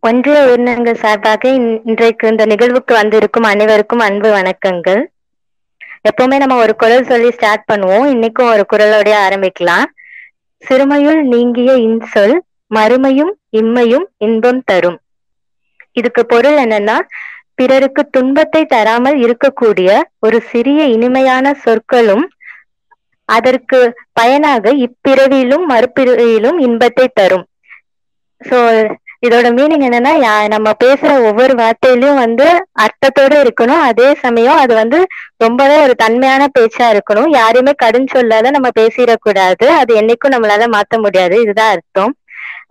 ஒன்றிய உயிரினங்கள் சார்பாக இன்- இன்றைக்கு இந்த நிகழ்வுக்கு வந்திருக்கும் அனைவருக்கும் அன்பு வணக்கங்கள். எப்பவுமே நம்ம ஒரு குரல் சொல்லி ஸ்டார்ட் பண்ணுவோம். இன்னைக்கும் ஒரு குரலோடைய ஆரம்பிக்கலாம். சிறுமையுள் நீங்கிய இன்சொல் மறுமையும் இம்மையும் இன்பம் தரும். இதுக்கு பொருள் என்னன்னா பிறருக்கு துன்பத்தை தராமல் இருக்கக்கூடிய ஒரு சிறிய இனிமையான சொற்களும் அதற்கு பயனாக இப்பிறவியிலும் மறுபிறவியிலும் இன்பத்தை தரும். சோ இதோட மீனிங் என்னன்னா நம்ம பேசுற ஒவ்வொரு வார்த்தையிலயும் வந்து அர்த்தத்தோட இருக்கணும். அதே சமயம் அது வந்து ரொம்பவே ஒரு தன்மையான பேச்சா இருக்கணும். யாரையுமே கடும் சொல்லாத நம்ம பேசிடக்கூடாது. அது என்னைக்கும் நம்மளால மாத்த முடியாது. இதுதான் அர்த்தம்.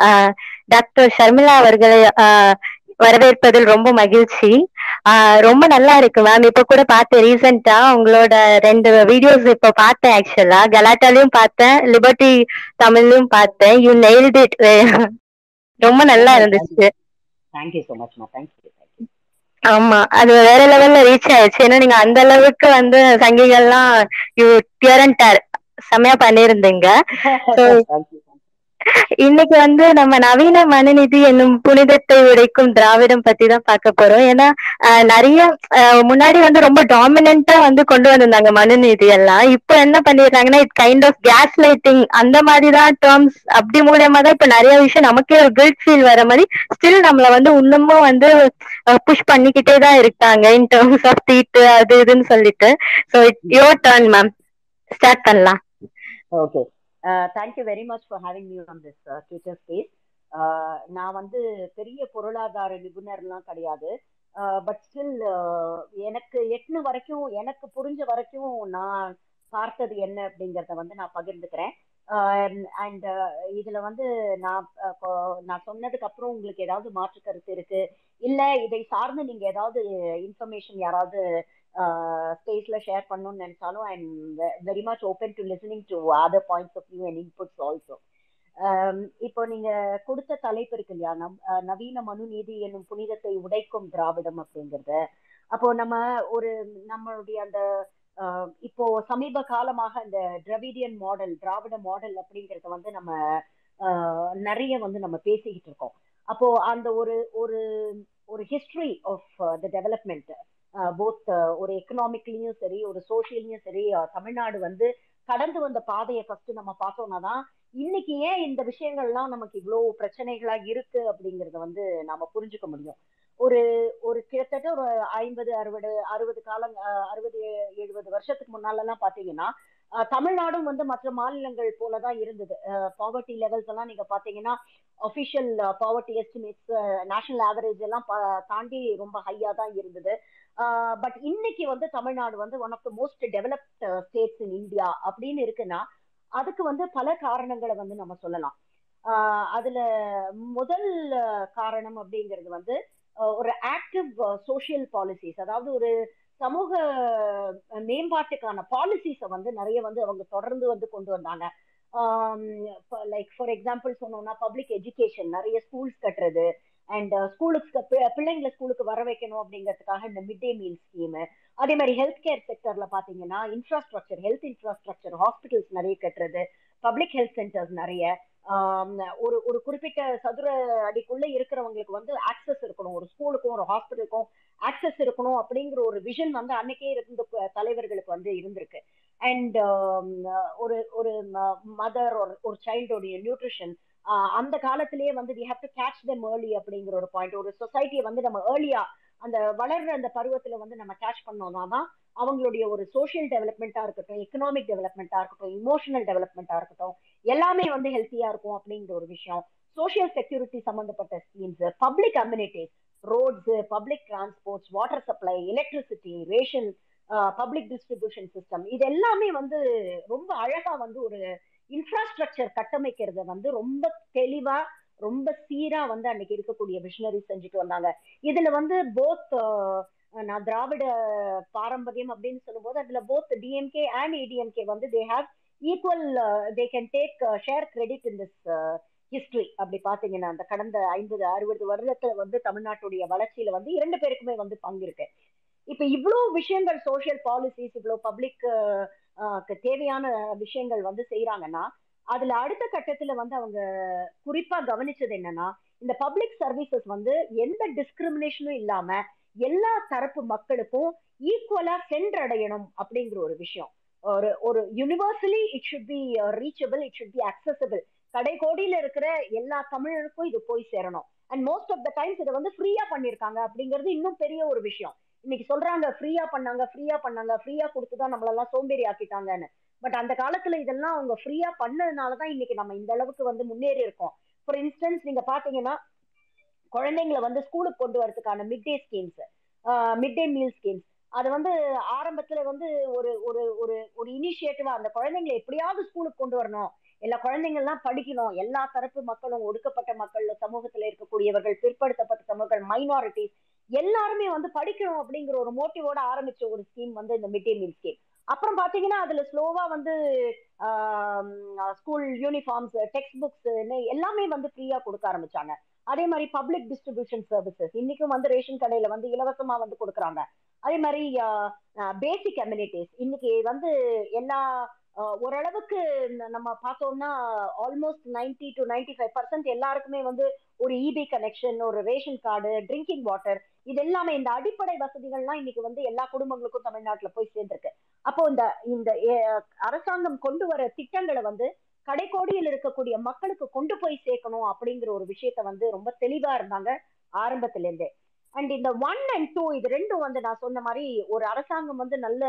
ஆஹ் டாக்டர் ஷர்மிளா அவர்களை ஆஹ் வரவேற்பதில் ரொம்ப மகிழ்ச்சி. ரொம்ப நல்லா இருக்கு மேம் இப்ப கூட பார்த்தேன் ரீசெண்டா உங்களோட ரெண்டு வீடியோஸ் இப்ப பார்த்தேன் ஆக்சுவலா கலாட்டாலையும் பார்த்தேன் லிபர்ட்டி தமிழ்லயும் பார்த்தேன். யூ நெயில்ட் இட் ரொம்ப நல்லா இருந்துச்சு. தேங்க்யூ ஸோ மச்மா தேங்க்யூ ஆமா அது வேற லெவல்ல ரீச் ஆயிடுச்சு. ஏன்னா நீங்க அந்த அளவுக்கு வந்து சங்கிகள்லாம் யூ டியரண்டார் செமையா பண்ணியிருந்தீங்க. So, தேங்க்யூ இன்னைக்கு வந்து நம்ம நவீன மனுநிதி என்னும் புனிதத்தை உடைக்கும் திராவிடம் பத்தி தான் பார்க்க போறோம். ஏன்னா நிறைய முன்னாடி வந்து ரொம்ப டாமினண்டா வந்து கொண்டு வந்திருந்தாங்க மனுநீதி எல்லாம் இப்போ என்ன பண்ணிடுறாங்கன்னா it kind of gaslighting அந்த மாதிரி தான் டேர்ம்ஸ் அப்படி மூலியமா தான் இப்ப நிறைய விஷயம் நமக்கே ஒரு கில்ட் ஃபீல் வர மாதிரி ஸ்டில் நம்மள வந்து இன்னமும் வந்து புஷ் பண்ணிக்கிட்டே தான் இருக்காங்க இன் டேர்ம்ஸ் ஆஃப் தீட்டு அது இதுன்னு சொல்லிட்டு. So it your turn ma'am start பண்ணலாம். Okay thank you very much for having me on this Twitter space நான் வந்து பெரிய பொருளாதார நிபுணர்லாம் கிடையாது. Uh, பட் ஸ்டில் uh, எனக்கு எட்டுன வரைக்கும் எனக்கு புரிஞ்ச வரைக்கும் நான் பார்த்தது என்ன அப்படிங்கிறத வந்து நான் பகிர்ந்துக்கிறேன். Um, அண்ட் uh, இதில் வந்து நான் நான் சொன்னதுக்கு அப்புறம் உங்களுக்கு ஏதாவது மாற்று கருத்து இருக்கு? இல்லை இதை சார்ந்து நீங்கள் ஏதாவது இன்ஃபர்மேஷன் யாராவது Uh, ஸ்பேஸ்ல ஷேர் பண்ணணும்னு நினைச்சாலும் I am very much open to listening to other points of view and inputs also இப்போ நீங்க கொடுத்த தலைப்பு இருக்கு இல்லையா? நம் uh, நவீன மனு நீதி என்னும் புனிதத்தை உடைக்கும் திராவிடம் அப்படிங்கிறது. அப்போ நம்ம ஒரு நம்மளுடைய அந்த uh, இப்போ சமீப காலமாக இந்த திராவிடியன் மாடல் திராவிட மாடல் அப்படிங்கறத வந்து நம்ம நிறைய வந்து நம்ம பேசிக்கிட்டு இருக்கோம். அப்போ அந்த ஒரு ஒரு ஒரு history of the development both ஒரு எக்கனாமிக்லயும் சரி ஒரு சோசியல்லையும் சரி தமிழ்நாடு வந்து கடந்து வந்த பாதையை ஃபர்ஸ்ட் நம்ம பார்த்தோம்னா தான் இன்னைக்கு ஏன் இந்த விஷயங்கள்லாம் நமக்கு இவ்வளவு பிரச்சனைகளா இருக்கு அப்படிங்கறத வந்து நாம புரிஞ்சுக்க முடியும். ஒரு ஒரு கிட்டத்தட்ட ஒரு ஐம்பது அறுபது அறுபது காலம் அஹ், அறுபது எழுபது வருஷத்துக்கு முன்னாலெல்லாம் பாத்தீங்கன்னா தமிழ்நாடும் வந்து மற்ற மாநிலங்கள் போலதான் இருந்தது. பாவர்ட்டி லெவல்ஸ் எல்லாம் நீங்க பாத்தீங்கன்னா official poverty estimates national average எல்லாம் பா- தாண்டி ரொம்ப ஹையா தான் இருந்தது. பட் இன்னைக்கு வந்து தமிழ்நாடு வந்து one of the most developed states in India அப்படின்னு இருக்குன்னா அதுக்கு வந்து பல காரணங்களை வந்து நம்ம சொல்லலாம். அதுல முதல் காரணம் அப்படிங்கிறது வந்து ஒரு ஆக்டிவ் சோஷியல் பாலிசிஸ் அதாவது ஒரு சமூக மேம்பாட்டுக்கான பாலிசிஸை வந்து நிறைய வந்து அவங்க தொடர்ந்து வந்து கொண்டு வந்தாங்க. லைக் ஃபார் எக்ஸாம்பிள் சொன்னோம்னா பப்ளிக் எஜுகேஷன் நிறைய ஸ்கூல்ஸ் கட்டுறது அண்ட் ஸ்கூலுக்கு uh, பிள்ளைங்களை ஸ்கூலுக்கு வர வைக்கணும் அப்படிங்கிறதுக்காக இந்த மிட் டே மீல் ஸ்கீமு அதே மாதிரி ஹெல்த் கேர் செக்டர்ல பாத்தீங்கன்னா இன்ஃப்ராஸ்ட்ரக்சர் ஹெல்த் இன்ஃப்ராஸ்ட்ரக்சர் ஹாஸ்பிட்டல்ஸ் நிறைய கட்டுறது பப்ளிக் ஹெல்த் சென்டர்ஸ் நிறைய ஒரு ஒரு குறிப்பிட்ட சதுர அடிக்குள்ள இருக்கிறவங்களுக்கு வந்து ஆக்சஸ் இருக்கணும். ஒரு ஸ்கூலுக்கும் ஒரு ஹாஸ்பிட்டலுக்கும் ஆக்சஸ் இருக்கணும் அப்படிங்கிற ஒரு விஷன் வந்து அன்னைக்கே இருந்த தலைவர்களுக்கு வந்து இருந்திருக்கு. அண்ட் ஒரு ஒரு மதர் ஒரு சைல்டோடைய நியூட்ரிஷன் அந்த காலத்திலேயே வந்து we have to catch them early அப்படிங்கிற ஒரு பாயிண்ட் ஒரு சொசைட்டியை வந்து நம்ம ஏர்லியா அந்த வளர்ற அந்த பருவத்துல வந்து நம்ம கேட்ச் பண்ணோம்னா தான் அவங்களுடைய ஒரு சோஷியல் டெவலப்மெண்ட்டா இருக்கட்டும் எக்கனாமிக் டெவலப்மெண்ட்டா இருக்கட்டும் இமோஷனல் டெவலப்மெண்ட்டா இருக்கட்டும் எல்லாமே வந்து ஹெல்த்தியா இருக்கும் அப்படிங்கிற ஒரு விஷயம். சோஷியல் செக்யூரிட்டி சம்பந்தப்பட்ட schemes public amenities roads public transports water supply electricity ration public distribution system இது எல்லாமே வந்து ரொம்ப அழகா வந்து ஒரு இன்ஃப்ராஸ்ட்ரக்சர் கட்டமைக்கிறத வந்து ரொம்ப தெளிவா ரொம்ப சீரா வந்து அன்னைக்கு இருக்கக்கூடிய மிஷினரி செஞ்சுட்டு வந்தாங்க. இதுல வந்து போத் நான் திராவிட பாரம்பரியம் அப்படின்னு சொல்லும்போது அதுல போத் டிஎம்கே அண்ட் ஏடிஎம்கே வந்து they have equal they can take share credit in this history அப்படி பாத்தீங்கன்னா அந்த கடந்த ஐம்பது அறுபது வருடத்துல வந்து தமிழ்நாட்டுடைய வளர்ச்சியில வந்து இரண்டு பேருக்குமே வந்து பங்கு இருக்கு. இப்ப இவ்வளவு விஷயங்கள் சோசியல் பாலிசிஸ் இவ்வளவு பப்ளிக் தேவையான விஷயங்கள் வந்து செய்யறாங்கன்னா அதுல அடுத்த கட்டத்துல வந்து அவங்க குறிப்பா கவனிச்சது என்னன்னா இந்த பப்ளிக் சர்வீசஸ் வந்து எந்த டிஸ்கிரிமினேஷனும் இல்லாம எல்லா தரப்பு மக்களுக்கும் ஈக்குவலா சென்றடையணும் அப்படிங்கிற ஒரு விஷயம். ஒரு ஒரு universally it should be reachable it should be accessible கடைகோடியில இருக்கிற எல்லா தமிழருக்கும் இது போய் சேரணும். And most of the times இதை வந்து ஃப்ரீயா பண்ணிருக்காங்க அப்படிங்கிறது இன்னும் பெரிய ஒரு விஷயம். இன்னைக்கு சொல்றாங்க ஃப்ரீயா பண்ணாங்க ஃப்ரீயா பண்ணாங்க ஃப்ரீயா கொடுத்துதான் நம்மளெல்லாம் சோம்பேறி ஆக்கிட்டாங்கன்னு பட் அந்த காலத்துல இதெல்லாம் அவங்க ஃப்ரீயா பண்ணதுனாலதான் இன்னைக்கு நம்ம இந்த அளவுக்கு வந்து முன்னேறி இருக்கோம். ஃபார் இன்ஸ்டன்ஸ் நீங்க பாத்தீங்கன்னா குழந்தைங்களை வந்து ஸ்கூலுக்கு கொண்டு வரதுக்கான mid day schemes mid day meal schemes அது வந்து ஆரம்பத்துல வந்து ஒரு ஒரு ஒரு ஒரு இனிஷியேட்டிவா அந்த குழந்தைங்களை எப்படியாவது ஸ்கூலுக்கு கொண்டு வரணும். எல்லா குழந்தைங்கள்லாம் படிக்கணும். எல்லா தரப்பு மக்களும் ஒடுக்கப்பட்ட மக்கள் சமூகத்துல இருக்கக்கூடியவர்கள் பிற்படுத்தப்பட்ட சமூகங்கள் மைனாரிட்டிஸ் எல்லாருமே வந்து படிக்கணும் அப்படிங்கிற ஒரு மோட்டிவோட ஆரம்பிச்ச ஒரு ஸ்கீம் வந்து இந்த மிட் டே மீல் ஸ்கீம் அப்புறம் பாத்தீங்கன்னா அதுல ஸ்லோவா வந்து ஸ்கூல் யூனிஃபார்ம்ஸ் டெக்ஸ்ட் புக்ஸ் எல்லாமே வந்து ஃப்ரீயா கொடுக்க ஆரம்பிச்சாங்க. அதே மாதிரி பப்ளிக் டிஸ்ட்ரிபியூஷன் சர்வீசஸ் இன்னைக்கும் வந்து ரேஷன் கடையில வந்து இலவசமா வந்து கொடுக்குறாங்க. அதே மாதிரி பேசிக் அம்யூனிட்டிஸ் இன்னைக்கு வந்து எல்லா ஓரளவுக்கு நம்ம பார்த்தோம்னா almost ninety to ninety five percent எல்லாருக்குமே வந்து ஒரு இபி கனெக்ஷன் ஒரு ரேஷன் கார்டு ட்ரிங்கிங் வாட்டர் இது எல்லாமே இந்த அடிப்படை வசதிகள்லாம் இன்னைக்கு வந்து எல்லா குடும்பங்களுக்கும் தமிழ்நாட்டில் போய் சேர்ந்திருக்கு. அப்போ இந்த இந்த அரசாங்கம் கொண்டு வர திட்டங்களை வந்து கடைக்கோடியில் இருக்கக்கூடிய மக்களுக்கு கொண்டு போய் சேர்க்கணும் அப்படிங்கிற ஒரு விஷயத்த வந்து ரொம்ப தெளிவா இருந்தாங்க ஆரம்பத்திலேருந்தே. அண்ட் இந்த ஒன் அண்ட் டூ இது ரெண்டும் வந்து நான் சொன்ன மாதிரி ஒரு அரசாங்கம் வந்து நல்ல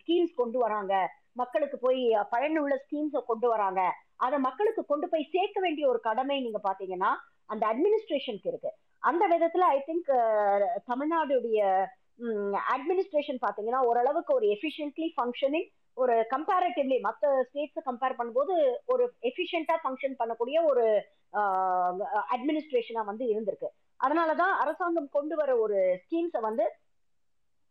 ஸ்கீம்ஸ் கொண்டு வராங்க. மக்களுக்கு போய் பயனுள்ள ஸ்கீம்ஸை கொண்டு வராங்க. அதை மக்களுக்கு கொண்டு போய் சேர்க்க வேண்டிய ஒரு கடமை நீங்க பாத்தீங்கன்னா அந்த அட்மினிஸ்ட்ரேஷனுக்கு இருக்கு. அந்த விதத்துல ஐ திங்க் தமிழ்நாடுடைய அட்மினிஸ்ட்ரேஷன் பாத்தீங்கன்னா ஓரளவுக்கு ஒரு எஃபிஷியன்ட்லி ஃபங்க்ஷனிங் ஒரு கம்பேரிட்டிவ்லி மற்ற ஸ்டேட்ஸை கம்பேர் பண்ணும்போது ஒரு எஃபிஷியண்டா ஃபங்க்ஷன் பண்ணக்கூடிய ஒரு அட்மினிஸ்ட்ரேஷனா வந்து இருந்திருக்கு. அதனாலதான் அரசாங்கம் கொண்டு வர ஒரு ஸ்கீம்ஸை வந்து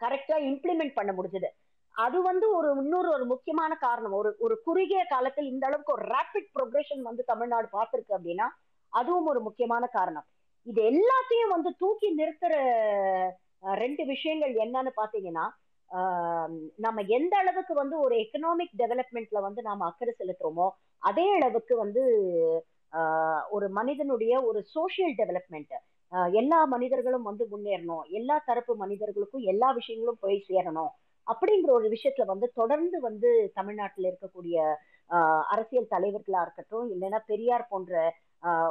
கரெக்டா இம்ப்ளிமெண்ட் பண்ண முடிஞ்சது. அது வந்து ஒரு இன்னொரு ஒரு முக்கியமான காரணம். ஒரு ஒரு குறுகிய காலத்தில் இந்த அளவுக்கு ஒரு ரேபிட் ப்ரொக்ரெஷன் வந்து தமிழ்நாடு பார்த்துருக்கு அப்படின்னா அதுவும் ஒரு முக்கியமான காரணம். இது எல்லாத்தையும் வந்து தூக்கி நிறுத்துற ரெண்டு விஷயங்கள் என்னன்னு பாத்தீங்கன்னா நம்ம எந்த அளவுக்கு வந்து ஒரு எக்கனாமிக் டெவலப்மெண்ட்ல வந்து நாம அக்கறை செலுத்துறோமோ அதே அளவுக்கு வந்து ஒரு மனிதனுடைய ஒரு சோசியல் டெவலப்மெண்ட் எல்லா மனிதர்களும் வந்து முன்னேறணும். எல்லா தரப்பு மனிதர்களுக்கும் எல்லா விஷயங்களும் போய் சேரணும். அப்படிங்கிற ஒரு விஷயத்துல வந்து தொடர்ந்து வந்து தமிழ்நாட்டில் இருக்கக்கூடிய அரசியல் தலைவர்களா இருக்கட்டும் இல்லைன்னா பெரியார் போன்ற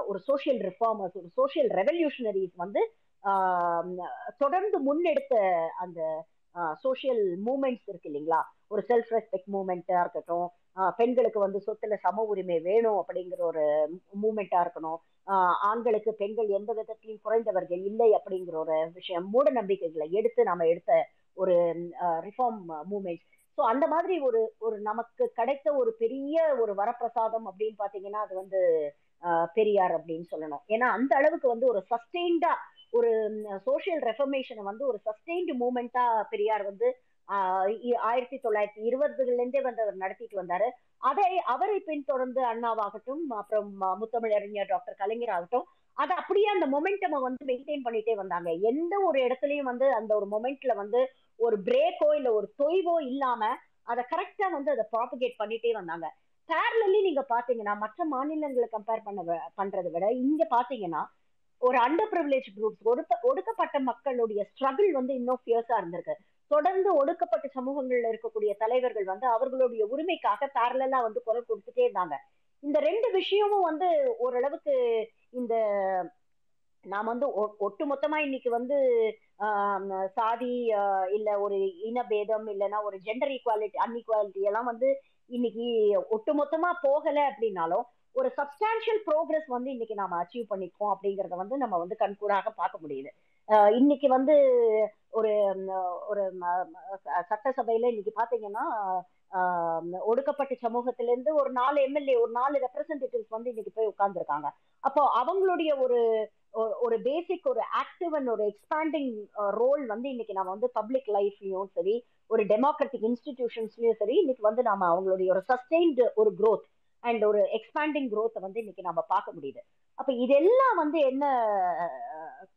ஒரு சோசியல் ரிஃபார்மர்ஸ் ஒரு சோசியல் ரெவல்யூஷனரிஸ் வந்து தொடர்ந்து முன்னெடுத்த அந்த சோசியல் மூமெண்ட்ஸ் இருக்கு இல்லைங்களா? ஒரு செல்ஃப் ரெஸ்பெக்ட் மூமெண்ட்டா இருக்கட்டும் பெண்களுக்கு வந்து சொத்துல சம உரிமை வேணும் அப்படிங்கிற ஒரு மூமெண்டா இருக்கணும். ஆண்களுக்கு பெண்கள் எந்த விதத்திலையும் குறைந்தவர்கள் இல்லை அப்படிங்கிற ஒரு விஷயம் மூட நம்பிக்கைகளை எடுத்து நாம எடுத்த ஒரு ரிஃபார்ம் மூமெண்ட் ஸோ அந்த மாதிரி ஒரு ஒரு நமக்கு கிடைத்த ஒரு பெரிய ஒரு வரப்பிரசாதம் அப்படின்னு பாத்தீங்கன்னா அது வந்து பெரியார் அப்படின்னு சொல்லணும். ஏன்னா அந்த அளவுக்கு வந்து ஒரு சஸ்டெயின்டா ஒரு சோசியல் ரெஃபர்மேஷனை வந்து ஒரு சஸ்டெயின்டு மூமெண்டா பெரியார் வந்து ஆயிரத்தி தொள்ளாயிரத்தி இருபதுல இருந்தே வந்து அவர் நடத்திட்டு வந்தாரு. அதை அவரை பின்தொடர்ந்து அண்ணாவாகட்டும் அப்புறம் முத்தமிழறிஞர் டாக்டர் கலைஞர் ஆகட்டும் அதை அப்படியே அந்த மொமெண்டமை வந்து மெயின்டைன் பண்ணிட்டே வந்தாங்க. எந்த ஒரு இடத்துலயும் வந்து அந்த ஒரு மொமெண்ட்ல வந்து ஒரு பிரேக்கோ இல்ல ஒரு தொய்வோ இல்லாம அதை கரெக்டா வந்து அதை ப்ராபகேட் பண்ணிட்டே வந்தாங்க. பேரலி நீங்க பாத்தீங்கன்னா மற்ற மாநிலங்களை கம்பேர் பண்ண பண்றதை விட இங்க பாத்தீங்கன்னா ஒரு அண்டர் ப்ரிவிலேஜ் குரூப்ஸ் ஒடுக்க ஒடுக்கப்பட்ட மக்களுடைய ஸ்ட்ரகிள் வந்து இன்னும் ஃபியர்ஸா இருந்திருக்கு. தொடர்ந்து ஒடுக்கப்பட்ட சமூகங்கள்ல இருக்கக்கூடிய தலைவர்கள் வந்து அவர்களுடைய உரிமைக்காக பேரலா வந்து குரல் கொடுத்துட்டே இருந்தாங்க. இந்த ரெண்டு விஷயமும் வந்து ஓரளவுக்கு இந்த நாம் வந்து ஒட்டு மொத்தமா இன்னைக்கு வந்து சாதி இல்ல ஒரு இனபேதம் இல்லைன்னா ஒரு ஜெண்டர் ஈக்குவாலிட்டி அன்இக்வாலிட்டி எல்லாம் வந்து இன்னைக்கு ஒட்டு மொத்தமா போகல அப்படின்னாலும் ஒரு சப்ஸ்டான்ஷியல் ப்ரோக்ரஸ் வந்து இன்னைக்கு நாம அச்சீவ் பண்ணிருக்கோம் அப்படிங்கறத வந்து நம்ம வந்து கண்கூடாக பார்க்க முடியுது. இன்னைக்கு வந்து ஒரு ஒரு சட்டசபையில இன்னைக்கு பாத்தீங்கன்னா ஒடுக்கப்பட்ட சமூகத்தில இருந்து ஒரு நாலு எம்எல்ஏ ஒரு நாலு ரெப்ரசன்டேட்டிவ்ஸ் வந்து இன்னைக்கு போய் உட்கார்ந்துருக்காங்க. அப்போ அவங்களுடைய ஒரு ஒரு பேசிக் ஒரு ஆக்டிவ் அண்ட் ஒரு எக்ஸ்பாண்டிங் ரோல் வந்து இன்னைக்கு நம்ம வந்து பப்ளிக் லைஃப்லயும் சரி ஒரு டெமோக்ராட்டிக் இன்ஸ்டிடியூஷன்ஸ்லயும் சரி இன்னைக்கு வந்து நாம அவங்களுடைய ஒரு சஸ்டெயின்டு ஒரு க்ரோத் அண்ட் ஒரு எக்ஸ்பாண்டிங் க்ரோத்தை வந்து இன்னைக்கு நம்ம பார்க்க முடியுது. அப்ப இதெல்லாம் வந்து என்ன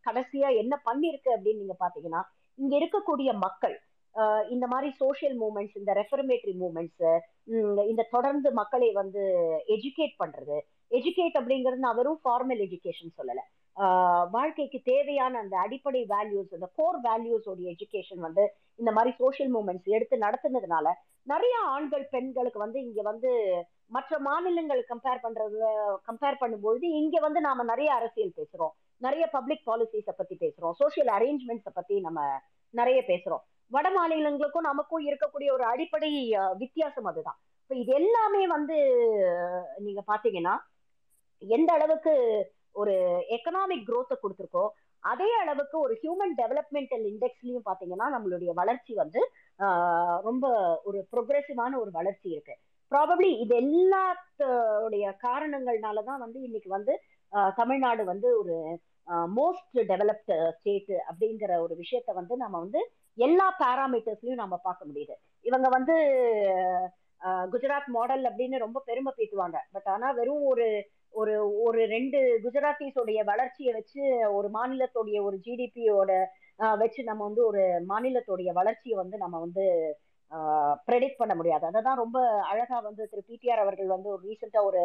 கடைசியா என்ன பண்ணிருக்கு அப்படின்னு நீங்க பாத்தீங்கன்னா இங்க இருக்கக்கூடிய மக்கள் இந்த மாதிரி சோசியல் மூமெண்ட்ஸ் இந்த ரெஃபர்மேட்டரி மூமெண்ட்ஸ் இந்த தொடர்ந்து மக்களை வந்து எஜுகேட் பண்றது. எஜுகேட் அப்படிங்கிறது நான் வெறும் ஃபார்மல் எஜுகேஷன் சொல்லல. வாழ்க்கைக்கு தேவையான அந்த அடிப்படை வேல்யூஸ் அந்த கோர் வேல்யூஸோடைய எஜுகேஷன் வந்து இந்த மாதிரி சோஷியல் மூமெண்ட்ஸ் எடுத்து நடத்துனதுனால நிறைய ஆண்கள் பெண்களுக்கு வந்து இங்க வந்து மற்ற மாநிலங்கள் கம்பேர் பண்றது கம்பேர் பண்ணும்பொழுது இங்க வந்து நாம நிறைய அரசியல் பேசுறோம். நிறைய பப்ளிக் பாலிசிஸ பத்தி பேசுறோம். சோஷியல் அரேஞ்ச்மெண்ட்ஸ பத்தி நம்ம நிறைய பேசுறோம். வட மாநிலங்களுக்கும் நமக்கும் இருக்கக்கூடிய ஒரு அடிப்படை வித்தியாசம் அதுதான். இப்போ இது எல்லாமே வந்து நீங்க பாத்தீங்கன்னா எந்த அளவுக்கு ஒரு எக்கனாமிக் குரோத்தை கொடுத்துருக்கோ அதே அளவுக்கு ஒரு ஹியூமன் டெவலப்மெண்டல் இண்டெக்ஸ்லயும் பாத்தீங்கன்னா நம்மளுடைய வளர்ச்சி வந்து ஆஹ், ரொம்ப ஒரு ப்ரொக்ரெசிவான ஒரு வளர்ச்சி இருக்கு. ப்ராபப்ளி இது எல்லாத்துடைய காரணங்கள்னால தான் வந்து இன்னைக்கு வந்து தமிழ்நாடு வந்து ஒரு மோஸ்ட் டெவலப்டு ஸ்டேட் அப்படிங்கிற ஒரு விஷயத்த வந்து நம்ம வந்து எல்லா பேராமீட்டர்ஸ்லயும் நம்ம பார்க்க முடியுது. இவங்க வந்து குஜராத் மாடல் அப்படின்னு ரொம்ப பெருமை பேசுவாங்க பட் ஆனா வெறும் ஒரு ஒரு ஒரு ரெண்டு குஜராத்திஸோடைய வளர்ச்சியை வச்சு ஒரு மாநிலத்துடைய ஒரு ஜிடிபியோட வச்சு நம்ம வந்து ஒரு மாநிலத்துடைய வளர்ச்சியை வந்து நம்ம வந்து ப்ரெடிக்ட் பண்ண முடியாது. அதை தான் ரொம்ப அழகா வந்து திரு பிடிஆர் அவர்கள் வந்து ஒரு ரீசெண்டா ஒரு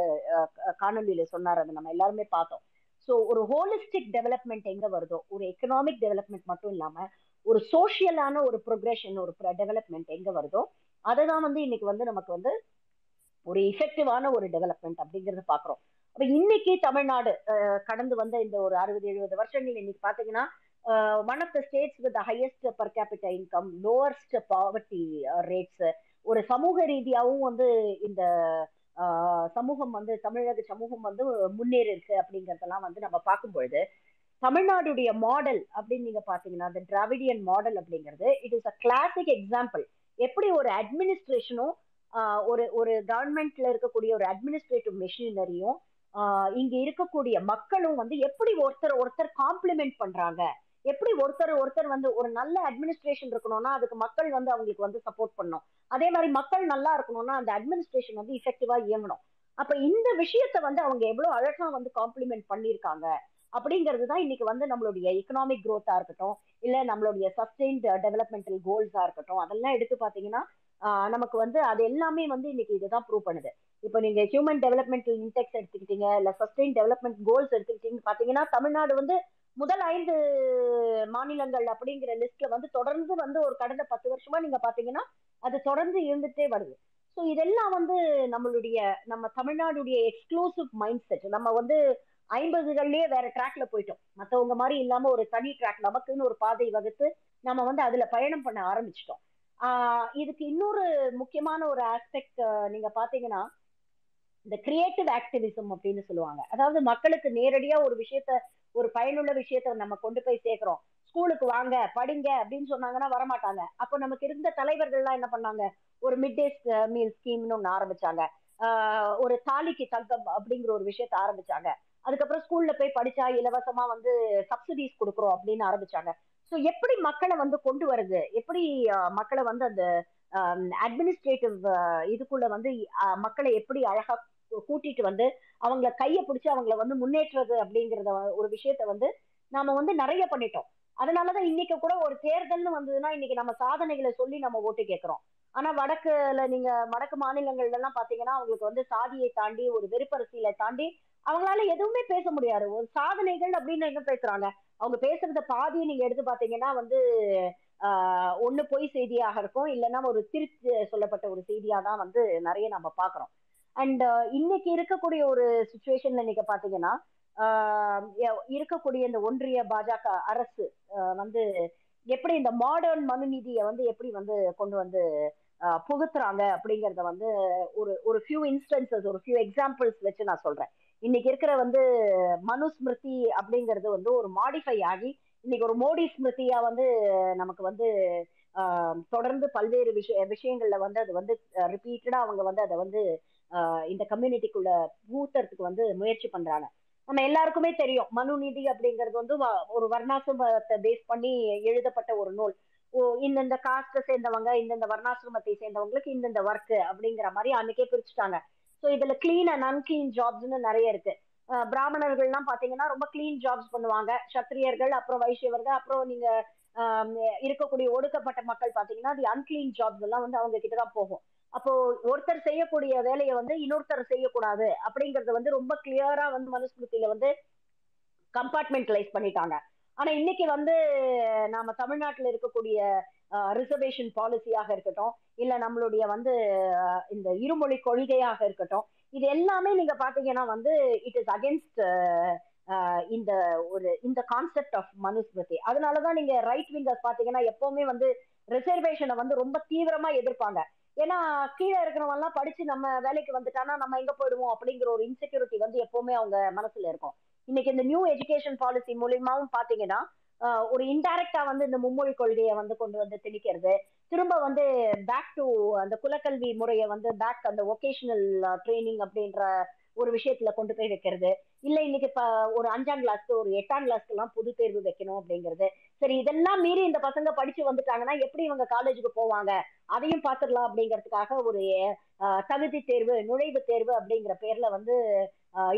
காணொலியில சொன்னார். அதை நம்ம எல்லாருமே பார்த்தோம். ஸோ ஒரு ஹோலிஸ்டிக் டெவலப்மெண்ட் எங்க வருதோ ஒரு எக்கனாமிக் டெவலப்மெண்ட் மட்டும் இல்லாம ஒரு சோஷியலான ஒரு ப்ரொக்ரெஷன் ஒரு டெவலப்மெண்ட் எங்க வருதோ அதை தான் வந்து இன்னைக்கு வந்து நமக்கு வந்து ஒரு இஃபெக்டிவான ஒரு டெவலப்மெண்ட் அப்படிங்கறத பாக்குறோம் அப்ப இன்னைக்கு தமிழ்நாடு அஹ், கடந்து வந்த இந்த ஒரு அறுபது எழுபது வருஷங்கள் இன்னைக்கு பாத்தீங்கன்னா one of the states with highest per capita income lowest poverty rates ஒரு சமூக ரீதியாவும் வந்து இந்த uh, சமூகம் வந்து தமிழக சமூகம் வந்து முன்னேறி இருக்கு அப்படிங்கறதெல்லாம் வந்து நம்ம பார்க்கும்பொழுது தமிழ்நாடுடைய மாடல் அப்படின்னு நீங்க பாத்தீங்கன்னா இந்த டிராவிடியன் மாடல் அப்படிங்கிறது it is a classic example எப்படி ஒரு அட்மினிஸ்ட்ரேஷனும் uh, ஒரு ஒரு கவர்மெண்ட்ல இருக்கக்கூடிய ஒரு அட்மினிஸ்ட்ரேட்டிவ் மெஷினரியும் uh, இங்க இருக்கக்கூடிய மக்களும் வந்து எப்படி ஒருத்தர் ஒருத்தர் காம்ப்ளிமெண்ட் பண்றாங்க? எப்படி ஒருத்தர் ஒருத்தர் வந்து ஒரு நல்ல அட்மினிஸ்ட்ரேஷன் இருக்கணும்னா அதுக்கு மக்கள் வந்து அவங்களுக்கு வந்து சப்போர்ட் பண்ணும் அதே மாதிரி மக்கள் நல்லா இருக்கணும்னா அந்த அட்மினிஸ்ட்ரேஷன் வந்து இஃபெக்டிவா இயங்கணும். அப்ப இந்த விஷயத்த வந்து அவங்க எவ்வளவு அழகா வந்து காம்ப்ளிமெண்ட் பண்ணியிருக்காங்க அப்படிங்கிறது தான் இன்னைக்கு வந்து நம்மளுடைய எக்கனாமிக் குரோத்தா இருக்கட்டும் இல்ல நம்மளுடைய சஸ்டெயின்ட் டெவலப்மெண்டல் கோல்ஸா இருக்கட்டும் அதெல்லாம் எடுத்து பாத்தீங்கன்னா நமக்கு வந்து அது எல்லாமே வந்து இன்னைக்கு இதுதான் ப்ரூவ் பண்ணுது. இப்போ நீங்க ஹியூமன் டெவலப்மெண்டல் இன்டெக்ஸ் எடுத்துக்கிட்டீங்க இல்ல சஸ்டெயின் டெவலப்மெண்ட் கோல்ஸ் எடுத்துக்கிட்டீங்க பாத்தீங்கன்னா தமிழ்நாடு வந்து முதல் ஐந்து மாநிலங்கள் அப்படிங்கிற லிஸ்ட்ல வந்து தொடர்ந்து வந்து ஒரு கடந்த பத்து வருஷமா நீங்க பாத்தீங்கன்னா அது தொடர்ந்து இருந்துட்டே வருது. ஸோ இதெல்லாம் வந்து நம்மளுடைய நம்ம தமிழ்நாடுடைய எக்ஸ்க்ளூசிவ் மைண்ட் செட் நம்ம வந்து ஐம்பதுகள்லயே வேற ட்ராக்ல போயிட்டோம். மற்றவங்க மாதிரி இல்லாம ஒரு தனி ட்ராக் நமக்குன்னு ஒரு பாதை வகுத்து நம்ம வந்து அதுல பயணம் பண்ண ஆரம்பிச்சிட்டோம். இதுக்கு இன்னொரு முக்கியமான ஒரு ஆஸ்பெக்ட் நீங்க பாத்தீங்கன்னா இந்த கிரியேட்டிவ் ஆக்டிவிசம் அப்படின்னு சொல்லுவாங்க. அதாவது மக்களுக்கு நேரடியா ஒரு விஷயத்த ஒரு பயனுள்ள விஷயத்த நம்ம கொண்டு போய் சேர்க்கிறோம். ஸ்கூலுக்கு வாங்க படிங்க அப்படின்னு சொன்னாங்கன்னா வரமாட்டாங்க. அப்போ நமக்கு இருந்த தலைவர்கள்லாம் என்ன பண்ணாங்க? ஒரு மிட் டே மீல் ஸ்கீம்னு ஒன்று ஆரம்பிச்சாங்க. ஆஹ் ஒரு தாலிக்கு தங்கம் அப்படிங்கிற ஒரு விஷயத்த ஆரம்பிச்சாங்க. அதுக்கப்புறம் ஸ்கூல்ல போய் படிச்சா இலவசமா வந்து சப்சிடிஸ் கொடுக்குறோம் அப்படின்னு ஆரம்பிச்சாங்க. ஸோ எப்படி மக்களை வந்து கொண்டு வருது? எப்படி மக்களை வந்து அந்த அட்மினிஸ்ட்ரேட்டிவ் இதுக்குள்ள வந்து மக்களை எப்படி அழகா கூட்டிட்டு வந்து அவங்கள கையை பிடிச்சி அவங்கள வந்து முன்னேற்றுறது அப்படிங்கறத ஒரு விஷயத்த வந்து நாம வந்து நிறைய பண்ணிட்டோம். அதனாலதான் இன்னைக்கு கூட ஒரு தேர்தல்னு வந்ததுன்னா இன்னைக்கு நம்ம சாதனைகளை சொல்லி நம்ம ஓட்டு கேட்கிறோம். ஆனா வடக்குல நீங்க வடக்கு மாநிலங்கள்ல எல்லாம் பாத்தீங்கன்னா அவங்களுக்கு வந்து சாதியை தாண்டி ஒரு வெறுப்பரசியலை தாண்டி அவங்களால எதுவுமே பேச முடியாது. ஒரு சாதனைகள் அப்படின்னு என்ன பேசுறாங்க? அவங்க பேசுறத பாதியை நீங்க எடுத்து பாத்தீங்கன்னா வந்து ஆஹ் ஒண்ணு பொய் செய்தியாக இருக்கும். இல்லைன்னா ஒரு திருச்சி சொல்லப்பட்ட ஒரு செய்தியா தான் வந்து நிறைய நம்ம பாக்குறோம். அண்ட் uh, இன்னைக்கு இருக்கக்கூடிய ஒரு சுச்சுவேஷன்ல நீங்க பாத்தீங்கன்னா ஆஹ் இருக்கக்கூடிய இந்த ஒன்றிய பாஜக அரசு வந்து எப்படி இந்த மாடர்ன் மனுநீதியை வந்து எப்படி வந்து கொண்டு வந்து புகுத்துறாங்க அப்படிங்கறத வந்து ஒரு ஒரு ஃபியூ இன்ஸ்டன்சஸ் ஒரு ஃபியூ எக்ஸாம்பிள்ஸ் வச்சு நான் சொல்றேன். இன்னைக்கு இருக்கிற வந்து மனுஸ்மிருதி அப்படிங்கிறது வந்து ஒரு மாடிஃபை ஆகி இன்னைக்கு ஒரு மோடி ஸ்மிருதியா வந்து நமக்கு வந்து தொடர்ந்து பல்வேறு விஷய விஷயங்கள்ல வந்து அது வந்து ரிப்பீட்டடா அவங்க வந்து அதை வந்து இந்த கம்யூனிட்டிக்குள்ள ஊத்துறதுக்கு வந்து முயற்சி பண்றாங்க. நம்ம எல்லாருக்குமே தெரியும். மனு நிதி அப்படிங்கிறது வந்து ஒரு வர்ணாசிரமத்தை பேஸ் பண்ணி எழுதப்பட்ட ஒரு நூல். இந்தந்த காஸ்ட சேர்ந்தவங்க இந்தந்த வர்ணாசிரமத்தை சேர்ந்தவங்களுக்கு இந்தந்த ஒர்க் அப்படிங்கிற மாதிரி அன்னைக்கே பிரிச்சுட்டாங்க. ஸோ இதுல கிளீன் அண்ட் அன்கிளீன் ஜாப்ஸ்னு நிறைய இருக்கு. பிராமணர்கள்லாம் பாத்தீங்கன்னா ரொம்ப கிளீன் ஜாப்ஸ் பண்ணுவாங்க. சத்திரியர்கள் அப்புறம் வைஷ்யவர்கள் அப்புறம் நீங்க இருக்கக்கூடிய ஒடுக்கப்பட்ட மக்கள் பாத்தீங்கன்னா அது அன்கிளீன் ஜாப்ஸ் எல்லாம் வந்து அவங்க கிட்டதான் போகும். அப்போ ஒருத்தர் செய்யக்கூடிய வேலையை வந்து இன்னொருத்தர் செய்யக்கூடாது அப்படிங்கறது வந்து ரொம்ப கிளியரா வந்து மனுஸ்மிருதியில வந்து கம்பார்ட்மெண்டலைஸ் பண்ணிட்டாங்க. ஆனா இன்னைக்கு வந்து நாம தமிழ்நாட்டுல இருக்கக்கூடிய ரிசர்வேஷன் பாலிசியாக இருக்கட்டும் இல்ல நம்மளுடைய வந்து இந்த இருமொழி கொள்கையாக இருக்கட்டும் இது எல்லாமே நீங்க பாத்தீங்கன்னா வந்து இட் இஸ் அகேன்ஸ்ட் இந்த ஒரு இந்த கான்செப்ட் ஆஃப் மனுஸ்மிருதி. அதனாலதான் நீங்க ரைட் விங்கர்ஸ் பாத்தீங்கன்னா எப்பவுமே வந்து ரிசர்வேஷனை வந்து ரொம்ப தீவிரமா எதிர்ப்பாங்க. ஏன்னா கீழே இருக்கிறவங்க எல்லாம் படிச்சு நம்ம வேலைக்கு வந்துட்டானா நம்ம எங்க போயிடுவோம் அப்படிங்கிற ஒரு இன்செக்யூரிட்டி வந்து எப்பவுமே அவங்க மனசுல இருக்கும். இன்னைக்கு இந்த நியூ எஜுகேஷன் பாலிசி மூலியமாவும் பாத்தீங்கன்னா ஒரு இன்டைரக்டா வந்து இந்த மும்மொழி கொள்கையை வந்து கொண்டு வந்து திணிக்கிறது. திரும்ப வந்து பேக் டு அந்த குலக்கல்வி முறையை வந்து பேக் அந்த ஒகேஷனல் ட்ரைனிங் அப்படின்ற ஒரு விஷயத்துல கொண்டு போய் வைக்கிறது. இல்ல இன்னைக்கு ஒரு அஞ்சாம் கிளாஸ்க்கு ஒரு எட்டாம் கிளாஸ்க்கு எல்லாம் பொது தேர்வு வைக்கணும் அப்படிங்கிறது. சரி இதெல்லாம் மீறி இந்த பசங்க படிச்சு வந்துட்டாங்கன்னா எப்படி இவங்க காலேஜுக்கு போவாங்க? அதையும் பாத்துடலாம் அப்படிங்கிறதுக்காக ஒரு தகுதி தேர்வு நுழைவு தேர்வு அப்படிங்கிற பேர்ல வந்து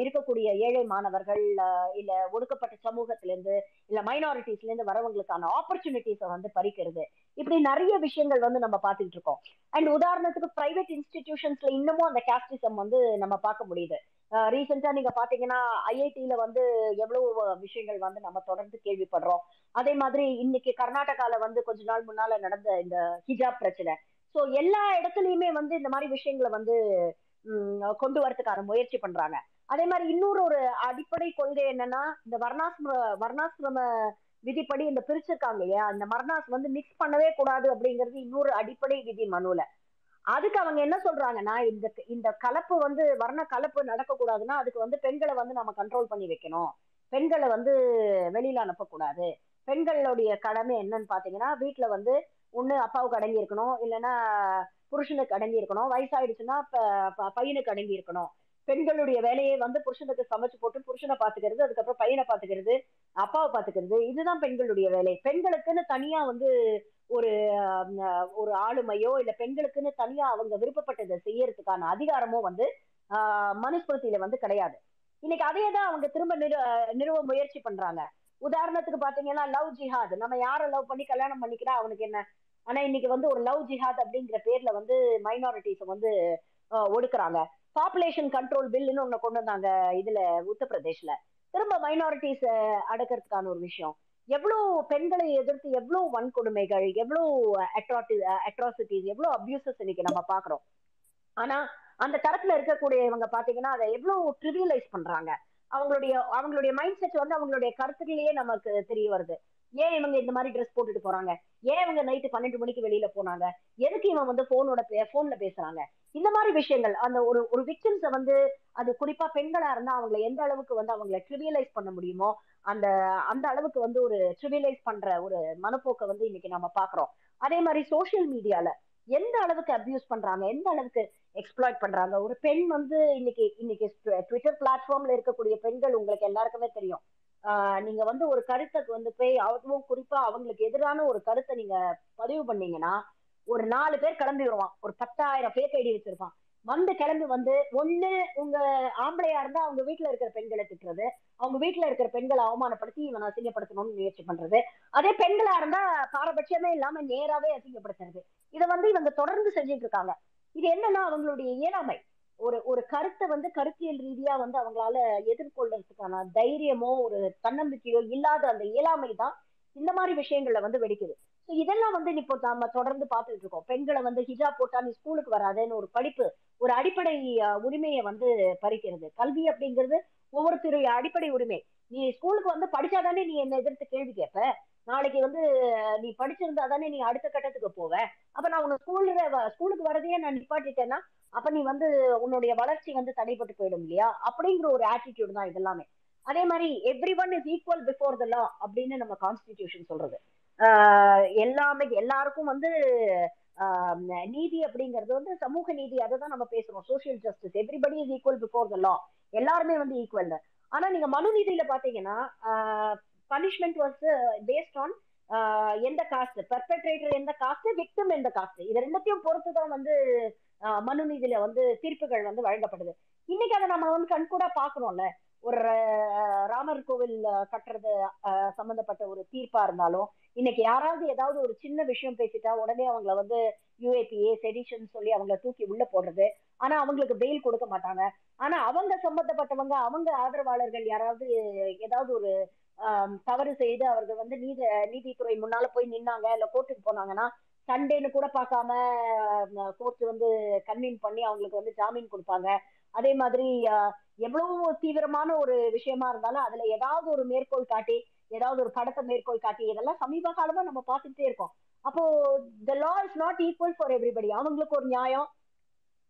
இருக்கக்கூடிய ஏழை மாணவர்கள் இல்ல ஒடுக்கப்பட்ட சமூகத்திலிருந்து இல்ல மைனாரிட்டிஸ்ல இருந்து வரவங்களுக்கான ஆப்பர்ச்சுனிட்டிஸை வந்து பறிக்கிறது. இப்படி நிறைய விஷயங்கள் வந்து நம்ம பார்த்துட்டு இருக்கோம். அண்ட் உதாரணத்துக்கு பிரைவேட் இன்ஸ்டிடியூஷன்ஸ்ல இன்னமும் அந்த கேஸ்டிசம் வந்து நம்ம பார்க்க முடியுது. ரீசெண்டா நீங்க பாத்தீங்கன்னா ஐஐடியில வந்து எவ்வளவு விஷயங்கள் வந்து நம்ம தொடர்ந்து கேள்விப்படுறோம். அதே மாதிரி இன்னைக்கு கர்நாடகால வந்து கொஞ்ச நாள் முன்னால நடந்த இந்த ஹிஜாப் பிரச்சனை. சோ எல்லா இடத்துலயுமே வந்து இந்த மாதிரி விஷயங்களை வந்து கொண்டு வரதுக்கான முயற்சி பண்றாங்க. அதே மாதிரி இன்னொரு ஒரு அடிப்படை கொள்கை என்னன்னா இந்த வர்ணாசிரம வர்ணாசிரம விதிப்படி இந்த பிரிச்சிருக்காங்க இல்லையா? இந்த மர்னாஸ் வந்து மிக்ஸ் பண்ணவே கூடாது அப்படிங்கிறது இன்னொரு அடிப்படை விதி மனுல. அதுக்கு அவங்க என்ன சொல்றாங்கன்னா இந்த இந்த கலப்பு வந்து வர்ண கலப்பு நடக்கக்கூடாதுன்னா அதுக்கு வந்து பெண்களை வந்து நம்ம கண்ட்ரோல் பண்ணி வைக்கணும். பெண்களை வந்து வெளியில அனுப்பக்கூடாது. பெண்களுடைய கடமை என்னன்னு பாத்தீங்கன்னா வீட்டுல வந்து ஒண்ணு அப்பாவுக்கு அடங்கி இருக்கணும் இல்லைன்னா புருஷனுக்கு அடங்கி இருக்கணும். வயசாயிடுச்சுன்னா பையனுக்கு அடங்கி இருக்கணும். பெண்களுடைய வேலையை வந்து புருஷனுக்கு சமைச்சு போட்டு புருஷனை பாத்துக்கிறது அதுக்கப்புறம் பையனை பாத்துக்கிறது அப்பாவை பாத்துக்கிறது இதுதான் பெண்களுடைய வேலை. பெண்களுக்குன்னு தனியா வந்து ஒரு ஒரு ஆளுமையோ இல்ல பெண்களுக்குன்னு தனியா அவங்க விருப்பப்பட்டதை செய்யறதுக்கான அதிகாரமோ வந்து ஆஹ், மனுஸ்மிருதியில வந்து கிடையாது. இன்னைக்கு அதே தான் அவங்க திரும்ப நிறு நிறுவ முயற்சி பண்றாங்க. உதாரணத்துக்கு பாத்தீங்கன்னா லவ் ஜிஹாத். நம்ம யார லவ் பண்ணி கல்யாணம் பண்ணிக்கிறா அவனுக்கு என்ன? ஆனா இன்னைக்கு வந்து ஒரு லவ் ஜிஹாத் அப்படிங்கிற பேர்ல வந்து மைனாரிட்டிஸ் வந்து ஒடுக்குறாங்க. பாப்புலேஷன் கண்ட்ரோல் பில்லுன்னு ஒண்ணு கொண்டு வந்தாங்க இதுல உத்தரப்பிரதேஷ்ல திரும்ப மைனாரிட்டிஸ் அடக்கிறதுக்கான ஒரு விஷயம். எவ்வளவு பெண்களை எதிர்த்து எவ்வளவு வன்கொடுமைகள் எவ்வளவு அட்ராட்டி அட்ராசிட்டிஸ் எவ்வளவு அபியூசஸ் இன்னைக்கு நம்ம பாக்குறோம். ஆனா அந்த தரத்துல இருக்கக்கூடிய இவங்க பாத்தீங்கன்னா அதை எவ்வளவு ட்ரிவியலைஸ் பண்றாங்க. அவங்களுடைய அவங்களுடைய மைண்ட் செட் வந்து அவங்களுடைய கருத்துக்களையே நமக்கு தெரிய வருது. ஏன் இவங்க இந்த மாதிரி ட்ரெஸ் போட்டுட்டு போறாங்க? ஏன் இவங்க நைட்டு பன்னெண்டு மணிக்கு வெளியில போனாங்க? எதுக்கு இவன் வந்து போனோட போன்ல பேசுறாங்க? இந்த மாதிரி விஷயங்கள் அந்த ஒரு ஒரு விக்டிம்ஸ வந்து அது குறிப்பா பெண்களா இருந்தா அவங்களை எந்த அளவுக்கு வந்து அவங்களை ட்ரிவியலைஸ் பண்ண முடியுமோ அந்த அந்த அளவுக்கு வந்து ஒரு ட்ரிவியலைஸ் பண்ற ஒரு மனப்போக்கை வந்து இன்னைக்கு நம்ம பாக்குறோம். அதே மாதிரி சோசியல் மீடியால எந்த அளவுக்கு அபியூஸ் பண்றாங்க? எந்த அளவுக்கு எக்ஸ்ப்ளாய்ட் பண்றாங்க? ஒரு பெண் வந்து இன்னைக்கு இன்னைக்கு ட்விட்டர் பிளாட்ஃபார்ம்ல இருக்கக்கூடிய பெண்கள் உங்களுக்கு எல்லாருக்குமே தெரியும். நீங்க வந்து ஒரு கருத்தை வந்து போய் அதுவும் குறிப்பா அவங்களுக்கு எதிரான ஒரு கருத்தை நீங்க பதிவு பண்ணீங்கன்னா ஒரு நாலு பேர் கிளம்பி வருவான். ஒரு பத்தாயிரம் பேக் ஐடி வச்சிருப்பான். வந்து கிளம்பி வந்து ஒண்ணு உங்க ஆம்பளையா இருந்தா அவங்க வீட்டுல இருக்கிற பெண்களை திட்டுறது அவங்க வீட்டுல இருக்கிற பெண்களை அவமானப்படுத்தி இவனை அசிங்கப்படுத்தணும்னு முயற்சி பண்றது. அதே பெண்களா இருந்தா பாரபட்சமே இல்லாம நேராவே அசிங்கப்படுத்துறது. இதை வந்து இவங்க தொடர்ந்து செஞ்சுட்டு இருக்காங்க. இது என்னன்னா அவங்களுடைய இயலாமை. ஒரு ஒரு கருத்தை வந்து கருத்தியல் ரீதியா வந்து அவங்களால எதிர்கொள்றதுக்கான தைரியமோ ஒரு தன்னம்பிக்கையோ இல்லாத அந்த இயலாமை தான் இந்த மாதிரி விஷயங்கள்ல வந்து வெடிக்குது. ஸோ இதெல்லாம் வந்து இப்போ நம்ம தொடர்ந்து பார்த்துட்டு இருக்கோம். பெண்களை வந்து ஹிஜாப் போட்டா நீ ஸ்கூலுக்கு வராதுன்னு ஒரு படிப்பு ஒரு அடிப்படை உரிமையை வந்து பறிக்கிறது. கல்வி அப்படிங்கிறது ஒவ்வொருத்தருடைய அடிப்படை உரிமை. நீ ஸ்கூலுக்கு வந்து படிச்சாதானே நீ என்ன எதிர்த்து கேள்வி கேட்ப? நாளைக்கு வந்து நீ படிச்சிருந்தா தானே நீ அடுத்த கட்டத்துக்கு போவ? அப்ப நான் உன்னை ஸ்கூல்ல ஸ்கூலுக்கு வரதையே நான் நிப்பாட்டிட்டேன்னா அப்ப நீ வந்து உன்னுடைய வளர்ச்சி வந்து தடைப்பட்டு போயிடும் இல்லையா? அப்படிங்கிற ஒரு ஆட்டிடியூட் தான் இதெல்லாமே. அதே மாதிரி every one is equal before the law அப்படின்னு நம்ம கான்ஸ்டிடியூஷன் சொல்றது. எல்லாமே எல்லாருக்கும் வந்து நீதி அப்படிங்கிறது வந்து சமூக நீதி அதை தான் நம்ம பேசுறோம். Social justice everybody is equal before the law எல்லாருமே வந்து ஈக்குவல் ஆனா நீங்க மனு நீதியில பாத்தீங்கன்னா பனிஷ்மெண்ட் வாஸ் பேஸ்ட் ஆன் எந்த காஸ்ட் பெர்பெட்ரேட்டர் எந்த காஸ்ட் விக்டம் எந்த காஸ்ட் இது ரெண்டத்தையும் பொறுத்து தான் வந்து மனு நீதியில வந்து தீர்ப்புகள் வந்து வழங்கப்படுது. இன்னைக்கு அதை நம்ம வந்து கண்கூடா பாக்குறோம்ல ஒரு ராமர் கோவில் கட்டுறது சம்பந்தப்பட்ட ஒரு தீர்ப்பா இருந்தாலும் இன்னைக்கு யாராவது ஏதாவது ஒரு சின்ன விஷயம் பேசிட்டா உடனே அவங்கள வந்து யூஏபிஏ செடிஷன் சொல்லி அவங்கள தூக்கி உள்ள போடுறது. ஆனா அவங்களுக்கு பெயில் கொடுக்க மாட்டாங்க. ஆனா அவங்க சம்பந்தப்பட்டவங்க அவங்க ஆதரவாளர்கள் யாராவது ஏதாவது ஒரு தவறு செய்து அவர்கள் வந்து நீதி நீதித்துறை முன்னால போய் நின்னாங்க இல்ல கோர்ட்டுக்கு போனாங்கன்னா சண்டேன்னு கூட பார்க்காம கோர்ட் வந்து கன்வீன் பண்ணி அவங்களுக்கு வந்து ஜாமீன் கொடுப்பாங்க. அதே மாதிரி எவ்வளவு தீவிரமான ஒரு விஷயமா இருந்தாலும் அதுல ஏதாவது ஒரு மேற்கோள் காட்டி ஏதாவது ஒரு படத்தை மேற்கோள் காட்டி இதெல்லாம் சமீப காலமா நம்ம பார்த்துட்டே இருக்கோம். அப்போ the law is not equal for everybody அவங்களுக்கு ஒரு நியாயம்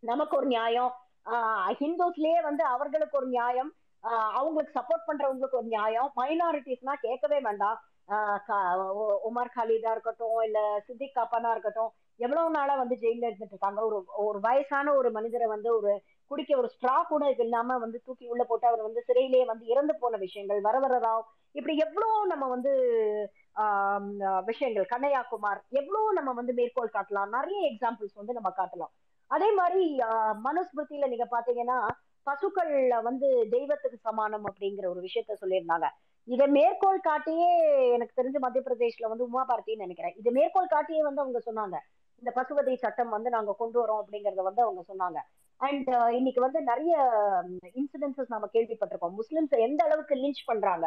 நமக்கு ஒரு நியாயம். ஆஹ் ஹிந்துஸ்லயே வந்து அவர்களுக்கு ஒரு நியாயம் ஆஹ் அவங்களுக்கு சப்போர்ட் பண்றவங்களுக்கு ஒரு நியாயம். மைனாரிட்டிஸ்னா கேட்கவே வேண்டாம். உமர் காலிதா இருக்கட்டும் இல்ல சித்திக் காப்பானா இருக்கட்டும் எவ்வளவு நாளா வந்து ஜெயில இருந்துட்டு இருக்காங்க. ஒரு ஒரு வயசான ஒரு மனிதரை வந்து ஒரு குடிக்க ஒரு ஸ்ட்ரா கூட இது இல்லாம வந்து தூக்கி உள்ள போட்டு அவர் வந்து சிறையிலேயே வந்து இறந்து போன விஷயங்கள் வர வர இப்படி எவ்வளவு நம்ம வந்து ஆஹ் விஷயங்கள். கண்ணையா குமார் எவ்வளவு நம்ம வந்து மேற்கோள் காட்டலாம். நிறைய எக்ஸாம்பிள்ஸ் வந்து நம்ம காட்டலாம். அதே மாதிரி ஆஹ் மனுஸ்மிருதியில நீங்க பாத்தீங்கன்னா பசுக்கள் வந்து தெய்வத்துக்கு சமானம் அப்படிங்கிற ஒரு விஷயத்த சொல்லியிருந்தாங்க. இதை மேற்கோள் காட்டியே எனக்கு தெரிஞ்ச மத்திய பிரதேஷ்ல வந்து உமா பாரதின்னு நினைக்கிறேன். இதை மேற்கோள் காட்டியே வந்து அவங்க சொன்னாங்க. இந்த பசுவதை சட்டம் வந்து நாங்க கொண்டு வரோம் அப்படிங்கறத வந்து அவங்க சொன்னாங்க. அண்ட் uh, இன்னைக்கு வந்து நிறைய இன்சிடென்சஸ் நம்ம கேள்விப்பட்டிருக்கோம். முஸ்லிம்ஸ் எந்த அளவுக்கு லிஞ்ச் பண்றாங்க?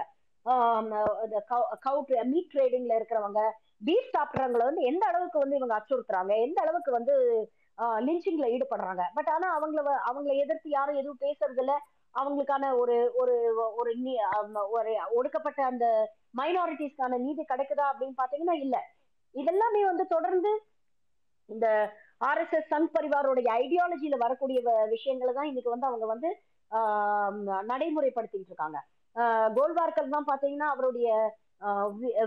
கவு மீட் ட்ரேடிங்ல இருக்கிறவங்க பீஃப் சாப்பிட்றவங்களை வந்து எந்த அளவுக்கு வந்து இவங்க அச்சுறுத்துறாங்க? எந்த அளவுக்கு வந்து லிஞ்சிங்ல ஈடுபடுறாங்க. பட் ஆனா அவங்கள வ- அவங்கள எதிர்த்து யாரும் எதுவும் பேசுறது இல்ல அவங்களுக்கான ஒரு ஒரு ஒரு ஒரு ஒடுக்கப்பட்ட அந்த மைனாரிட்டிஸ்க்கான நீதி கிடைக்குதா அப்படின்னு பாத்தீங்கன்னா இல்ல. இதெல்லாமே வந்து தொடர்ந்து இந்த ஆர்எஸ்எஸ் சங் பரிவாரோடைய ஐடியாலஜியில வரக்கூடிய விஷயங்களை தான் இன்னைக்கு வந்து அவங்க வந்து ஆஹ் நடைமுறைப்படுத்திட்டு இருக்காங்க. ஆஹ் கோல்வார்கர் தான் பாத்தீங்கன்னா அவருடைய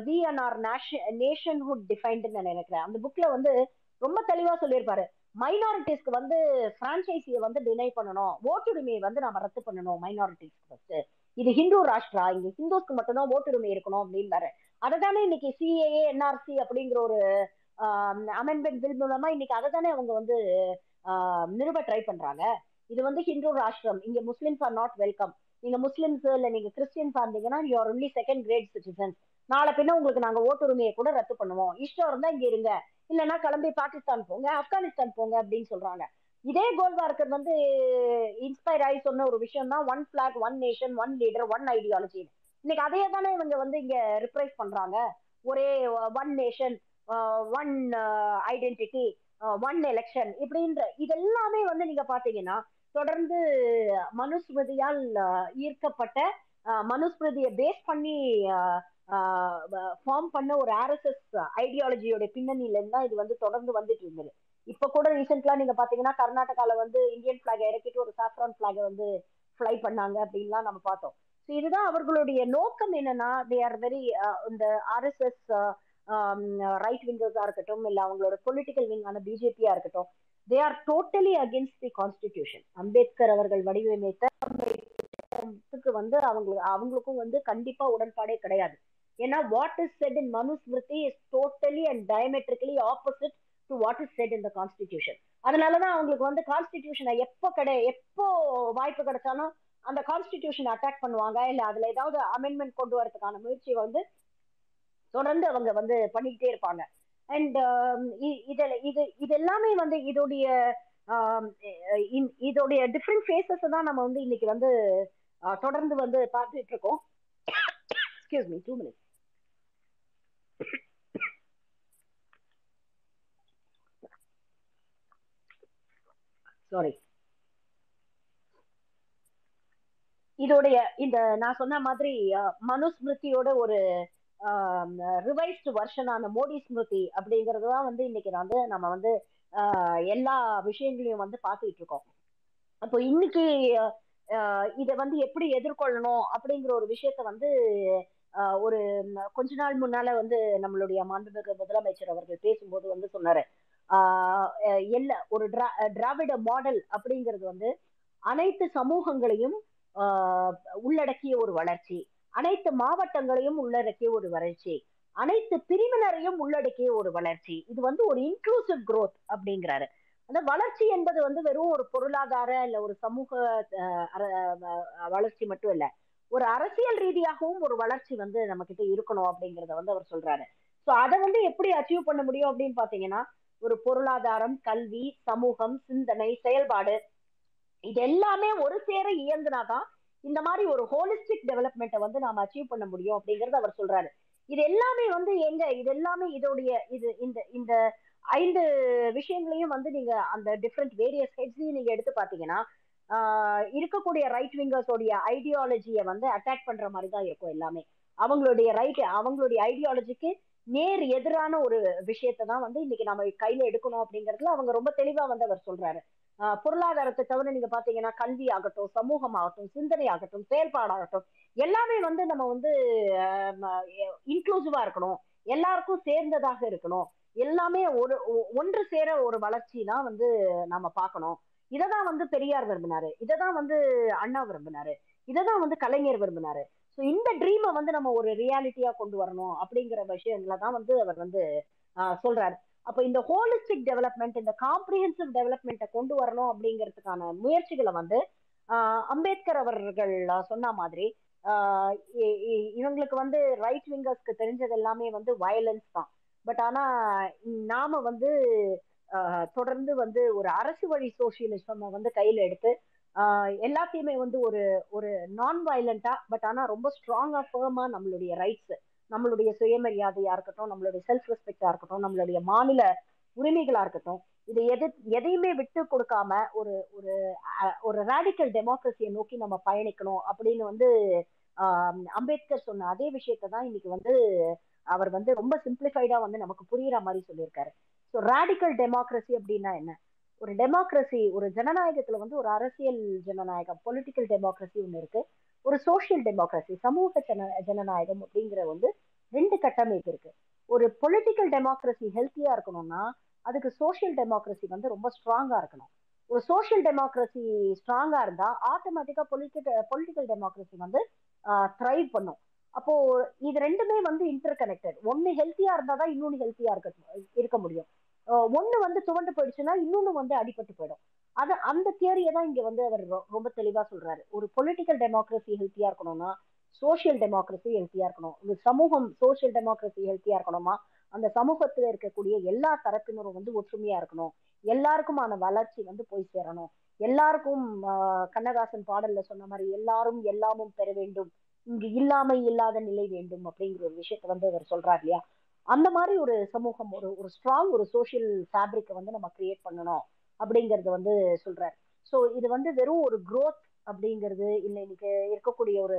விஎன்ஆர் நேஷன்ஹுட் டிஃபைன்டுன்னு நினைக்கிறேன். அந்த புக்ல வந்து ரொம்ப தெளிவா சொல்லியிருப்பாரு. மைனாரிட்டிஸ்க்கு வந்து பிரான்ச்சைசியை வந்து டினை பண்ணணும். ஓட்டுரிமையை வந்து நம்ம ரத்து பண்ணணும் மைனாரிட்டிஸ்க்கு ஃபர்ஸ்ட் இது ஹிந்து ராஷ்டிரா. இங்க ஹிந்துஸ்க்கு மட்டும்தான் ஓட்டுரிமை இருக்கணும் அப்படின்னாரு அதை தானே இன்னைக்கு சிஏஏ என்ஆர்சி அப்படிங்கிற ஒரு அமெண்ட்மெண்ட் பில் மூலமா இன்னைக்கு அதை தானே அவங்க வந்து ஆஹ் நிறுவ ட்ரை பண்றாங்க. இது வந்து ஹிந்து ராஷ்டிரம். இங்க முஸ்லிம்ஸ் ஆர் நாட் வெல்கம் நீங்க முஸ்லிம்ஸ் இல்ல நீங்க கிறிஸ்டியன்ஸ் இருந்தீங்கன்னா you're only second grade citizens நாளை பின்ன உங்களுக்கு நாங்க ஓட்டுரிமையை கூட ரத்து பண்ணுவோம். இஷ்டம் இருந்தா இங்க இருங்க. இல்லைன்னா கிளம்பி பாகிஸ்தான் போங்க ஆப்கானிஸ்தான் போங்க அப்படின்னு சொல்றாங்க. இதே கோல்வார்க்கர் வந்து இன்ஸ்பயர் ஆகி சொன்ன ஒரு விஷயம் தான் one bloc one nation one leader one ideology இன்னைக்கு அதே தானே இவங்க வந்து இங்க ரிப்ரைஸ் பண்றாங்க. ஒரே one nation one identity one election இப்படின்ற இதெல்லாமே வந்து நீங்க பாத்தீங்கன்னா தொடர்ந்து மனுஸ்மிருதியால் ஈர்க்கப்பட்ட ஆஹ், மனுஸ்மிருதியை பேஸ் பண்ணி ஃபார்ம் பண்ண ஒரு ஆர்எஸ்எஸ் ஐடியாலஜியோட பின்னணியில இருந்து தான் இது வந்து தொடர்ந்து வந்துட்டு இருந்தது. இப்ப கூட ரீசெண்டா நீங்க பாத்தீங்கன்னா கர்நாடகால வந்து இந்தியன் பிளாக் இறக்கிட்டு ஒரு சாஃப்ரான் பிளாக் வந்து ஃப்ளை பண்ணாங்க அப்படின்லாம் நம்ம பார்த்தோம். ஸோ இதுதான் அவர்களுடைய நோக்கம் என்னன்னா தே ஆர் வெரி இந்த ஆர்எஸ்எஸ் ரைட் விங்கர்ஸா இருக்கட்டும் இல்ல அவங்களோட பொலிட்டிக்கல் விங்கான பிஜேபியா இருக்கட்டும் they are totally against the constitution Ambedkar அவர்கள் வடிவமைத்த வந்து அவங்க அவங்களுக்கும் வந்து கண்டிப்பா உடன்பாடே கிடையாது. ஏன்னா what is said in Manusmriti is totally and diametrically opposite to what is said in the constitution அதனாலதான் அவங்களுக்கு வந்து கான்ஸ்டிடியூஷனை எப்போ கிடை எப்போ வாய்ப்பு கிடைச்சாலும் அந்த கான்ஸ்டிடியூஷன் அட்டாக் பண்ணுவாங்க. இல்ல அதுல ஏதாவது அமெண்ட்மெண்ட் கொண்டு வரதுக்கான முயற்சியை வந்து தொடர்ந்து அவங்க வந்து பண்ணிக்கிட்டே இருப்பாங்க. அண்ட் um, இது இது எல்லாமே வந்து இதோடைய um, இதோடைய டிஃப்ரெண்ட் ஃபேஸஸ் தான் நம்ம வந்து இன்னைக்கு வந்து தொடர்ந்து வந்து பார்த்துட்டு இருக்கோம். Excuse me two minutes sorry இதோடைய இந்த நான் சொன்ன மாதிரி மனுஸ்மிருதியோட ஒரு ரிவைஸ்டு வருஷனான மோடி ஸ்மிருதி அப்படிங்கிறது தான் வந்து இன்னைக்கு வந்து நம்ம வந்து ஆஹ், எல்லா விஷயங்களையும் வந்து பார்த்துட்டு இருக்கோம். அப்போ இன்னைக்கு ஆஹ், இதை வந்து எப்படி எதிர்கொள்ளணும் அப்படிங்கிற ஒரு விஷயத்த வந்து ஒரு கொஞ்ச நாள் முன்னால வந்து நம்மளுடைய மாண்புமிகு முதலமைச்சர் அவர்கள் பேசும்போது வந்து சொன்னாரு. ஆஹ், எல்லா ஒரு திரா- திராவிட மாடல் அப்படிங்கிறது வந்து அனைத்து சமூகங்களையும் ஆஹ், உள்ளடக்கிய ஒரு வளர்ச்சி. அனைத்து மாவட்டங்களையும் உள்ளடக்கிய ஒரு வளர்ச்சி. அனைத்து பிரிவினரையும் உள்ளடக்கிய ஒரு வளர்ச்சி. இது வந்து ஒரு இன்க்ளூசிவ் குரோத் அப்படிங்கிறாரு. அந்த வளர்ச்சி என்பது வந்து வெறும் ஒரு பொருளாதார இல்ல ஒரு சமூக வளர்ச்சி மட்டும் இல்ல. ஒரு அரசியல் ரீதியாகவும் ஒரு வளர்ச்சி வந்து நம்ம கிட்ட இருக்கணும் அப்படிங்கறத வந்து அவர் சொல்றாரு. சோ அதை வந்து எப்படி அச்சீவ் பண்ண முடியும் அப்படின்னு பாத்தீங்கன்னா ஒரு பொருளாதாரம் கல்வி சமூகம் சிந்தனை செயல்பாடு இது எல்லாமே ஒரு சேர இயங்குனாதான் இந்த மாதிரி ஒரு ஹோலிஸ்டிக் டெவலப்மெண்ட்டை வந்து நாம அச்சீவ் பண்ண முடியும் அப்படிங்கறத அவர் சொல்றாரு. இது எல்லாமே வந்து எங்க இது எல்லாமே இதோடைய இது இந்த இந்த ஐந்து விஷயங்களையும் வந்து நீங்க அந்த டிஃப்ரெண்ட் வேரியஸ் ஹெட்ஸையும் நீங்க எடுத்து பாத்தீங்கன்னா இருக்கக்கூடிய ரைட் விங்கர்ஸோடைய ஐடியாலஜியை வந்து அட்டாக் பண்ற மாதிரி தான் இருக்கும் எல்லாமே. அவங்களுடைய ரைட் அவங்களுடைய ஐடியாலஜிக்கு நேர் எதிரான ஒரு விஷயத்தை தான் வந்து இன்னைக்கு நம்ம கையில எடுக்கணும் அப்படிங்கறதுல அவங்க ரொம்ப தெளிவா வந்து அவர் சொல்றாரு. பொருளாதாரத்தை தவிர நீங்க பாத்தீங்கன்னா கல்வி ஆகட்டும் சமூகம் ஆகட்டும் சிந்தனை ஆகட்டும் செயல்பாடாகட்டும் எல்லாமே வந்து நம்ம வந்து இன்க்ளூசிவா இருக்கணும். எல்லாருக்கும் சேர்ந்ததாக இருக்கணும். எல்லாமே ஒரு ஒ- ஒன்று சேர ஒரு வளர்ச்சி தான் வந்து நம்ம பார்க்கணும். இததான் வந்து பெரியார் விரும்பினாரு. இததான் வந்து அண்ணா விரும்பினாரு. இததான் வந்து கலைஞர் விரும்பினாரு. ஸோ இந்த ட்ரீமை வந்து நம்ம ஒரு ரியாலிட்டியா கொண்டு வரணும் அப்படிங்கிற விஷயங்கள தான் வந்து அவர் வந்து சொல்றாரு. அப்போ இந்த ஹோலிஸ்டிக் டெவலப்மெண்ட் இந்த காம்ப்ரிஹென்சிவ் டெவலப்மெண்ட்டை கொண்டு வரணும் அப்படிங்கிறதுக்கான முயற்சிகளை வந்து அம்பேத்கர் அவர்கள் சொன்ன மாதிரி இ- இ- இவங்களுக்கு வந்து ரைட் விங்கர்ஸ்க்கு தெரிஞ்சது எல்லாமே வந்து வயலன்ஸ் தான். பட் ஆனா நாம வந்து தொடர்ந்து வந்து ஒரு அரசு வழி சோசியலிசம் வந்து கையில எடுத்து எல்லாத்தையுமே வந்து ஒரு ஒரு நான் வயலண்டா பட் ஆனா ரொம்ப ஸ்ட்ராங்கா ஃபேமா நம்மளுடைய ரைட்ஸ் நம்மளுடைய சுயமரியாதையா இருக்கட்டும் நம்மளுடைய செல்ஃப் ரெஸ்பெக்டா இருக்கட்டும் நம்மளுடைய மாநில உரிமைகளா இருக்கட்டும் இது எது எதையுமே விட்டு கொடுக்காம ஒரு ஒரு ஒரு ரேடிக்கல் டெமோக்ரஸியை நோக்கி நம்ம பயணிக்கணும் அப்படின்னு வந்து அம்பேத்கர் சொன்ன அதே விஷயத்தை தான் இன்னைக்கு வந்து அவர் வந்து ரொம்ப சிம்பிளிஃபைடா வந்து நமக்கு புரியுற மாதிரி சொல்லியிருக்காரு. ஸோ ரேடிக்கல் டெமோக்ரஸி அப்படின்னா என்ன? ஒரு டெமோக்ரஸி ஒரு ஜனநாயகத்துல வந்து ஒரு அரசியல் ஜனநாயகம் பொலிட்டிக்கல் டெமோக்ரஸி ஒன்று இருக்கு. ஒரு சோஷியல் டெமோக்ரஸி சமூக ஜன ஜனநாயகம் அப்படிங்கிற வந்து ரெண்டு கட்டமைப்பு இருக்கு. ஒரு பொலிட்டிக்கல் டெமோக்ரஸி ஹெல்த்தியா இருக்கணும்னா அதுக்கு சோஷியல் டெமோக்ரஸி வந்து ரொம்ப ஸ்ட்ராங்கா இருக்கணும். ஒரு சோஷியல் டெமோக்ரஸி ஸ்ட்ராங்கா இருந்தா ஆட்டோமேட்டிக்கா பொலிட்டிக்கல் பொலிட்டிக்கல் டெமோக்ரஸி வந்து த்ரைவ் பண்ணும். அப்போ இது ரெண்டுமே வந்து இன்டர் கனெக்டட் ஒன்னு ஹெல்த்தியா இருந்தாதான் இன்னொன்னு ஹெல்த்தியா இருக்க இருக்க முடியும். ஒன்னு ஒண்ணு வந்து துவண்டு போயிடுச்சுன்னா இன்னொன்னு வந்து அடிபட்டு போயிடும். அது அந்த தியரியை தான் இங்க வந்து அவர் ரொம்ப தெளிவா சொல்றாரு. ஒரு பொலிட்டிக்கல் டெமோக்ரஸி ஹெல்த்தியா இருக்கணும்னா சோசியல் டெமோக்ரஸி ஹெல்த்தியா இருக்கணும். ஒரு சமூகம் சோசியல் டெமோக்ரஸி ஹெல்த்தியா இருக்கணுமா அந்த சமூகத்துல இருக்கக்கூடிய எல்லா தரப்பினரும் வந்து ஒற்றுமையா இருக்கணும். எல்லாருக்குமான வளர்ச்சி வந்து போய் சேரணும். எல்லாருக்கும் ஆஹ், கண்ணதாசன் பாடல்ல சொன்ன மாதிரி எல்லாரும் எல்லாமும் பெற வேண்டும். இங்கு இல்லாமை இல்லாத நிலை வேண்டும் அப்படிங்கிற ஒரு விஷயத்த வந்து அவர் சொல்றாரு இல்லையா? அந்த மாதிரி ஒரு சமூகம் ஒரு ஒரு ஸ்ட்ராங் ஒரு சோசியல் ஃபேப்ரிக்கை வந்து நம்ம கிரியேட் பண்ணணும் அப்படிங்கறது வந்து சொல்றாரு. ஸோ இது வந்து வெறும் ஒரு குரோத் அப்படிங்கிறது இல்லை இன்னைக்கு இருக்கக்கூடிய ஒரு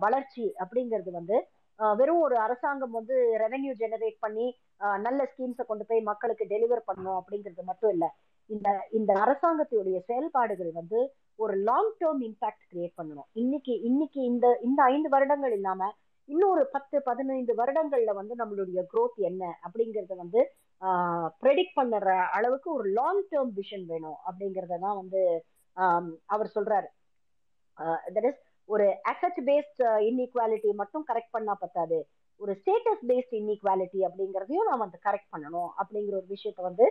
வளர்ச்சி அப்படிங்கிறது வந்து வெறும் ஒரு அரசாங்கம் வந்து ரெவென்யூ ஜெனரேட் பண்ணி ஆஹ், நல்ல ஸ்கீம்ஸை கொண்டு போய் மக்களுக்கு டெலிவர் பண்ணணும் அப்படிங்கிறது மட்டும் இல்ல. இந்த இந்த அரசாங்கத்தினுடைய செயல்பாடுகள் வந்து ஒரு லாங் டேர்ம் இம்பாக்ட் கிரியேட் பண்ணணும். இன்னைக்கு இன்னைக்கு இந்த இந்த ஐந்து வருடங்கள் இல்லாம இன்னொரு பத்து பதினைந்து வருடங்கள்ல வந்து நம்மளுடைய குரோத் என்ன அப்படிங்கறத வந்து ப்ரெடிக்ட் பண்ணுற அளவுக்கு ஒரு லாங் டேர்ம் விஷன் வேணும் அப்படிங்கிறத தான் வந்து ஆஹ் அவர் சொல்றாரு. தட் இஸ் ஒரு அசட் பேஸ்ட் இன்இக்வாலிட்டி மட்டும் கரெக்ட் பண்ணா பத்தாது. ஒரு ஸ்டேட்டஸ் பேஸ்ட் இன்இக்வாலிட்டி அப்படிங்கறதையும் நாம் வந்து கரெக்ட் பண்ணணும் அப்படிங்கிற ஒரு விஷயத்த வந்து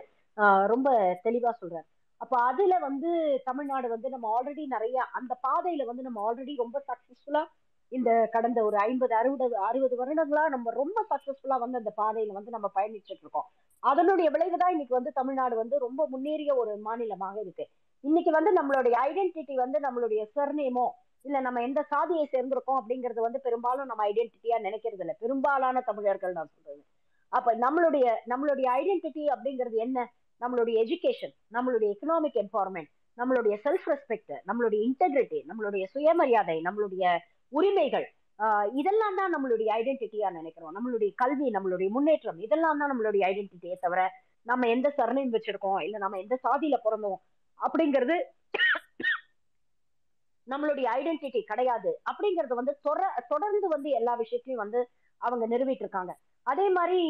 ரொம்ப தெளிவா சொல்றாரு. அப்ப அதுல வந்து தமிழ்நாடு வந்து நம்ம ஆல்ரெடி நிறைய அந்த பாதையில வந்து நம்ம ஆல்ரெடி ரொம்ப சக்சஸ்ஃபுல்லா இந்த கடந்த ஒரு ஐம்பது அறுபது அறுபது வருடங்களா நம்ம ரொம்ப சக்சஸ்ஃபுல்லா வந்து அந்த பாதையில வந்து நம்ம பயணிச்சுட்டு இருக்கோம் அதனுடைய விளைவுதான் இன்னைக்கு வந்து தமிழ்நாடு வந்து ரொம்ப முன்னேறிய ஒரு மாநிலமாக இருக்கு. இன்னைக்கு வந்து நம்மளுடைய ஐடென்டிட்டி வந்து நம்மளுடைய சர்நேமோ இல்ல நம்ம எந்த சாதியை சேர்ந்திருக்கோம் அப்படிங்கறது வந்து பெரும்பாலும் நம்ம ஐடென்டிட்டியா நினைக்கிறது இல்லை பெரும்பாலான தமிழர்கள் நான் சொல்றது. அப்ப நம்மளுடைய நம்மளுடைய ஐடென்டிட்டி அப்படிங்கிறது என்ன? நம்மளுடைய எஜுகேஷன் நம்மளுடைய எக்கனாமிக் எம்பவர்மெண்ட் நம்மளுடைய செல்ஃப் ரெஸ்பெக்ட் நம்மளுடைய இன்டெகிரிட்டி நம்மளுடைய சுயமரியாதை நம்மளுடைய உரிமைகள் இதெல்லாம் தான் நம்மளுடைய ஐடென்டிட்டியா நினைக்கிறோம். நம்மளுடைய கல்வி நம்மளுடைய முன்னேற்றம் இதெல்லாம் தான் நம்மளுடைய ஐடென்டிட்டியே தவிர நம்ம எந்த சரணையும் வச்சிருக்கோம் இல்ல நம்ம எந்த சாதியில பிறந்தோம் அப்படிங்கிறது நம்மளுடைய ஐடென்டிட்டி கிடையாது. அப்படிங்கறது வந்து தொடர்ந்து வந்து எல்லா விஷயத்தையும் வந்து அவங்க நிறுவிட்டு இருக்காங்க. அதே மாதிரி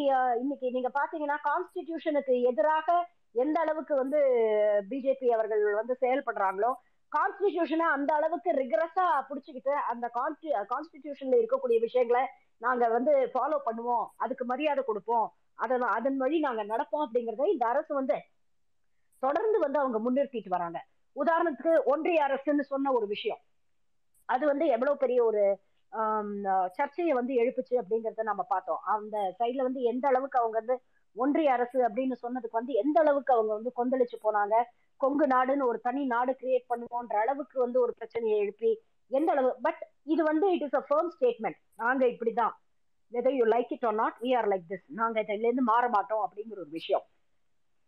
இன்னைக்கு நீங்க பாத்தீங்கன்னா கான்ஸ்டிடியூஷனுக்கு எதிராக எந்த அளவுக்கு வந்து பிஜேபி அவர்கள் வந்து செயல்படுறாங்களோ கான்ஸ்டிடியூஷனை அந்த அளவுக்கு ரிகரஸா புடிச்சுக்கிட்டு அந்த கான்ஸ்டிடியூஷன்ல இருக்கக்கூடிய விஷயங்களை நாங்க வந்து ஃபாலோ பண்ணுவோம். அதுக்கு மரியாதை கொடுப்போம். அதன் அதன் வழி நாங்க நடப்போம் அப்படிங்கறத இந்த அரசு வந்து தொடர்ந்து வந்து அவங்க முன்னிறுத்திட்டு வராங்க. உதாரணத்துக்கு ஒன்றிய அரசுன்னு சொன்ன ஒரு விஷயம். அது வந்து எவ்வளவு பெரிய ஒரு சர்ச்சையை வந்து எழுப்புச்சு அப்படிங்கறத நம்ம பார்த்தோம். அந்த சைட்ல வந்து எந்த அளவுக்கு அவங்க வந்து ஒன்றிய அரசு அப்படின்னு சொன்னதுக்கு வந்து எந்த அளவுக்கு அவங்க வந்து கொந்தளிச்சு போனாங்க கொங்கு நாடுன்னு ஒரு தனி நாடு கிரியேட் பண்ணுவோன்ற அளவுக்கு வந்து ஒரு பிரச்சனையை எழுப்பி எந்த அளவு பட் இது வந்து it is a firm statement நாங்க இப்படிதான். Whether you like it or not we are like this நாங்க இதுல இருந்து மாற மாட்டோம் அப்படிங்கிற ஒரு விஷயம்.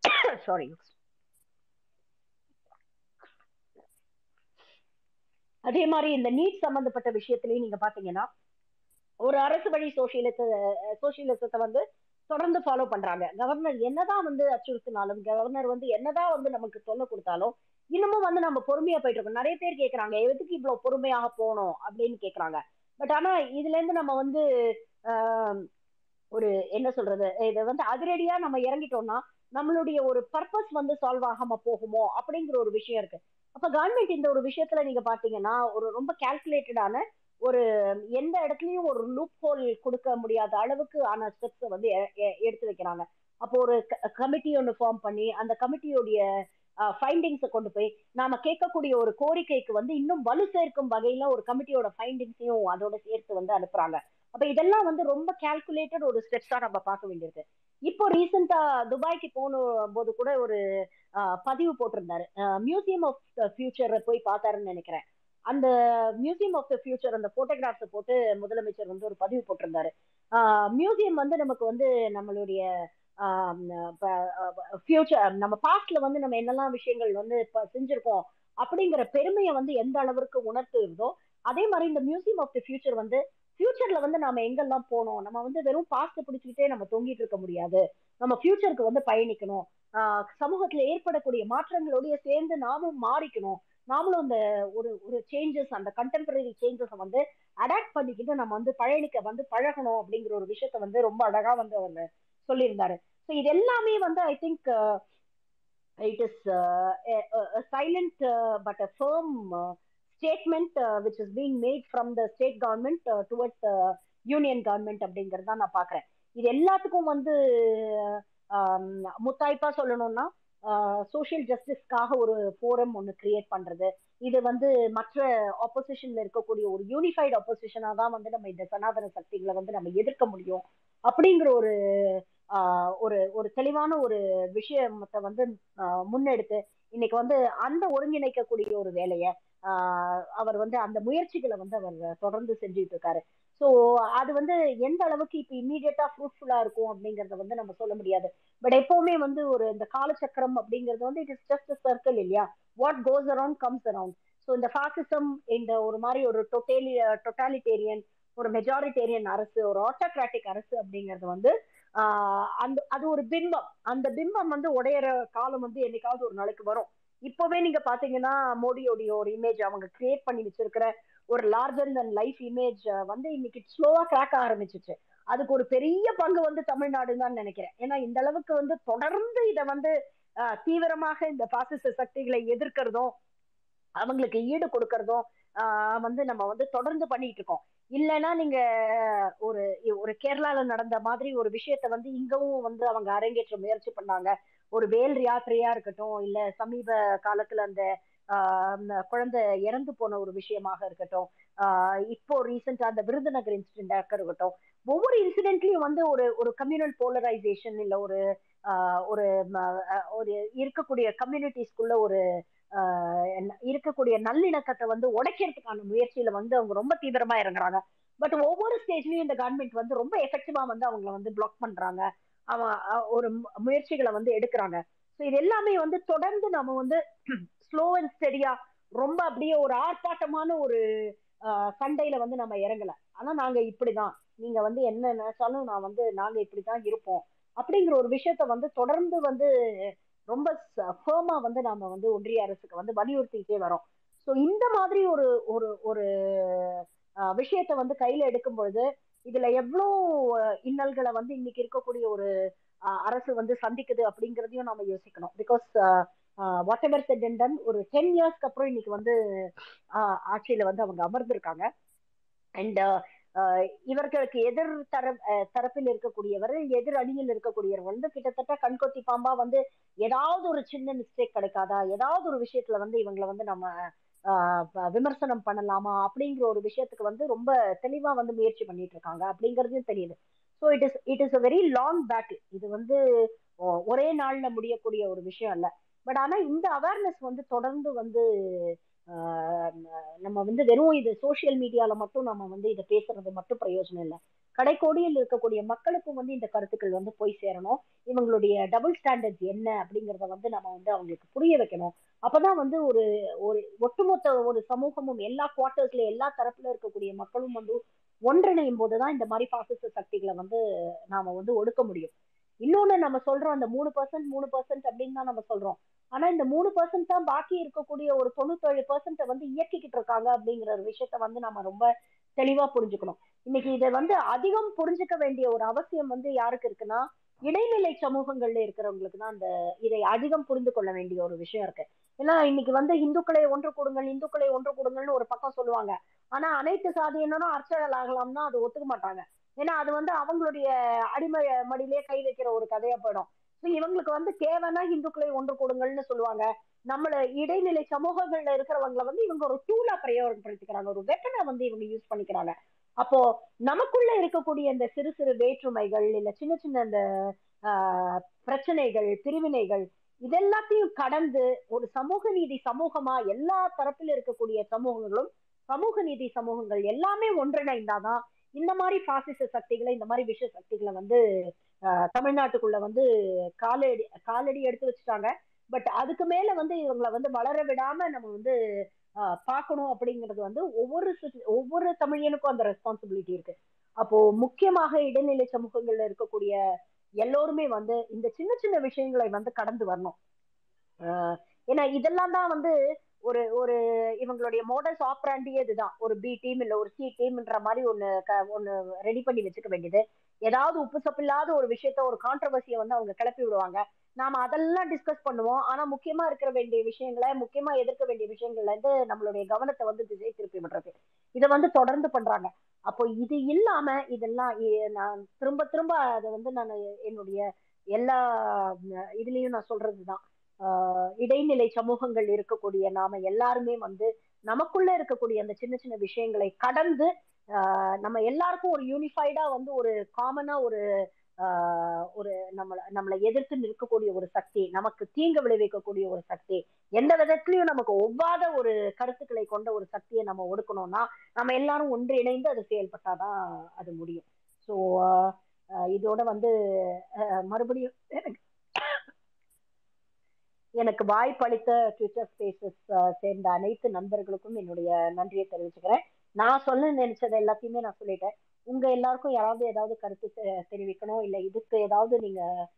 சாரி அதே மாதிரி இந்த நீட் சம்பந்தப்பட்ட விஷயத்திலையும் நீங்க பாத்தீங்கன்னா ஒரு அரசு வழி சோசியலிச சோசியலிசத்தை வந்து தொடர்ந்து ஃபாலோ பண்றாங்க. கவர்னர் என்னதான் வந்து அச்சுறுத்தினாலும் கவர்னர் வந்து என்னதான் வந்து நமக்கு சொல்ல கொடுத்தாலும் இன்னமும் வந்து நம்ம பொறுமையா போயிட்டு இருக்கோம். நிறைய பேர் கேக்குறாங்க எதுக்கு இவ்வளவு பொறுமையாக போகணும்? அப்படின்னு கேட்கறாங்க பட் ஆனா இதுல இருந்து நம்ம வந்து ஒரு என்ன சொல்றது இதை வந்து அதிரடியா நம்ம இறங்கிட்டோம்னா நம்மளுடைய ஒரு பர்பஸ் வந்து சால்வ் ஆகாம போகுமோ அப்படிங்கிற ஒரு விஷயம் இருக்கு. அப்ப கவர்மெண்ட் இந்த ஒரு விஷயத்துல நீங்க பாத்தீங்கன்னா ஒரு ரொம்ப கால்குலேட்டடான ஒரு எந்த இடத்துலயும் ஒரு லூப் ஹோல் கொடுக்க முடியாத அளவுக்கு ஆன ஸ்டெப்ஸ் வந்து எடுத்து வைக்கிறாங்க. அப்போ ஒரு கமிட்டி ஒன்று ஃபார்ம் பண்ணி அந்த கமிட்டியோடைய ஃபைண்டிங்ஸை கொண்டு போய் நாம கேட்கக்கூடிய ஒரு கோரிக்கைக்கு வந்து இன்னும் வலு சேர்க்கும் வகையில ஒரு கமிட்டியோட ஃபைண்டிங்ஸையும் அதோட சேர்த்து வந்து அனுப்புறாங்க. அப்ப இதெல்லாம் வந்து ரொம்ப கால்குலேட்டட் ஒரு ஸ்டெப்ஸா நம்ம பார்க்க வேண்டியிருக்கு. இப்போ ரீசெண்டா துபாய்க்கு போன போது கூட ஒரு பதிவு போட்டிருந்தாரு. மியூசியம் ஆஃப் ஃபியூச்சர் போய் பார்த்தாருன்னு நினைக்கிறேன். அந்த மியூசியம் ஆஃப் த ஃபியூச்சர் அந்த போட்டோகிராஃப்ஸை போட்டு முதலமைச்சர் வந்து ஒரு பதிவு போட்டிருந்தாரு. மியூசியம் வந்து நமக்கு வந்து நம்மளுடைய ஃபியூச்சர் நம்ம பாஸ்ட்ல வந்து நம்ம என்னெல்லாம் விஷயங்கள் வந்து செஞ்சிருக்கோம் அப்படிங்கிற பெருமையை வந்து எந்த அளவிற்கு உணர்த்துறதோ அதே மாதிரி இந்த மியூசியம் ஆஃப் தி ஃபியூச்சர் வந்து ஃபியூச்சர்ல வந்து நாம எங்கெல்லாம் போனோம்? நம்ம வந்து வெறும் பாஸ்ட் பிடிச்சிக்கிட்டே நம்ம தொங்கிட்டு இருக்க முடியாது. நம்ம ஃபியூச்சருக்கு வந்து பயணிக்கணும். சமூகத்துல ஏற்படக்கூடிய மாற்றங்களோடய சேர்ந்து நாமும் மாறிக்கணும். நாமளும் அந்த ஒரு ஒரு சேஞ்சஸ் அந்த கண்டெம்பரரி சேஞ்சஸை வந்து அடாப்ட் பண்ணிக்கிட்டு நம்ம வந்து பழனிக்க வந்து பழகணும் அப்படிங்கிற ஒரு விஷயத்த வந்து ரொம்ப அழகா வந்து அவர் சொல்லியிருந்தாரு. ஸோ இது எல்லாமே வந்து I think it is silent but a firm statement which is being made from the state government towards union government அப்படிங்கிறது தான் நான் பாக்குறேன் இது எல்லாத்துக்கும் வந்து um, முத்தாய்ப்பா சொல்லணும்னா சோசியல் ஜஸ்டிஸ்க்காக ஒரு ஃபோரம் ஒன்று கிரியேட் பண்றது. இது வந்து மற்ற ஆப்போசிஷன்ல இருக்கக்கூடிய ஒரு யூனிஃபைடு ஆப்போசிஷனா தான் வந்து நம்ம இந்த சனாதன சக்திகளை வந்து நம்ம எதிர்க்க முடியும். அப்படிங்கிற ஒரு ஒரு ஒரு தெளிவான ஒரு விஷயத்தை வந்து முன்னெடுத்து இன்னைக்கு வந்து அந்த ஒருங்கிணைக்கக்கூடிய ஒரு வேலையை அவர் வந்து அந்த முயற்சிகளை வந்து அவர் தொடர்ந்து செஞ்சுட்டு இருக்காரு. ஸோ அது வந்து எந்த அளவுக்கு இப்போ இம்மீடியட்டா ஃப்ரூட்ஃபுல்லா இருக்கும் அப்படிங்கறத வந்து நம்ம சொல்ல முடியாது. பட் எப்பவுமே வந்து ஒரு இந்த காலச்சக்கரம் அப்படிங்கிறது வந்து இட் இஸ் ஜஸ்ட் சர்க்கிள் இல்லையா? What goes around comes around so இந்த ஃபாசிசம் இந்த ஒரு மாதிரி ஒரு டொட்டேலி டொட்டாலிட்டேரியன் ஒரு மெஜாரிட்டேரியன் அரசு ஒரு ஆட்டோகிராட்டிக் அரசு அப்படிங்கிறது வந்து அந்த அது ஒரு பிம்பம். அந்த பிம்பம் வந்து உடையிற காலம் வந்து என்னைக்காவது ஒரு நாளைக்கு வரும். இப்பவே நீங்க பாத்தீங்கன்னா மோடியோடைய ஒரு இமேஜ் அவங்க கிரியேட் பண்ணி வச்சிருக்கிற ஒரு லார்ஜர் தன் லைஃப் இமேஜ் வந்து இன்னைக்கு ஸ்லோவா கிராக் ஆரம்பிச்சிச்சு. அதுக்கு ஒரு பெரிய பங்கு வந்து தமிழ்நாடு தான் நினைக்கிறேன். ஏன்னா இந்த அளவுக்கு வந்து தொடர்ந்து இதை வந்து தீவிரமாக இந்த பாசிச சக்திகளை எதிர்க்கிறதும் அவங்களுக்கு ஈடு கொடுக்கறதும் வந்து நம்ம வந்து தொடர்ந்து பண்ணிட்டு இருக்கோம். இல்லைன்னா நீங்க ஒரு ஒரு கேரளால நடந்த மாதிரி ஒரு விஷயத்த வந்து இங்கவும் வந்து அவங்க அரங்கேற்ற முயற்சி பண்ணாங்க. ஒரு வேல் யாத்திரையா இருக்கட்டும் இல்ல சமீப காலத்துல அந்த குழந்தை இறந்து போன ஒரு விஷயமாக இருக்கட்டும் இப்போ ரீசெண்டா அந்த விருதுநகர் இன்சிடென்டாக இருக்கட்டும் ஒவ்வொரு இன்சிடென்ட்லயும் வந்து ஒரு ஒரு கம்யூனல் போலரைசேஷன் இல்ல ஒரு ஒரு ஒரு இருக்கக்கூடிய கம்யூனிட்டிஸ்குள்ள ஒரு இருக்கக்கூடிய நல்லிணக்கத்தை வந்து உடைக்கிறதுக்கான முயற்சியில வந்து அவங்க ரொம்ப தீவிரமா இறங்குறாங்க. பட் ஒவ்வொரு ஸ்டேஜ்லயும் இந்த கவர்மெண்ட் வந்து ரொம்ப எஃபெக்டிவா வந்து அவங்கள வந்து பிளாக் பண்றாங்க. அவன் ஒரு முயற்சிகளை வந்து எடுக்கிறாங்க. ஸோ இது எல்லாமே வந்து தொடர்ந்து நம்ம வந்து ஸ்லோ அண்ட் ஸ்டெடியா ரொம்ப அப்படியே ஒரு ஆர்ப்பாட்டமான ஒரு சண்டையில வந்து நம்ம இறங்கல. ஆனா நாங்க இப்படிதான். நீங்க வந்து என்ன நினைச்சாலும் நான் வந்து நாங்க இப்படிதான் இருப்போம். அப்படிங்கிற ஒரு விஷயத்த வந்து தொடர்ந்து வந்து ரொம்ப ஃபேமா வந்து நாம வந்து ஒன்றிய அரசுக்கு வந்து வலியுறுத்திக்கிட்டே வரோம். ஸோ இந்த மாதிரி ஒரு ஒரு ஒரு விஷயத்த வந்து கையில எடுக்கும் பொழுது இதுல எவ்வளோ இன்னல்களை வந்து இன்னைக்கு இருக்கக்கூடிய ஒரு அரசு வந்து சந்திக்குது அப்படிங்கிறதையும் நாம யோசிக்கணும். பிகாஸ் வாட் எவர் செட் ஒரு டென் இயர்ஸ்க்கு அப்புறம் இன்னைக்கு வந்து ஆட்சியில வந்து அவங்க அமர்ந்திருக்காங்க. அண்ட் இவர்களுக்கு எதிர் தர தரப்பில் இருக்கக்கூடியவர் எதிர் அணியில் இருக்கக்கூடியவர் வந்து கிட்டத்தட்ட கண்கொத்தி பாம்பா வந்து ஏதாவது ஒரு சின்ன மிஸ்டேக் கிடைக்காதா? ஏதாவது ஒரு விஷயத்துல வந்து இவங்களை வந்து நம்ம ஆஹ் விமர்சனம் பண்ணலாமா? அப்படிங்கிற ஒரு விஷயத்துக்கு வந்து ரொம்ப தெளிவா வந்து முயற்சி பண்ணிட்டு இருக்காங்க. அப்படிங்கறதும் தெரியுது. So it is it is a very long battle இது வந்து ஒரே நாள்ல முடியக்கூடிய ஒரு விஷயம் இல்லை பட் ஆனா இந்த அவேர்னஸ் வந்து தொடர்ந்து வந்து நம்ம வந்து வெறும் இது சோஷியல் மீடியால மட்டும் நம்ம வந்து இதை பேசுறது மட்டும் பிரயோஜனம் இல்லை. கடைக்கோடியில் இருக்கக்கூடிய மக்களுக்கும் வந்து இந்த கருத்துக்கள் வந்து போய் சேரணும். இவங்களுடைய டபுள் ஸ்டாண்டர்ட்ஸ் என்ன அப்படிங்கிறத வந்து நம்ம வந்து அவங்களுக்கு புரிய வைக்கணும். அப்பதான் வந்து ஒரு ஒரு ஒட்டுமொத்த ஒரு சமூகமும் எல்லா குவார்ட்டர்ஸ்ல எல்லா தரப்புல இருக்கக்கூடிய மக்களும் வந்து ஒன்றிணையும் போதுதான் இந்த மாதிரி பாசிச சக்திகளை வந்து நாம வந்து ஒடுக்க முடியும். இன்னொன்னு நம்ம சொல்றோம் அந்த மூணு பர்சன்ட் மூணு பர்சன்ட் அப்படின்னு தான் நம்ம சொல்றோம். ஆனா இந்த மூணு பர்சன்ட் தான் பாக்கி இருக்கக்கூடிய ஒரு தொண்ணூத்தேழு பர்சன்ட் வந்து இயக்கிக்கிட்டு இருக்காங்க அப்படிங்கிற ஒரு விஷயத்த வந்து நம்ம ரொம்ப தெளிவா புரிஞ்சுக்கணும். இன்னைக்கு இதை வந்து அதிகம் புரிஞ்சுக்க வேண்டிய ஒரு அவசியம் வந்து யாருக்கு இருக்குன்னா இடைநிலை சமூகங்கள்ல இருக்கிறவங்களுக்கு தான் அந்த இதை அதிகம் புரிந்து கொள்ள வேண்டிய ஒரு விஷயம் இருக்கு. ஏன்னா இன்னைக்கு வந்து இந்துக்களை ஒன்று கொடுங்கள் இந்துக்களை ஒன்று கொடுங்கள்னு ஒரு பக்கம் சொல்லுவாங்க. ஆனா அனைத்து சாதியினரும் அர்ச்சகல் ஆகலாம்னா அது ஒத்துக்க மாட்டாங்க. ஏன்னா அது வந்து அவங்களுடைய அடிமை மடியிலே கை வைக்கிற ஒரு கதையா போயிடும். இவங்களுக்கு வந்து தேவைன்னா இந்துக்களை ஒன்று கொடுங்கள்னு சொல்லுவாங்க. நம்மள இடைநிலை சமூகங்கள்ல இருக்கிறவங்களை வந்து இவங்க ஒரு டூலா பிரயோகப்படுத்திக்கிறாங்க. ஒரு வெப்பனை வந்து இவங்க யூஸ் பண்ணிக்கிறாங்க. அப்போ நமக்குள்ள இருக்கக்கூடிய இந்த சிறு சிறு வேற்றுமைகள் இல்ல சின்ன சின்ன இந்த ஆஹ் பிரச்சனைகள் பிரிவினைகள் இதெல்லாத்தையும் கடந்து ஒரு சமூக நீதி சமூகமா எல்லா தரப்பில் இருக்கக்கூடிய சமூகங்களும் சமூக நீதி சமூகங்கள் எல்லாமே ஒன்றிணைந்தாதான் இந்த மாதிரி பாசிச சக்திகளை இந்த மாதிரி விஷ சக்திகளை வந்து ஆஹ் தமிழ்நாட்டுக்குள்ள வந்து காலடி காலடி எடுத்து வச்சுட்டாங்க. பட் அதுக்கு மேல வந்து இவங்களை வந்து வளர விடாம நம்ம வந்து ஆஹ் பார்க்கணும் அப்படிங்கிறது வந்து ஒவ்வொரு ஒவ்வொரு தமிழியனுக்கும் அந்த ரெஸ்பான்சிபிலிட்டி இருக்கு. அப்போ முக்கியமாக இடைநிலை சமூகங்கள்ல இருக்கக்கூடிய எல்லோருமே வந்து இந்த சின்ன சின்ன விஷயங்களை வந்து கடந்து வரணும். ஆஹ் ஏன்னா இதெல்லாம் தான் வந்து ஒரு ஒரு இவங்களுடைய மோடல்ஸ் ஆப்ராண்டியே இதுதான். ஒரு பி டீம் இல்ல ஒரு சி டீம்ன்ற மாதிரி ஒண்ணு க- ஒண்ணு ரெடி பண்ணி வச்சுக்க வேண்டியது. ஏதாவது உப்பு சப்பில்லாத ஒரு விஷயத்த ஒரு கான்ட்ரவர்சியை வந்து அவங்க கிளப்பி விடுவாங்க. நாம அதெல்லாம் டிஸ்கஸ் பண்ணுவோம். ஆனா முக்கியமா இருக்கிற வேண்டிய விஷயங்களை முக்கியமா எதிர்க்க வேண்டிய விஷயங்கள்ல இருந்து நம்மளுடைய கவனத்தை வந்து திசை திருப்பி விடுறது. இதை வந்து தொடர்ந்து பண்றாங்க. அப்போ இது இல்லாம இதெல்லாம் நான் திரும்ப திரும்ப அதை வந்து நான் என்னுடைய எல்லா இதுலயும் நான் சொல்றதுதான். இடைநிலை சமூகங்கள் இருக்கக்கூடிய நாம எல்லாருமே வந்து நமக்குள்ள இருக்கக்கூடிய அந்த சின்ன சின்ன விஷயங்களை கடந்து ஆஹ் நம்ம எல்லாருக்கும் ஒரு யூனிஃபைடா வந்து ஒரு காமனா ஒரு ஆஹ் ஒரு நம்மள நம்மளை எதிர்த்து நிற்கக்கூடிய ஒரு சக்தி நமக்கு தீங்கு விளைவிக்கக்கூடிய ஒரு சக்தி எந்த விதத்திலயும் நமக்கு ஒவ்வாத ஒரு கருத்துக்களை கொண்ட ஒரு சக்தியை நம்ம ஒடுக்கணும்னா நம்ம எல்லாரும் ஒன்றிணைந்து அது செயல்பட்டாதான் அது முடியும். ஸோ இதோட வந்து மறுபடியும் எனக்கு வாய்ப்பளித்த ட்விட்டர் ஸ்பேசஸ் சேர்ந்த அனைத்து நண்பர்களுக்கும் என்னுடைய நன்றியை தெரிவிச்சுக்கிறேன். நான் சொல்ல நினைச்சது எல்லாத்தையுமே நான் சொல்லிட்டேன். உங்க எல்லாருக்கும் யாராவது ஏதாவது கருத்து தெ- தெரிவிக்கணும் இல்ல இதுக்கு ஏதாவது நீங்க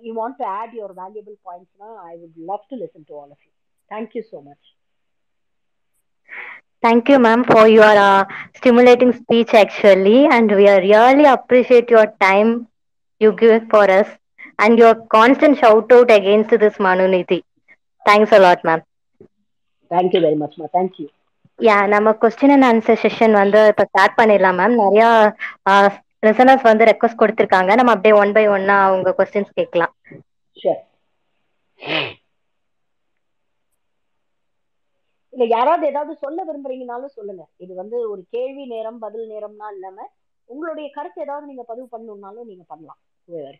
you want to add your valuable பாயிண்ட்ஸ்னா I would love to listen to all of you thank you so much Thank you, ma'am, for your uh, stimulating speech, actually. And we are really appreciate your time you give for us. And your constant shout out against this Manuniti. Thanks a lot, ma'am. Thank you very மச்மா thank you யா நம்ம question and answer session வந்து இப்போ start பண்ணிடலாம் ma'am நிறைய listeners வந்து request கொடுத்துருக்காங்க. நம்ம அப்படியே ஒன் பை ஒன்னா அவங்க கொஸ்டின்ஸ் கேட்கலாம். இல்ல யாராவது ஏதாவது சொல்ல விரும்புறீங்கனாலும் சொல்லுங்க. இது வந்து ஒரு கேள்வி நேரம் பதில் நேரம்னா இல்லாம உங்களுடைய கருத்து ஏதாவது நீங்க பதிவு பண்ணணும்னாலும் நீங்க பண்ணலாம்.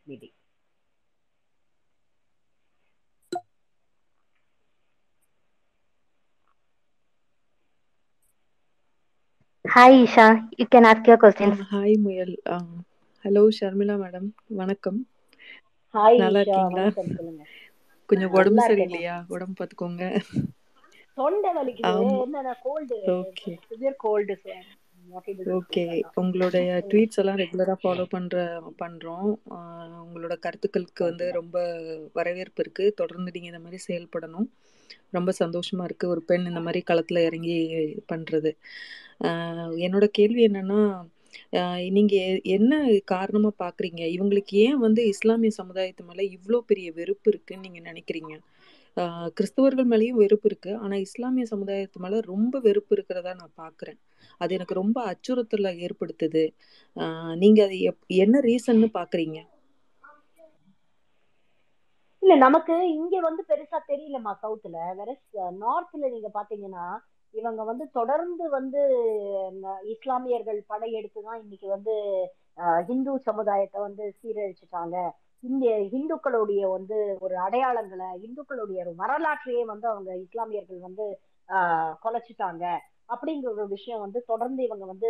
Meeting hi Esha you can ask your questions hi முயல் ஹலோ ஷர்மிளா மேடம் வணக்கம். ஹாய் நல்லா ஈஷா இருக்கீங்களா வணக்கம் சொல்லுங்க. கொஞ்சம் உடம்பு நல்லா சரியில்லையா? உடம்பு பார்த்துக்கோங்க. தொண்டை வலிக்குது. என்னன்னா cold okay severe cold okay உங்களுடைய ட்வீட்ஸ் எல்லாம் ரெகுலரா ஃபாலோ பண்ற பண்றோம். ஆஹ் உங்களோட கருத்துக்களுக்கு வந்து ரொம்ப வரவேற்பு இருக்கு. தொடர்ந்து நீங்க இந்த மாதிரி செயல்படணும். ரொம்ப சந்தோஷமா இருக்கு. ஒரு பெண் இந்த மாதிரி களத்துல இறங்கி பண்றது. என்னோட கேள்வி என்னன்னா நீங்க என்ன காரணமா பாக்குறீங்க? இவங்களுக்கு ஏன் வந்து இஸ்லாமிய சமுதாயத்து மேல இவ்வளோ பெரிய வெறுப்பு இருக்குன்னு நீங்க நினைக்கிறீங்க? கிறிஸ்தவர்கள் மேலேயும் வெறுப்பு இருக்கு. ஆனா இஸ்லாமிய சமுதாயத்து மேல ரொம்ப வெறுப்பு இருக்கிறதா நான் பாக்குறேன். அது எனக்கு ரொம்ப அச்சுறுத்தலை ஏற்படுத்துது. நீங்க அது எப்- என்ன ரீசன்னு பாக்குறீங்க? இல்ல இல்ல நமக்கு இங்க வந்து பெருசா தெரியலமா சவுத்துல. வேற நார்த்ல நீங்க பாத்தீங்கன்னா இவங்க வந்து தொடர்ந்து வந்து இஸ்லாமியர்கள் படையெடுத்து தான் இன்னைக்கு வந்து ஹிந்து சமுதாயத்தை வந்து சீரழிச்சிட்டாங்க. இந்திய இந்துக்களுடைய வந்து ஒரு அடையாளங்களை இந்துக்களுடைய ஒரு வரலாற்றையே வந்து அவங்க இஸ்லாமியர்கள் வந்து கொலைச்சிட்டாங்க. அப்படிங்கிற ஒரு விஷயம் வந்து தொடர்ந்து இவங்க வந்து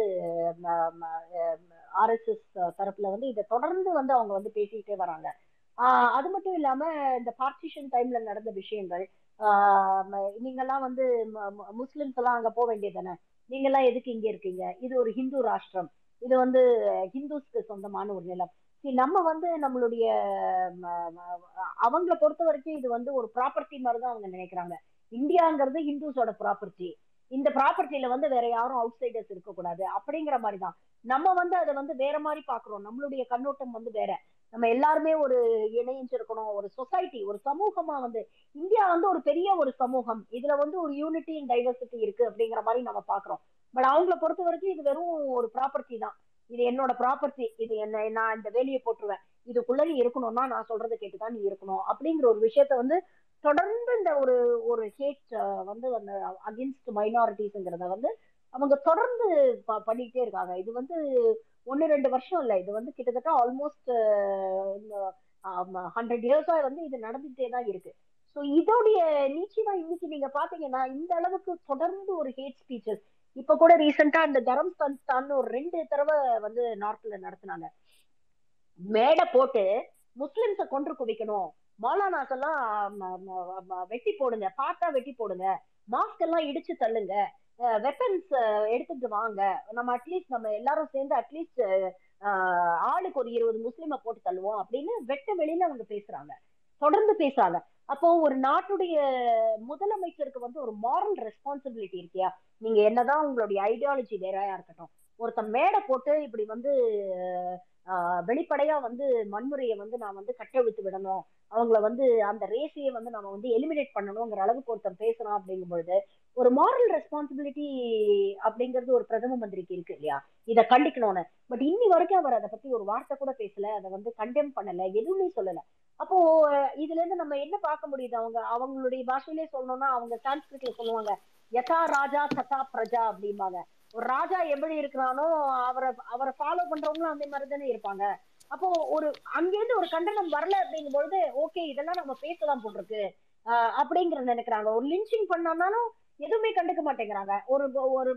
ஆர்எஸ்எஸ் தரப்புல வந்து இதை தொடர்ந்து வந்து அவங்க வந்து பேசிக்கிட்டே வராங்க. அது மட்டும் இல்லாம இந்த பார்ட்டிஷன் டைம்ல நடந்த விஷயங்கள் நீங்கெல்லாம் வந்து முஸ்லிம்ஸ் எல்லாம் அங்க போக வேண்டியது தானே நீங்க நீங்கெல்லாம் எதுக்கு இங்க இருக்கீங்க? இது ஒரு ஹிந்து ராஷ்டிரம். இது வந்து ஹிந்துஸ்க்கு சொந்தமான ஒரு நிலம். நம்ம வந்து நம்மளுடைய அவங்களை பொறுத்த வரைக்கும் இது வந்து ஒரு ப்ராப்பர்ட்டி மாதிரி தான் அவங்க நினைக்கிறாங்க. இந்தியாங்கிறது ஹிந்துஸோட ப்ராப்பர்ட்டி இந்த ப்ராப்பர்ட்டில வந்து வேற யாரும் அவுட் சைடர்ஸ் இருக்கக்கூடாது. அப்படிங்கிற மாதிரி தான் நம்ம வந்து அதை வந்து வேற மாதிரி பாக்குறோம் நம்மளுடைய கண்ணோட்டம் வந்து வேற. நம்ம எல்லாருமே ஒரு இணைஞ்சிருக்கணும் ஒரு சொசைட்டி ஒரு சமூகமா வந்து இந்தியா வந்து ஒரு பெரிய ஒரு சமூகம். இதுல வந்து ஒரு யூனிட்டி அண்ட் டைவர்சிட்டி இருக்கு அப்படிங்கிற மாதிரி நம்ம பாக்குறோம் பட் அவங்கள பொறுத்த வரைக்கும் இது வெறும் ஒரு ப்ராப்பர்ட்டி தான். இது என்னோட ப்ராப்பர்ட்டி இது என்ன நான் இந்த வேலையை போட்டுருவேன். இதுக்குள்ள நீ இருக்கணும்னா நான் சொல்றதை கேட்டுதான் நீ இருக்கணும். அப்படிங்கிற ஒரு விஷயத்த வந்து தொடர்ந்து இந்த ஒரு ஒரு ஹேட் வந்து அந்த அகென்ஸ்ட் மைனாரிட்டிஸ்ங்கிறத வந்து அவங்க தொடர்ந்து ப- பண்ணிக்கிட்டே இருக்காங்க. இது வந்து ஒன்னு ரெண்டு வருஷம் இல்ல. இது வந்து கிட்டத்தட்ட ஆல்மோஸ்ட் ஹண்ட்ரட் இயர்ஸா வந்து இது நடந்துட்டே தான் இருக்கு. ஸோ இதோடைய நீச்சி தான் இன்னைக்கு நீங்க பாத்தீங்கன்னா இந்த அளவுக்கு தொடர்ந்து ஒரு ஹேட் ஸ்பீச்சஸ் இப்ப கூட ரீசெண்டா அந்த தரம் சன்ஸ்தான் ஒரு ரெண்டு தடவை வந்து நார்த்ல நடத்தினாங்க. மேடை போட்டு முஸ்லிம்ஸ கொன்று குவிக்கணும். மௌலானாஸ் எல்லாம் வெட்டி போடுங்க. பார்த்தா வெட்டி போடுங்க. மாஸ்க் எல்லாம் இடிச்சு தள்ளுங்க. வெப்பன்ஸ் எடுத்துட்டு வாங்க. நம்ம அட்லீஸ்ட் நம்ம எல்லாரும் சேர்ந்து அட்லீஸ்ட் ஆளுக்கு ஒரு இருபது முஸ்லீமை போட்டு தள்ளுவோம் அப்படின்னு வெட்ட வெளியில அவங்க பேசுறாங்க. தொடர்ந்து பேசுறாங்க. அப்போ ஒரு நாட்டுடைய முதலமைச்சருக்கு வந்து ஒரு மாரல் ரெஸ்பான்சிபிலிட்டி இருக்கியா? நீங்க என்னதான் உங்களுடைய ஐடியாலஜி வேறையா இருக்கட்டும். ஒருத்தன் மேடை போட்டு இப்படி வந்து ஆஹ் வெளிப்படையா வந்து வன்முறையை வந்து நான் வந்து கட்டவிழ்த்து விடணும். அவங்கள வந்து அந்த ரேஸையே வந்து நம்ம வந்து எலிமினேட் பண்ணணுங்கிற அளவுக்கு ஒருத்தன் பேசுறான் அப்படிங்கும் பொழுது ஒரு மாரல் ரெஸ்பான்சிபிலிட்டி அப்படிங்கிறது ஒரு பிரதம மந்திரிக்கு இருக்கு இல்லையா? இதை கண்டிக்கணும்னு. பட் இன்னி வரைக்கும் அவர் அதை பத்தி ஒரு வார்த்தை கூட பேசல அதை வந்து கண்டெம் பண்ணல எதுவுமே சொல்லல. அப்போ இதுல இருந்து நம்ம என்ன பார்க்க முடியுது? அவங்க அவங்களுடைய பாஷையிலே சொல்லணும்னா அவங்க சான்ஸ்கிரிட்ல சொல்லுவாங்க யதா ராஜா சதா பிரஜா அப்படிம்பாங்க. ஒரு ராஜா எப்படி இருக்கிறானோ அவரை அவரை ஃபாலோ பண்றவங்களும் அதே மாதிரி தானே இருப்பாங்க. அப்போ ஒரு அங்கேருந்து ஒரு கண்டனம் வரல அப்படிங்கும் பொழுது ஓகே இதெல்லாம் நம்ம பேசலாம் போட்டிருக்கு அப்படிங்கறத நினைக்கிறாங்க. ஒரு லிஞ்சிங் பண்ணாலும் எதுவுமே கண்டுக்க மாட்டேங்கிறாங்க. ஒரு ஒரு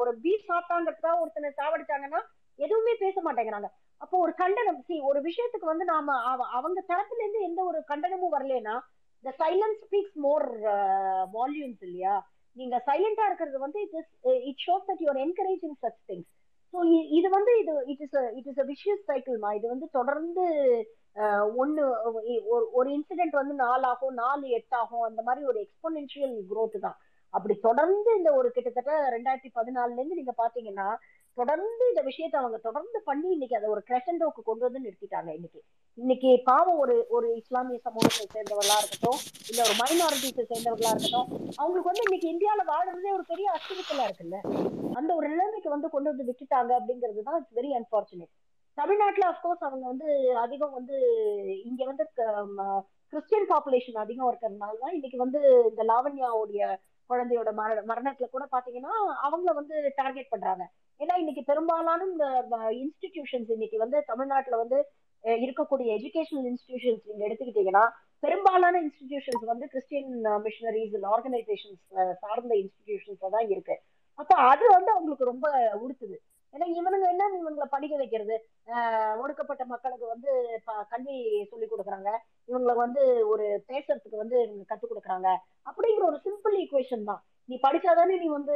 ஒரு பீஃப் சாப்பிட்டாங்கிறதுக்காக ஒருத்தனை சாவடிச்சாங்கன்னா எதுவுமே பேச மாட்டேங்கிறாங்க. அப்போ ஒரு கண்டனம் சி ஒரு விஷயத்துக்கு வந்து நாம அவ- அவங்க தரப்புல இருந்து எந்த ஒரு கண்டனமும் வரலன்னா the silence speaks more volumes இல்லையா? நீங்க சைலண்டா இருக்கிறது வந்து it is it shows that you're encouraging such things so இது வந்து இது it is it is a vicious சைக்கிள்மா இது வந்து தொடர்ந்து uh, ஒன்று ஒரு ஒரு இன்சிடென்ட் வந்து நாலு ஆகும் நாலு எட்டாகும் அந்த மாதிரி ஒரு எக்ஸ்போனென்ஷியல் க்ரோத் தான். அப்படி தொடர்ந்து இந்த ஒரு கிட்டத்தட்ட ரெண்டாயிரத்தி பதினாலுல இருந்து நீங்க பாத்தீங்கன்னா தொடர்ந்து இந்த விஷயத்தை அவங்க தொடர்ந்து பண்ணி இன்னைக்கு அதை ஒரு கிரெஷண்டோக்கு கொண்டு வந்து நிறுத்திட்டாங்க இன்னைக்கு. இன்னைக்கு பாவம் ஒரு ஒரு இஸ்லாமிய சமூகத்தை சேர்ந்தவர்களா இருக்கட்டும் இல்ல ஒரு மைனாரிட்டிஸை சேர்ந்தவர்களா இருக்கட்டும் அவங்களுக்கு வந்து இன்னைக்கு இந்தியாவில வாழுறதே ஒரு பெரிய அச்சுறுத்தலா இருக்குல்ல. அந்த ஒரு நிலைமைக்கு வந்து கொண்டு வந்து விட்டுட்டாங்க அப்படிங்கிறது தான் இட்ஸ் வெரி அன்பார்ச்சுனேட் தமிழ்நாட்டுல அஃப்கோர்ஸ் அவங்க வந்து அதிகம் வந்து இங்க வந்து கிறிஸ்டியன் பாப்புலேஷன் அதிகம் இருக்கிறதுனால தான் இன்னைக்கு வந்து இந்த லாவண்யாவுடைய குழந்தையோட மர மரணத்துல கூட பாத்தீங்கன்னா அவங்கள வந்து டார்கெட் பண்றாங்க. ஏன்னா இன்னைக்கு பெரும்பாலான இந்த இன்ஸ்டிடியூஷன்ஸ் இன்னைக்கு வந்து தமிழ்நாட்டுல வந்து இருக்கக்கூடிய எஜுகேஷனல் இன்ஸ்டிடியூஷன்ஸ் நீங்க எடுத்துக்கிட்டீங்கன்னா பெரும்பாலான இன்ஸ்டிடியூஷன்ஸ் வந்து கிறிஸ்டியன் மிஷனரிஸ் ஆர்கனைசேஷன்ஸ் சார்ந்த இன்ஸ்டிடியூஷன்ஸ் தான் இருக்கு. அப்ப அது வந்து அவங்களுக்கு ரொம்ப உறுத்துது. ஏன்னா இவனுங்க என்ன இவங்களை படிக்க வைக்கிறது? ஒடுக்கப்பட்ட மக்களுக்கு வந்து ப- கல்வி சொல்லி கொடுக்குறாங்க. இவங்களை வந்து ஒரு பேசுறதுக்கு வந்து இவங்க கத்துக் கொடுக்குறாங்க. அப்படிங்கிற ஒரு சிம்பிள் ஈக்குவேஷன் தான். நீ படிச்சாதானே நீ வந்து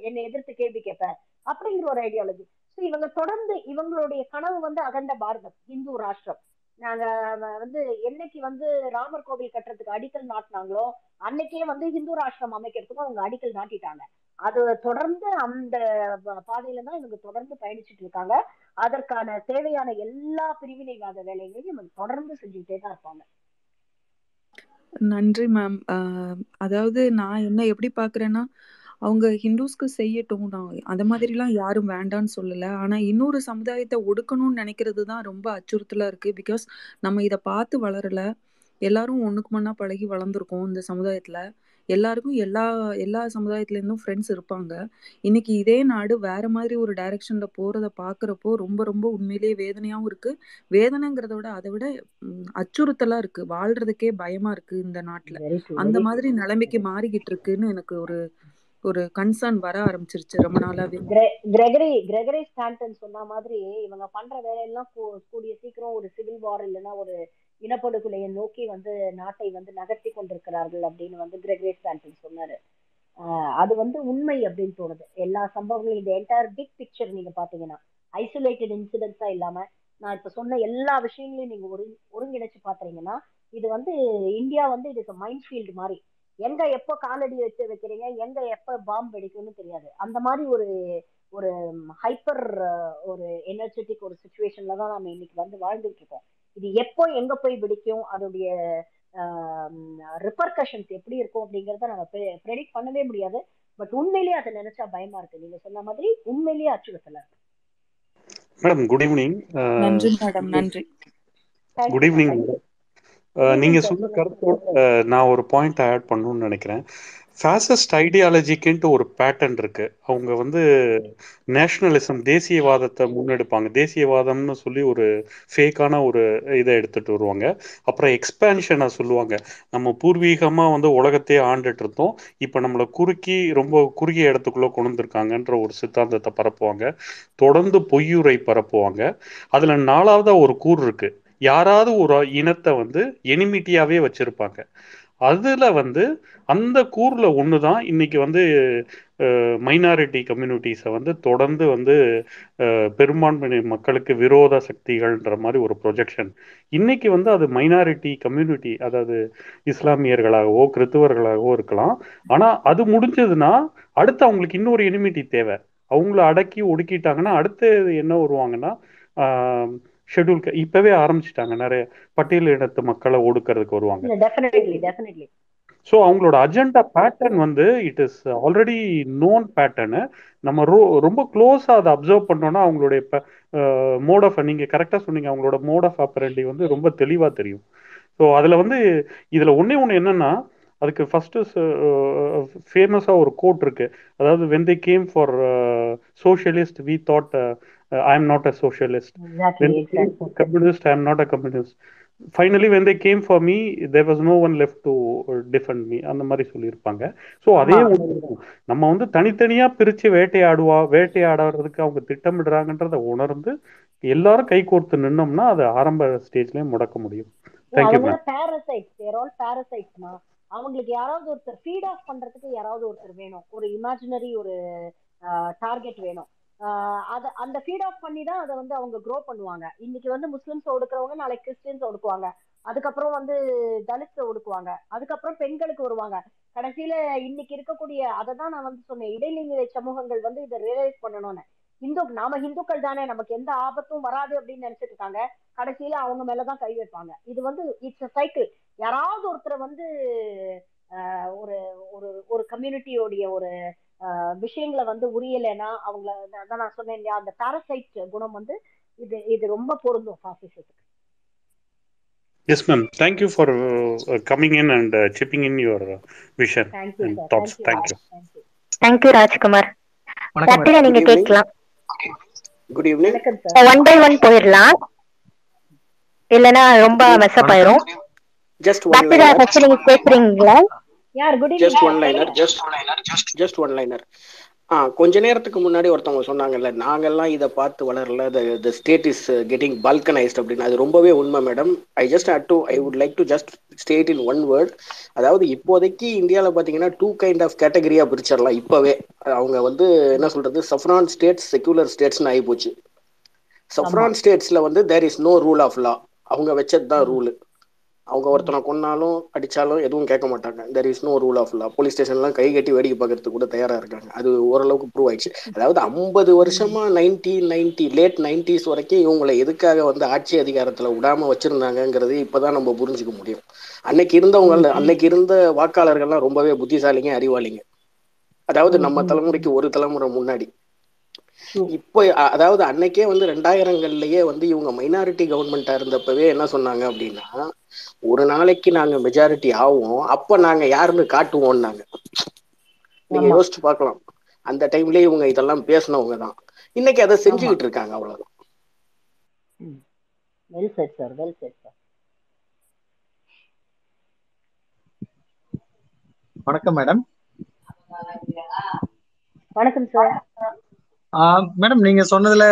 என்னை எதிர்த்து கேள்வி கேட்ப அப்படிங்கிற ஒரு ஐடியாலஜி ஸோ இவங்க தொடர்ந்து இவங்களுடைய கனவு வந்து அகண்ட பாரதம் இந்து ராஷ்டிரம். நாங்க வந்து என்னைக்கு வந்து ராமர் கோவில் கட்டுறதுக்கு அடிக்கல் நாட்டினாங்களோ அன்னைக்கே வந்து ஹிந்து ராஷ்டிரம் அமைக்கிறதுக்கும் அவங்க அடிக்கல் நாட்டிட்டாங்க. அது தொடர்ந்து அந்த பாதையில தான் இவங்க தொடர்ந்து பயணிச்சுட்டு இருக்காங்க. அதற்கான தேவையான எல்லா பிரிவினைவாத வேலைகளையும் இவங்க தொடர்ந்து செஞ்சுக்கிட்டே தான் இருப்பாங்க. நன்றி மேம். அதாவது நான் என்ன எப்படி பாக்குறேன்னா அவங்க ஹிந்துஸ்க்கு செய்யட்டும் நான் அந்த மாதிரிலாம் யாரும் வேண்டான்னு சொல்லல. ஆனா இன்னொரு சமுதாயத்தை ஒடுக்கணும்னு நினைக்கிறது தான் ரொம்ப அச்சுறுத்தலா இருக்கு. பிகாஸ் நம்ம இதை பார்த்து வளரல. எல்லாரும் ஒண்ணுக்கு மண்ணா பழகி வளர்ந்துருக்கோம் இந்த சமுதாயத்துல. எல்லாருக்கும் எல்லா எல்லா சமுதாயத்துல இருந்தும் ஃப்ரெண்ட்ஸ் இருப்பாங்க. இன்னைக்கு இதே நாடு வேற மாதிரி ஒரு டைரக்ஷன்ல போறத பாக்குறப்போ ரொம்ப ரொம்ப உண்மையிலேயே வேதனையாவும் இருக்கு. வேதனைங்கிறத விட அதை விட ம், அச்சுறுத்தலா இருக்கு. வாழ்றதுக்கே பயமா இருக்கு இந்த நாட்டுல. அந்த மாதிரி நிலைமைக்கு மாறிக்கிட்டு இருக்குன்னு எனக்கு ஒரு ஒரு கன்சர்ன் வர ஆரம்பிச்சிருச்சு ரொம்ப நாளாவே. கிரெகரி கிரெகரி ஸ்டாண்டன் சொன்ன மாதிரி இவங்க பண்ற வேலையெல்லாம் கூ- கூடிய சீக்கிரம் ஒரு சிவில் வார் இல்லைன்னா ஒரு இனப்படுகொலையை நோக்கி வந்து நாட்டை வந்து நகர்த்தி கொண்டிருக்கிறார்கள் அப்படின்னு வந்து கிரெகரி ஸ்டாண்டன் சொன்னாரு. ஆஹ் அது வந்து உண்மை அப்படின்னு தோணுது. எல்லா சம்பவங்களும் இந்த என்டையர் பிக் பிக்சர் நீங்க பாத்தீங்கன்னா ஐசோலேட்டட் இன்சிடென்ட்ஸா இல்லாம நான் இப்ப சொன்ன எல்லா விஷயங்களையும் நீங்க ஒரு ஒருங்கிணைச்சு பாத்தீங்கன்னா இது வந்து இந்தியா வந்து இது மைண்ட் ஃபீல்டு மாதிரி. எங்க எப்போ காலடி வச்சு வைக்கிறீங்க? எங்க எப்ப பாம்பு வெடிக்கும்னு தெரியாது. அந்த மாதிரி ஒரு ஒரு ஹைப்பர் ஒரு எனர்ஜெட்டிக் ஒரு சுச்சுவேஷன்ல தான் நம்ம இன்னைக்கு வந்து வாழ்ந்துட்டு இருக்கோம். இது எப்போ எங்க போய் வெடிக்கும்? அதோடைய ரிப்பர்கஷன்ஸ் எப்படி இருக்கும் அப்படிங்கறத நம்ம ப்ரெடிக்ட் பண்ணவே முடியாது. பட் உண்மையிலேயே அதை நினைச்சா பயமா இருக்கு. நீங்க சொன்ன மாதிரி உண்மையிலேயே அச்சுறுத்தல. இருக்கு மேடம் குட் ஈவினிங் நன்றி மேடம் நன்றி. குட் ஈவினிங் நீங்க சொன்ன கருத்தோட நான் ஒரு பாயிண்ட் ஆட் பண்ணணும்னு நினைக்கிறேன். ஃபேசிஸ்ட் ஐடியாலஜிக்குன்ட்டு ஒரு பேட்டர்ன் இருக்கு. அவங்க வந்து நேஷனலிசம் தேசியவாதத்தை முன்னெடுப்பாங்க. தேசியவாதம்னு சொல்லி ஒரு ஃபேக்கான ஒரு இதை எடுத்துட்டு வருவாங்க. அப்புறம் எக்ஸ்பேன்ஷனை சொல்லுவாங்க. நம்ம பூர்வீகமா வந்து உலகத்தையே ஆண்டுட்டு இருந்தோம். இப்போ நம்மளை குறுக்கி ரொம்ப குறுகிய இடத்துக்குள்ள கொண்டு வந்திருக்காங்கன்ற ஒரு சித்தாந்தத்தை பரப்புவாங்க. தொடர்ந்து பொய்யுரை பரப்புவாங்க. அதுல நாலாவதா ஒரு கூறு இருக்கு. யாராவது ஒரு இனத்தை வந்து எனிமிட்டியாவே வச்சிருப்பாங்க. அதுல வந்து அந்த கூர்ல ஒண்ணுதான் இன்னைக்கு வந்து மைனாரிட்டி கம்யூனிட்டிஸை வந்து தொடர்ந்து வந்து பெரும்பான்மை மக்களுக்கு விரோத சக்திகள்ன்ற மாதிரி ஒரு ப்ரொஜெக்ஷன் இன்னைக்கு வந்து அது மைனாரிட்டி கம்யூனிட்டி அதாவது இஸ்லாமியர்களாகவோ கிறித்துவர்களாகவோ இருக்கலாம். ஆனால் அது முடிஞ்சதுன்னா அடுத்து அவங்களுக்கு இன்னொரு எனிமிட்டி தேவை. அவங்கள அடக்கி ஒடுக்கிட்டாங்கன்னா அடுத்து என்ன வருவாங்கன்னா ஷெட்யூல் இப்பவே ஆரம்பிச்சிட்டாங்க. நிறைய பட்டியல் இனத்து மக்களை ஒடுக்கிறதுக்கு வருவாங்க. ஸோ அவங்களோட அஜெண்டா பேட்டர்ன் வந்து it is already known pattern நம்ம ரோ ரொம்ப க்ளோஸாக அதை அப்சர்வ் பண்ணோம்னா அவங்களுடைய மோட் ஆஃப் நீங்கள் கரெக்டாக சொன்னீங்க அவங்களோட மோட் ஆஃப் ஆப்பரண்டி வந்து ரொம்ப தெளிவாக தெரியும். ஸோ அதில் வந்து இதில் ஒன்றே ஒன்று என்னன்னா அதுக்கு ஃபஸ்ட்டு ஃபேமஸாக ஒரு கோட் இருக்கு. அதாவது when they came for socialist we thought I am not a socialist I am not a communist. Finally, when they came for me, there was no one left to uh, defend me. அந்த மாதிரி சொல்லியிருப்பாங்க. So அதே நம்ம வந்து தனித்தனியா பிரிச்சு வேட்டையாடுவா வேட்டையாடுறதுக்கு அவங்க திட்டமிடுறாங்கன்றத உணர்ந்து எல்லாரும் கை கோர்த்து நின்னோம்னா அது ஆரம்ப ஸ்டேஜ்லயே முடக்க முடியும். தேங்க்யூ அவங்களுக்கு யாராவது ஒருத்தர் ஃபீட் ஆஃப் பண்றதுக்கு யாராவது ஒருத்தர் வேணும். ஒரு இமேஜினரி ஒரு டார்கெட் வேணும். அதை அத அந்த ஃபீட் ஆஃப் பண்ணி தான் அதை வந்து அவங்க க்ரோ பண்ணுவாங்க. இன்னைக்கு வந்து முஸ்லிம்ஸ் ஒடுக்குறவங்க நாளைக்கு கிறிஸ்டியன்ஸ் ஒடுக்குவாங்க. அதுக்கப்புறம் வந்து தலித்ஸ் ஒடுக்குவாங்க. அதுக்கப்புறம் பெண்களுக்கு வருவாங்க. கடைசியில இன்னைக்கு இருக்கக்கூடிய அதை தான் நான் வந்து சொன்னேன். இடைநிலை சமூகங்கள் வந்து இதை ரியலைஸ் பண்ணணும்னு. இந்து நாம இந்துக்கள் தானே நமக்கு எந்த ஆபத்தும் வராது அப்படின்னு நினைச்சிட்டு இருக்காங்க. கடைசியில அவங்க மேலதான் கை வைப்பாங்க. இது வந்து இட்ஸ் சைக்கிள் யாராவது ஒருத்தரை வந்து ஒரு ஒரு ஒரு கம்யூனிட்டியோடைய ஒரு ஆஹ் விஷயங்களை வந்து உரியலைன்னா அவங்கள அதான் நான் சொன்னேன் இல்லையா அந்த பாரசைட் குணம் வந்து இது இது ரொம்ப பொருந்தும் பாசிசத்துக்கு yes ma'am thank you for coming in and chipping in your vision thank you thank you thank you Rajkumar நீங்க கேட்கலாம். Good evening one by one போயிடலாம். இல்லைன்னா ரொம்ப மெஸ்அப் ஆயிரும். ஜஸ்ட் ஒன் லைனர் ஃபர்ஸ்ட் நீங்க கேக்குறீங்களா? யார் good just one evening liner just just one liner ஆ கொஞ்ச நேரத்துக்கு முன்னாடி ஒருத்தவங்க சொன்னாங்கல்ல நாங்கெல்லாம் இதை பார்த்து வளரல the state is getting balkanised அப்படின்னு. அது ரொம்பவே உண்மை madam I just had to I would like to just state in one word அதாவது இப்போதைக்கு இந்தியாவில் பார்த்தீங்கன்னா டூ கைண்ட் ஆஃப் கேட்டகரியா பிரிச்சிடலாம் இப்போவே. அவங்க வந்து என்ன சொல்றது சஃப்ரான் ஸ்டேட்ஸ் செக்யூலர் ஸ்டேட்ஸ்னு ஆகி போச்சு. சஃப்ரான் ஸ்டேட்ஸ்ல வந்து there is no rule of law அவங்க வச்சது தான் ரூல் அவங்க ஒருத்தனை கொன்னாலும் அடிச்சாலும் எதுவும் கேட்க மாட்டாங்க there is no rule of law police ஸ்டேஷன்லாம் கை கட்டி வேடிக்கை பார்க்கறதுக்கு கூட தயாரா இருக்காங்க அது ஓரளவுக்கு ப்ரூவ் ஆயிடுச்சு அதாவது ஐம்பது வருஷமா நைன்டி நைன்டி லேட் நைன்டிஸ் வரைக்கும் இவங்களை எதுக்காக வந்து ஆட்சி அதிகாரத்துல விடாம வச்சிருந்தாங்கங்கிறது இப்பதான் நம்ம புரிஞ்சுக்க முடியும் அன்னைக்கு இருந்தவங்க. அன்னைக்கு இருந்த வாக்காளர்கள்லாம் ரொம்பவே புத்திசாலிங்க அறிவாளிங்க அதாவது நம்ம. தலைமுறைக்கு ஒரு தலைமுறை முன்னாடி. இப்போ அதாவது அன்னைக்கே வந்து ரெண்டாயிரங்கள்லயே வந்து இவங்க மைனாரிட்டி கவர்மெண்டா இருந்தப்பவே என்ன சொன்னாங்க அப்படின்னா ஒரு நாளைக்கு நாங்க மெஜாரிட்டி ஆவோம் அப்ப நாங்க யாருன்னு காட்டுவோம்னாங்க. நீங்க ஆமா. யோசிச்சு பார்க்கலாம். அந்த டைம்லயே இவங்க இதெல்லாம் பேசினவங்க தான். இன்னைக்கு அதை செஞ்சுக்கிட்டு இருக்காங்க அவ்வளவுதான். Well said sir well said sir வணக்கம் மேடம் வணக்கம் சார் மேடம் நீங்க சொன்னதுல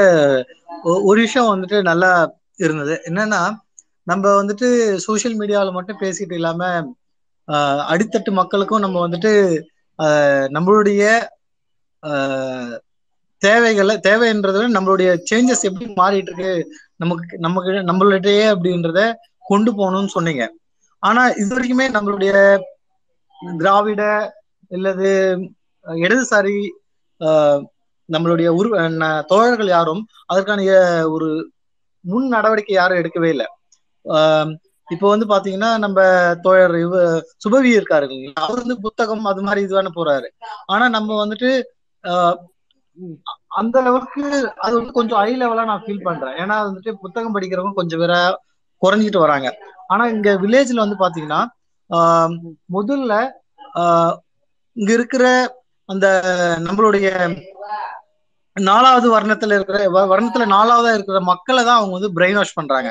ஒ- ஒரு விஷயம் வந்துட்டு நல்லா இருந்தது. என்னன்னா நம்ம வந்துட்டு சோஷியல் மீடியாவில் மட்டும் பேசிட்டு இல்லாம அடித்தட்டு மக்களுக்கும் நம்ம வந்துட்டு ஆஹ், நம்மளுடைய தேவைகளை தேவைன்றத நம்மளுடைய சேஞ்சஸ் எப்படி மாறிட்டு இருக்கு நமக்கு நமக்கு நம்மளுடைய அப்படின்றத கொண்டு போகணும்னு சொன்னீங்க. ஆனா இது வரைக்குமே நம்மளுடைய திராவிட இல்லது இடதுசாரி ஆஹ், நம்மளுடைய உரு தோழர்கள் யாரும் அதற்கான ஒரு முன் நடவடிக்கை யாரும் எடுக்கவே இல்லை. ஆஹ், இப்போ வந்து பாத்தீங்கன்னா நம்ம தோழர் இவ சுபவி இருக்காரு இல்லைங்களா? அவர் வந்து புத்தகம் அது மாதிரி இதுவான போறாரு. ஆனா நம்ம வந்துட்டு ஆஹ், அந்த லெவலுக்கு அது வந்து கொஞ்சம் ஹை லெவலா நான் ஃபீல் பண்றேன். ஏன்னா வந்துட்டு புத்தகம் படிக்கிறவங்க கொஞ்சம் பேர குறைஞ்சிட்டு வராங்க. ஆனா இங்க வில்லேஜ்ல வந்து பாத்தீங்கன்னா ஆஹ், முதல்ல ஆஹ், இங்க இருக்கிற அந்த நம்மளுடைய நாலாவது வர்ணத்துல இருக்கிற வ- வர்ணத்துல நாலாவதா இருக்கிற மக்களை தான் அவங்க வந்து பிரெயின் வாஷ் பண்றாங்க.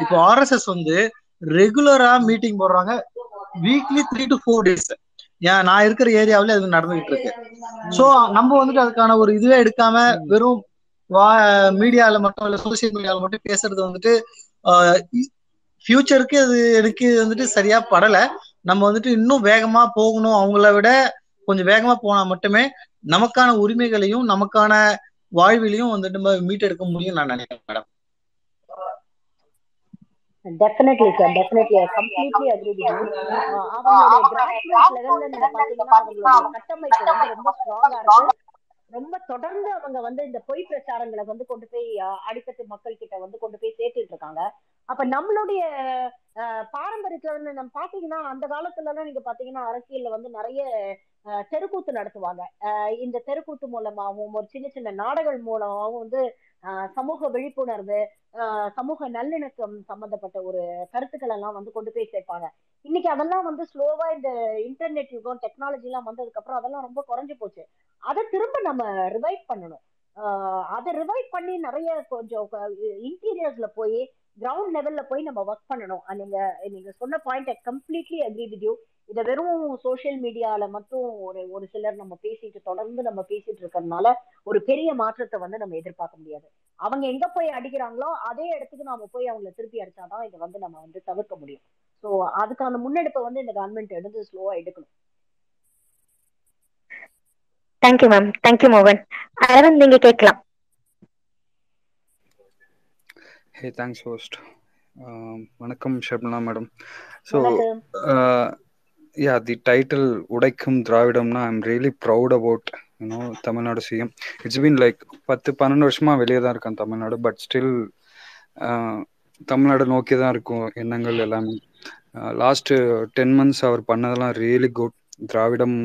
இப்போ ஆர்எஸ்எஸ் வந்து ரெகுலரா மீட்டிங் போடுறாங்க. Weekly three to four days ஏன் நான் இருக்கிற ஏரியாவில அது நடந்துகிட்டு இருக்கு. சோ நம்ம வந்துட்டு அதுக்கான ஒரு இதுவே எடுக்காம வெறும் வா மீடியால மட்டும் இல்ல சோசியல் மீடியால மட்டும் பேசுறது வந்துட்டு ஃபியூச்சருக்கு அது எனக்கு வந்துட்டு சரியா படல. நம்ம வந்துட்டு இன்னும் வேகமா போகணும். அவங்கள விட கொஞ்சம் வேகமா போனா மட்டுமே நமக்கான உரிமைகளையும் நமக்கான வாழ்விலையும் வந்துட்டு நம்ம மீட்டெடுக்க முடியும் நான் நினைக்கிறேன் madam. Definitely sir definitely completely agree லெவல்ல நீங்க பாத்தீங்கன்னா அவங்களுடைய கட்டமைப்பு வந்து ரொம்ப ஸ்ட்ராங்கா இருக்கு. ரொம்ப தொடர்ந்து அவங்க வந்து இந்த பொய் பிரச்சாரங்களை வந்து கொண்டு போய் அடித்தட்டு மக்கள் கிட்ட வந்து கொண்டு போய் சேர்த்துட்டு இருக்காங்க. அப்ப நம்மளுடைய பாரம்பரியத்துல வந்து நம்ம பாத்தீங்கன்னா அந்த காலத்துல எல்லாம் நீங்க பாத்தீங்கன்னா அரசியல்ல வந்து நிறைய தெருக்கூத்து நடத்துவாங்க. இந்த தெருக்கூத்து மூலமாகவும் ஒரு சின்ன சின்ன நாடகங்கள் மூலமாகவும் வந்து சமூக விழிப்புணர்வு சமூக நல்லிணக்கம் சம்பந்தப்பட்ட ஒரு கருத்துக்கள் எல்லாம் வந்து கொண்டு போய் சேர்ப்பாங்க. இன்னைக்கு அதெல்லாம் வந்து ஸ்லோவா இந்த இன்டர்நெட் யுகம் டெக்னாலஜி எல்லாம் வந்ததுக்கு அப்புறம் அதெல்லாம் ரொம்ப குறைஞ்சு போச்சு. அதை திரும்ப நம்ம ரிவைவ் பண்ணணும். அதை ரிவைவ் பண்ணி நிறைய கொஞ்சம் இன்டீரியர்ஸ்ல போய் கிரவுண்ட் லெவல்ல போய் நம்ம ஒர்க் பண்ணணும். நீங்க நீங்க சொன்ன point completely agree with you இதை வெறும் சோஷியல் மீடியால மட்டும் ஒரு ஒரு சிலர் நம்ம பேசிட்டு தொடர்ந்து நம்ம பேசிட்டு இருக்கறதுனால ஒரு பெரிய மாற்றத்தை வந்து நம்ம எதிர்பார்க்க முடியாது. அவங்க எங்க போய் அடிக்கிறாங்களோ அதே இடத்துக்கு நாம போய் அவங்கள திருப்பி அடிச்சாதான் இதை வந்து நம்ம வந்து தவிர்க்க முடியும். ஸோ அதுக்கான முன்னெடுப்பை வந்து இந்த கவர்மெண்ட் எடுத்து ஸ்லோவா எடுக்கணும். தேங்க்யூ மேம் தேங்க்யூ மோகன் அரவிந்த் நீங்க கேட்கலாம். Thanks, host. Um, வணக்கம் Shabna madam. So ya the title உடைக்கும் திராவிடம்னா I'm really proud about you know Tamil Nadu CM it's been like பத்து பன்னெண்டு வருஷமா வெளியே தான் இருக்கேன் தமிழ்நாடு பட் ஸ்டில் தமிழ்நாடு நோக்கி தான் இருக்கும் எண்ணங்கள் எல்லாமே. லாஸ்ட் டென் மந்த்ஸ் அவர் பண்ணதெல்லாம் really good Dravidam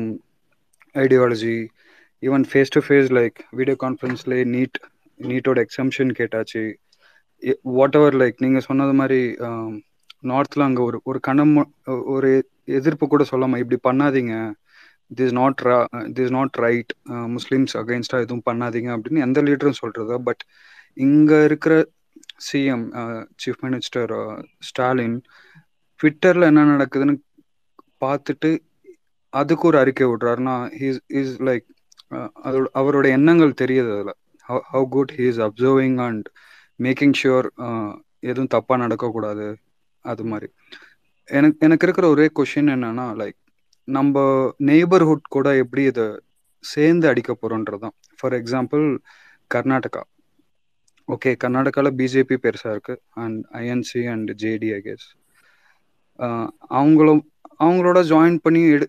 ideology even face to face like video கான்ஃபரன்ஸ்லேயே NEET நீட்டோட எக்ஸம்ஷன் கேட்டாச்சு. வாட் எவர் லைக் நீங்கள் சொன்னது மாதிரி நார்த்தில் அங்கே ஒரு ஒரு கணம் ஒரு எதிர்ப்பு கூட சொல்லாமல் இப்படி பண்ணாதீங்க. This not this not right Muslims அகைன்ஸ்டாக எதுவும் பண்ணாதீங்க அப்படின்னு எந்த லீடரும் சொல்கிறதா பட் இங்கே இருக்கிற சிஎம் சீஃப் மினிஸ்டர் ஸ்டாலின் ட்விட்டரில் என்ன நடக்குதுன்னு பார்த்துட்டு அதுக்கு ஒரு அறிக்கை விடுறாருன்னா ஹீஸ் இஸ் லைக் அதோட அவரோட எண்ணங்கள் தெரியுது அதில். How good he is observing and making sure எதுவும் தப்பாக நடக்கக்கூடாது அது மாதிரி. எனக்கு எனக்கு இருக்கிற ஒரே கொஷின் என்னன்னா லைக் நம்ம நெய்பர்ஹுட் கூட எப்படி இதை சேர்ந்து அடிக்க போகிறோன்றது தான் ஃபார் எக்ஸாம்பிள் கர்நாடகா ஓகே கர்நாடகாவில் பிஜேபி பெருசாக இருக்குது and INC and JD I guess அவங்களும் அவங்களோட ஜாயின் பண்ணி எடு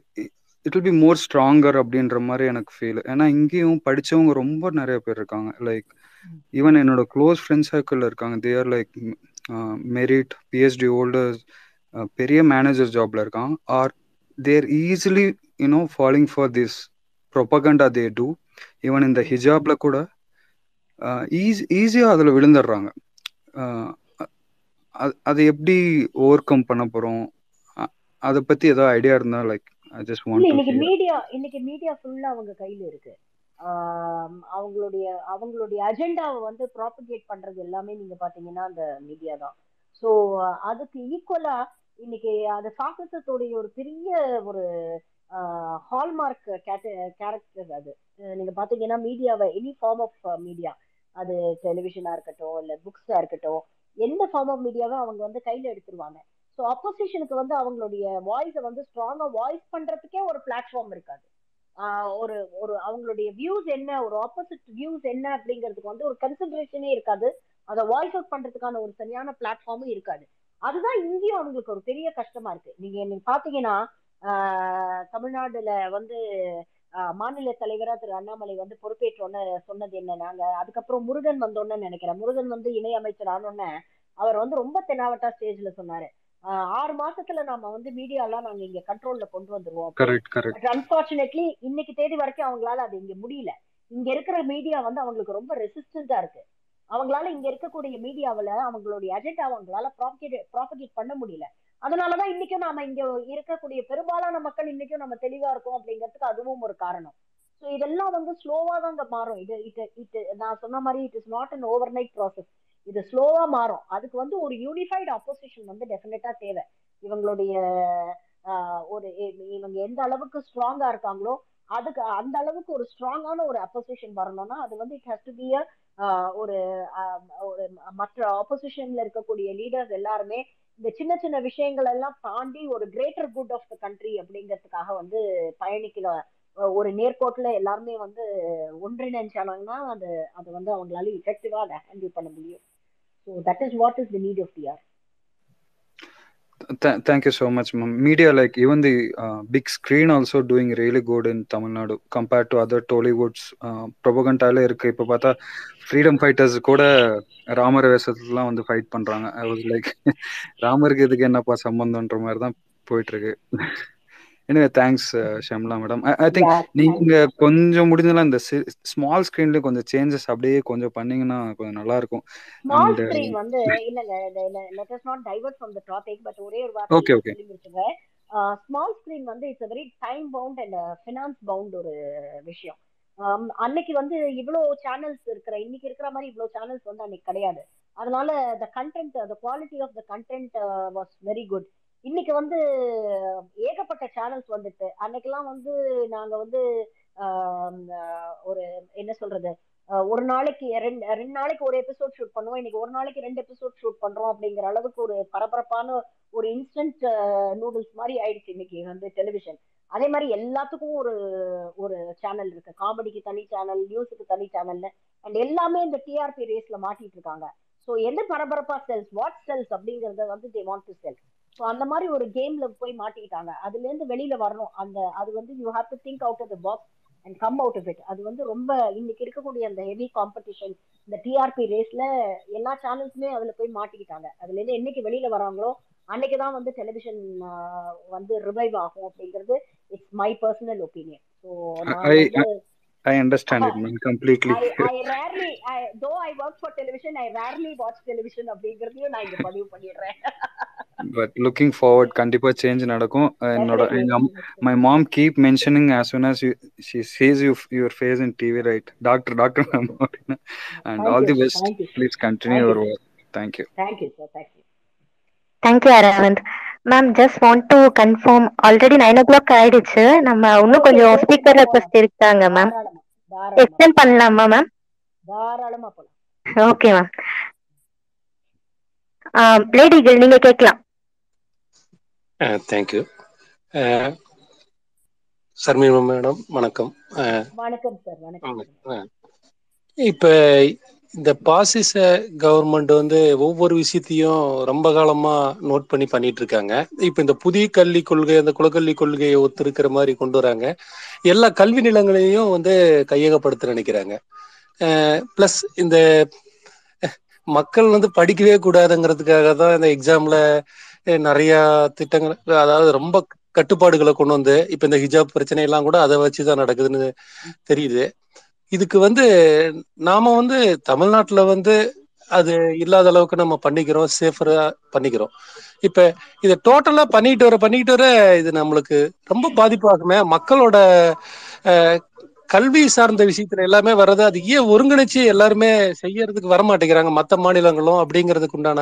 it will be more stronger அப்படின்ற மாதிரி எனக்கு ஃபீல் ஏன்னா இங்கேயும் படித்தவங்க ரொம்ப நிறைய பேர் இருக்காங்க. லைக் ஈவன் என்னோட க்ளோஸ் ஃப்ரெண்ட் சர்க்கிளில் இருக்காங்க. There like merit PhD holders பெரிய மேனேஜர் ஜாப்ல இருக்காங்க. Are there easily you know following for this propaganda they do even இந்த ஹிஜாப்ல கூட ஈஸி ஈஸியாக அதில் விழுந்துடுறாங்க. ஆஹ் அது எப்படி ஓவர் கம் பண்ண போகிறோம் அதை பற்றி ஏதாவது ஐடியா இருந்தால் லைக் ஐ ஜஸ்ட் வாண்ட் இன்னைக்கு மீடியா இன்னைக்கு மீடியா ஃபுல்லா அவங்க கையில இருக்கு. அவங்களுடைய அவங்களுடைய அஜெண்டாவை வந்து ப்ராப்பகேட் பண்றது எல்லாமே நீங்க பாத்தீங்கன்னா அந்த மீடியா தான். ஸோ அதுக்கு ஈக்குவலா இன்னைக்கு அது சாகசத்துடைய ஒரு பெரிய ஒரு ஹால்மார்க் கேரக்டர் அது. நீங்க பாத்தீங்கன்னா மீடியாவை எனி ஃபார்ம் ஆஃப் மீடியா அது டெலிவிஷனா இருக்கட்டும் இல்ல புக்ஸா இருக்கட்டும் எந்த ஃபார்ம் ஆஃப் மீடியாவை அவங்க வந்து கையில எடுத்துருவாங்க. ஸோ அப்போசிஷனுக்கு வந்து அவங்களுடைய வாய்ஸை வந்து ஸ்ட்ராங்கா வாய்ஸ் பண்றதுக்கே ஒரு பிளாட்ஃபார்ம் இருக்காது. ஒரு ஒரு அவங்களுடைய வியூஸ் என்ன ஒரு ஆப்போசிட் வியூஸ் என்ன அப்படிங்கிறதுக்கு வந்து ஒரு கன்சன்ட்ரேஷனே இருக்காது. அதை வாய்ஸ் அவுட் பண்றதுக்கான ஒரு சரியான பிளாட்ஃபார்மும் இருக்காது. அதுதான் இங்கேயும் அவங்களுக்கு ஒரு பெரிய கஷ்டமா இருக்கு. நீங்க நீங்க பாத்தீங்கன்னா ஆஹ் தமிழ்நாடுல வந்து ஆஹ் மாநில தலைவரா திரு அண்ணாமலை வந்து பொறுப்பேற்றோன்னு சொன்னது என்ன நாங்க அதுக்கப்புறம் முருகன் வந்தோன்னு நினைக்கிறேன். முருகன் வந்து இணை அமைச்சர் ஆனோன்னு அவர் வந்து ரொம்ப தென்னாவட்டா ஸ்டேஜ்ல சொன்னாரு. ஆறு மாசத்துல நாம வந்து மீடியா எல்லாம் நாங்க இங்க கண்ட்ரோல்ல கொண்டு வந்துருவோம் அன்பார்ச்சுனேட்லி இன்னைக்கு தேதி வரைக்கும் அவங்களால அது இங்க முடியல. இங்க இருக்கிற மீடியா வந்து அவங்களுக்கு ரொம்ப ரெசிஸ்டண்டா இருக்கு. அவங்களால இங்க இருக்கக்கூடிய மீடியாவுல அவங்களுடைய அஜெண்டா அவங்களால ப்ராபகேட் ப்ராபகேட் பண்ண முடியல. அதனாலதான் இன்னைக்கும் நாம இங்க இருக்கக்கூடிய பெரும்பாலான மக்கள் இன்னைக்கும் நம்ம தெளிவா இருக்கோம் அப்படிங்கிறதுக்கு அதுவும் ஒரு காரணம். ஸோ இதெல்லாம் வந்து ஸ்லோவா தான் இங்க மாறும். இது இட் இட் நான் சொன்ன மாதிரி it is not an overnight process இது ஸ்லோவா மாறும். அதுக்கு வந்து ஒரு யூனிஃபைடு அப்போசிஷன் வந்து டெஃபினட்டா தேவை. இவங்களுடைய ஒரு இவங்க எந்த அளவுக்கு ஸ்ட்ராங்கா இருக்காங்களோ அதுக்கு அந்த அளவுக்கு ஒரு ஸ்ட்ராங்கான ஒரு அப்போசிஷன் வரணும்னா அது வந்து இட் ஹஸ் டு பி ஒரு ஒரு மற்ற ஆப்போசிஷன்ல இருக்கக்கூடிய லீடர்ஸ் எல்லாருமே இந்த சின்ன சின்ன விஷயங்கள் எல்லாம் தாண்டி ஒரு greater good of the country அப்படிங்கிறதுக்காக வந்து பயணிக்கிற ஒரு நேர்கோட்டில் எல்லாருமே வந்து ஒன்றிணைஞ்சாங்கன்னா அது அது வந்து அவங்களால இஃபெக்டிவாக அதை ஹேண்டில் பண்ண முடியும் so that is what is the need of the are Th- thank you so much, ma'am. Media, like even the uh, big screen, also doing really good in Tamil Nadu compared to other Tollywoods. Uh, propaganda இருக்கு இப்போ பார்த்தா freedom fighters கூட ராமர் வேஷத்துலாம் வந்து fight பண்றாங்க I was like ராமருக்கு இதுக்கு என்னப்பா சம்பந்தம்ன்ற மாதிரி தான் போயிட்டு இருக்கு எனவே thanks Shamla madam I think நீங்க கொஞ்சம் முடிஞ்சலாம் இந்த ஸ்மால் ஸ்க்ரீன்ல கொஞ்சம் சேஞ்சஸ் அப்படியே கொஞ்சம் பண்ணீங்கன்னா கொஞ்சம் நல்லா இருக்கும். ஸ்மால் ஸ்கிரீன் வந்து இல்லங்க let us not diverted from the topic but ஒரே ஒரு வார்த்தை ஓகே ஓகே ஸ்மால் ஸ்கிரீன் வந்து it's very time bound and finance bound ஒரு விஷயம். Um, அன்னைக்கு வந்து இவ்வளோ சேனல்ஸ் இருக்கிற இன்னைக்கு இருக்கிற மாதிரி இவ்வளோ சேனல்ஸ் வந்து அன்னைக்கு கிடையாது. அதனால the content the quality of the content was very good இன்னைக்கு வந்து ஏகப்பட்ட சேனல்ஸ் வந்துட்டு அன்னைக்கெல்லாம் வந்து நாங்க வந்து ஆஹ், ஒரு என்ன சொல்றது ஒரு நாளைக்கு ரெண்டு ரெண்டு நாளைக்கு ஒரு எபிசோட் ஷூட் பண்ணுவோம். இன்னைக்கு ஒரு நாளைக்கு ரெண்டு எபிசோட் ஷூட் பண்றோம் அப்படிங்கிற அளவுக்கு ஒரு பரபரப்பான ஒரு இன்ஸ்டன்ட் நூடுல்ஸ் மாதிரி ஆயிடுச்சு இன்னைக்கு வந்து டெலிவிஷன் அதே மாதிரி எல்லாத்துக்கும் ஒரு ஒரு சேனல் இருக்கு. காமெடிக்கு தனி சேனல் நியூஸுக்கு தனி சேனல்னு அண்ட் எல்லாமே இந்த டிஆர்பி ரேஸ்ல மாட்டிட்டு இருக்காங்க. ஸோ எந்த பரபரப்பா செல்ஸ் வாட் செல்ஸ் அப்படிங்கறத வந்து they want to sell so அந்த மாதிரி ஒரு கேம்ல போய் மாட்டிக்கிட்டாங்க. அதுல இருந்து வெளியில வரணும். அந்த அது வந்து you have to think out of the box and come out of it அது வந்து ரொம்ப இன்னைக்கு இருக்கக்கூடிய அந்த ஹெவி காம்படிஷன் இந்த டிஆர்பி ரேஸ்ல எல்லா சேனல்ஸுமே அதுல போய் மாட்டிக்கிட்டாங்க. அதுல இருந்து என்னைக்கு வெளியில வராங்களோ அன்னைக்கு தான் வந்து டெலிவிஷன் வந்து ரிவைவ் ஆகும் அப்படிங்கிறது it's my personal opinion so வந்து I understand it ma'am completely I I rarely I though I work for television I rarely watch television அப்படிங்கறதையும் நான் இங்க பதிவு பண்ணிடுறேன் பட் லுக்கிங் ஃபார்வர்ட் கண்டிப்பா சேஞ்ச் நடக்கும் என்னோட எங்க my mom keep mentioning as soon as you she sees you your face in TV right doctor doctor ma'am அப்படின்னு thank you please continue thank you your sir work thank you thank you sir thank you thank you Aravind ma'am just want to confirm already nine o'clock ஆயிடுச்சு. நம்ம இன்னும் கொஞ்சம் speaker request இருக்காங்க ma'am extend பண்ணலாமா ma'am தாராளமா போலாம். Okay ma'am லேடிகள் நீங்க கேட்கலாம். தேங்க்யூ சர்மிமா மேடம் வணக்கம். வணக்கம் சார் வணக்கம். இப்ப இந்த பாசிச கவர்மெண்ட் வந்து ஒவ்வொரு விஷயத்தையும் ரொம்ப காலமா நோட் பண்ணி பண்ணிட்டு இருக்காங்க இப்ப இந்த புதிய கல்வி கொள்கை அந்த குலக்கல்வி கொள்கையை ஒத்திருக்கிற மாதிரி கொண்டு வராங்க. எல்லா கல்வி நிலங்களையும் வந்து கையகப்படுத்த நினைக்கிறாங்க. பிளஸ் இந்த மக்கள் வந்து படிக்கவே கூடாதுங்கிறதுக்காக தான் இந்த எக்ஸாம்ல நிறைய திட்டங்கள் அதாவது ரொம்ப கட்டுப்பாடுகளை கொண்டு வந்து இப்ப இந்த ஹிஜாப் பிரச்சனை எல்லாம் கூட அதை வச்சுதான் நடக்குதுன்னு தெரியுது. இதுக்கு வந்து நாம வந்து தமிழ்நாட்டில் வந்து அது இல்லாத அளவுக்கு நம்ம பண்ணிக்கிறோம் சேஃபரா பண்ணிக்கிறோம். இப்ப இதை டோட்டலா பண்ணிட்டு வர பண்ணிட்டு வர இது நம்மளுக்கு ரொம்ப பாதிப்பாகுமே. மக்களோட கல்வி சார்ந்த விஷயத்துல எல்லாமே வர்றது அது ஏன் ஒருங்கிணைச்சு எல்லாருமே செய்யறதுக்கு வர மாட்டேங்கிறாங்க மற்ற மாநிலங்களும் அப்படிங்கிறதுக்கு உண்டான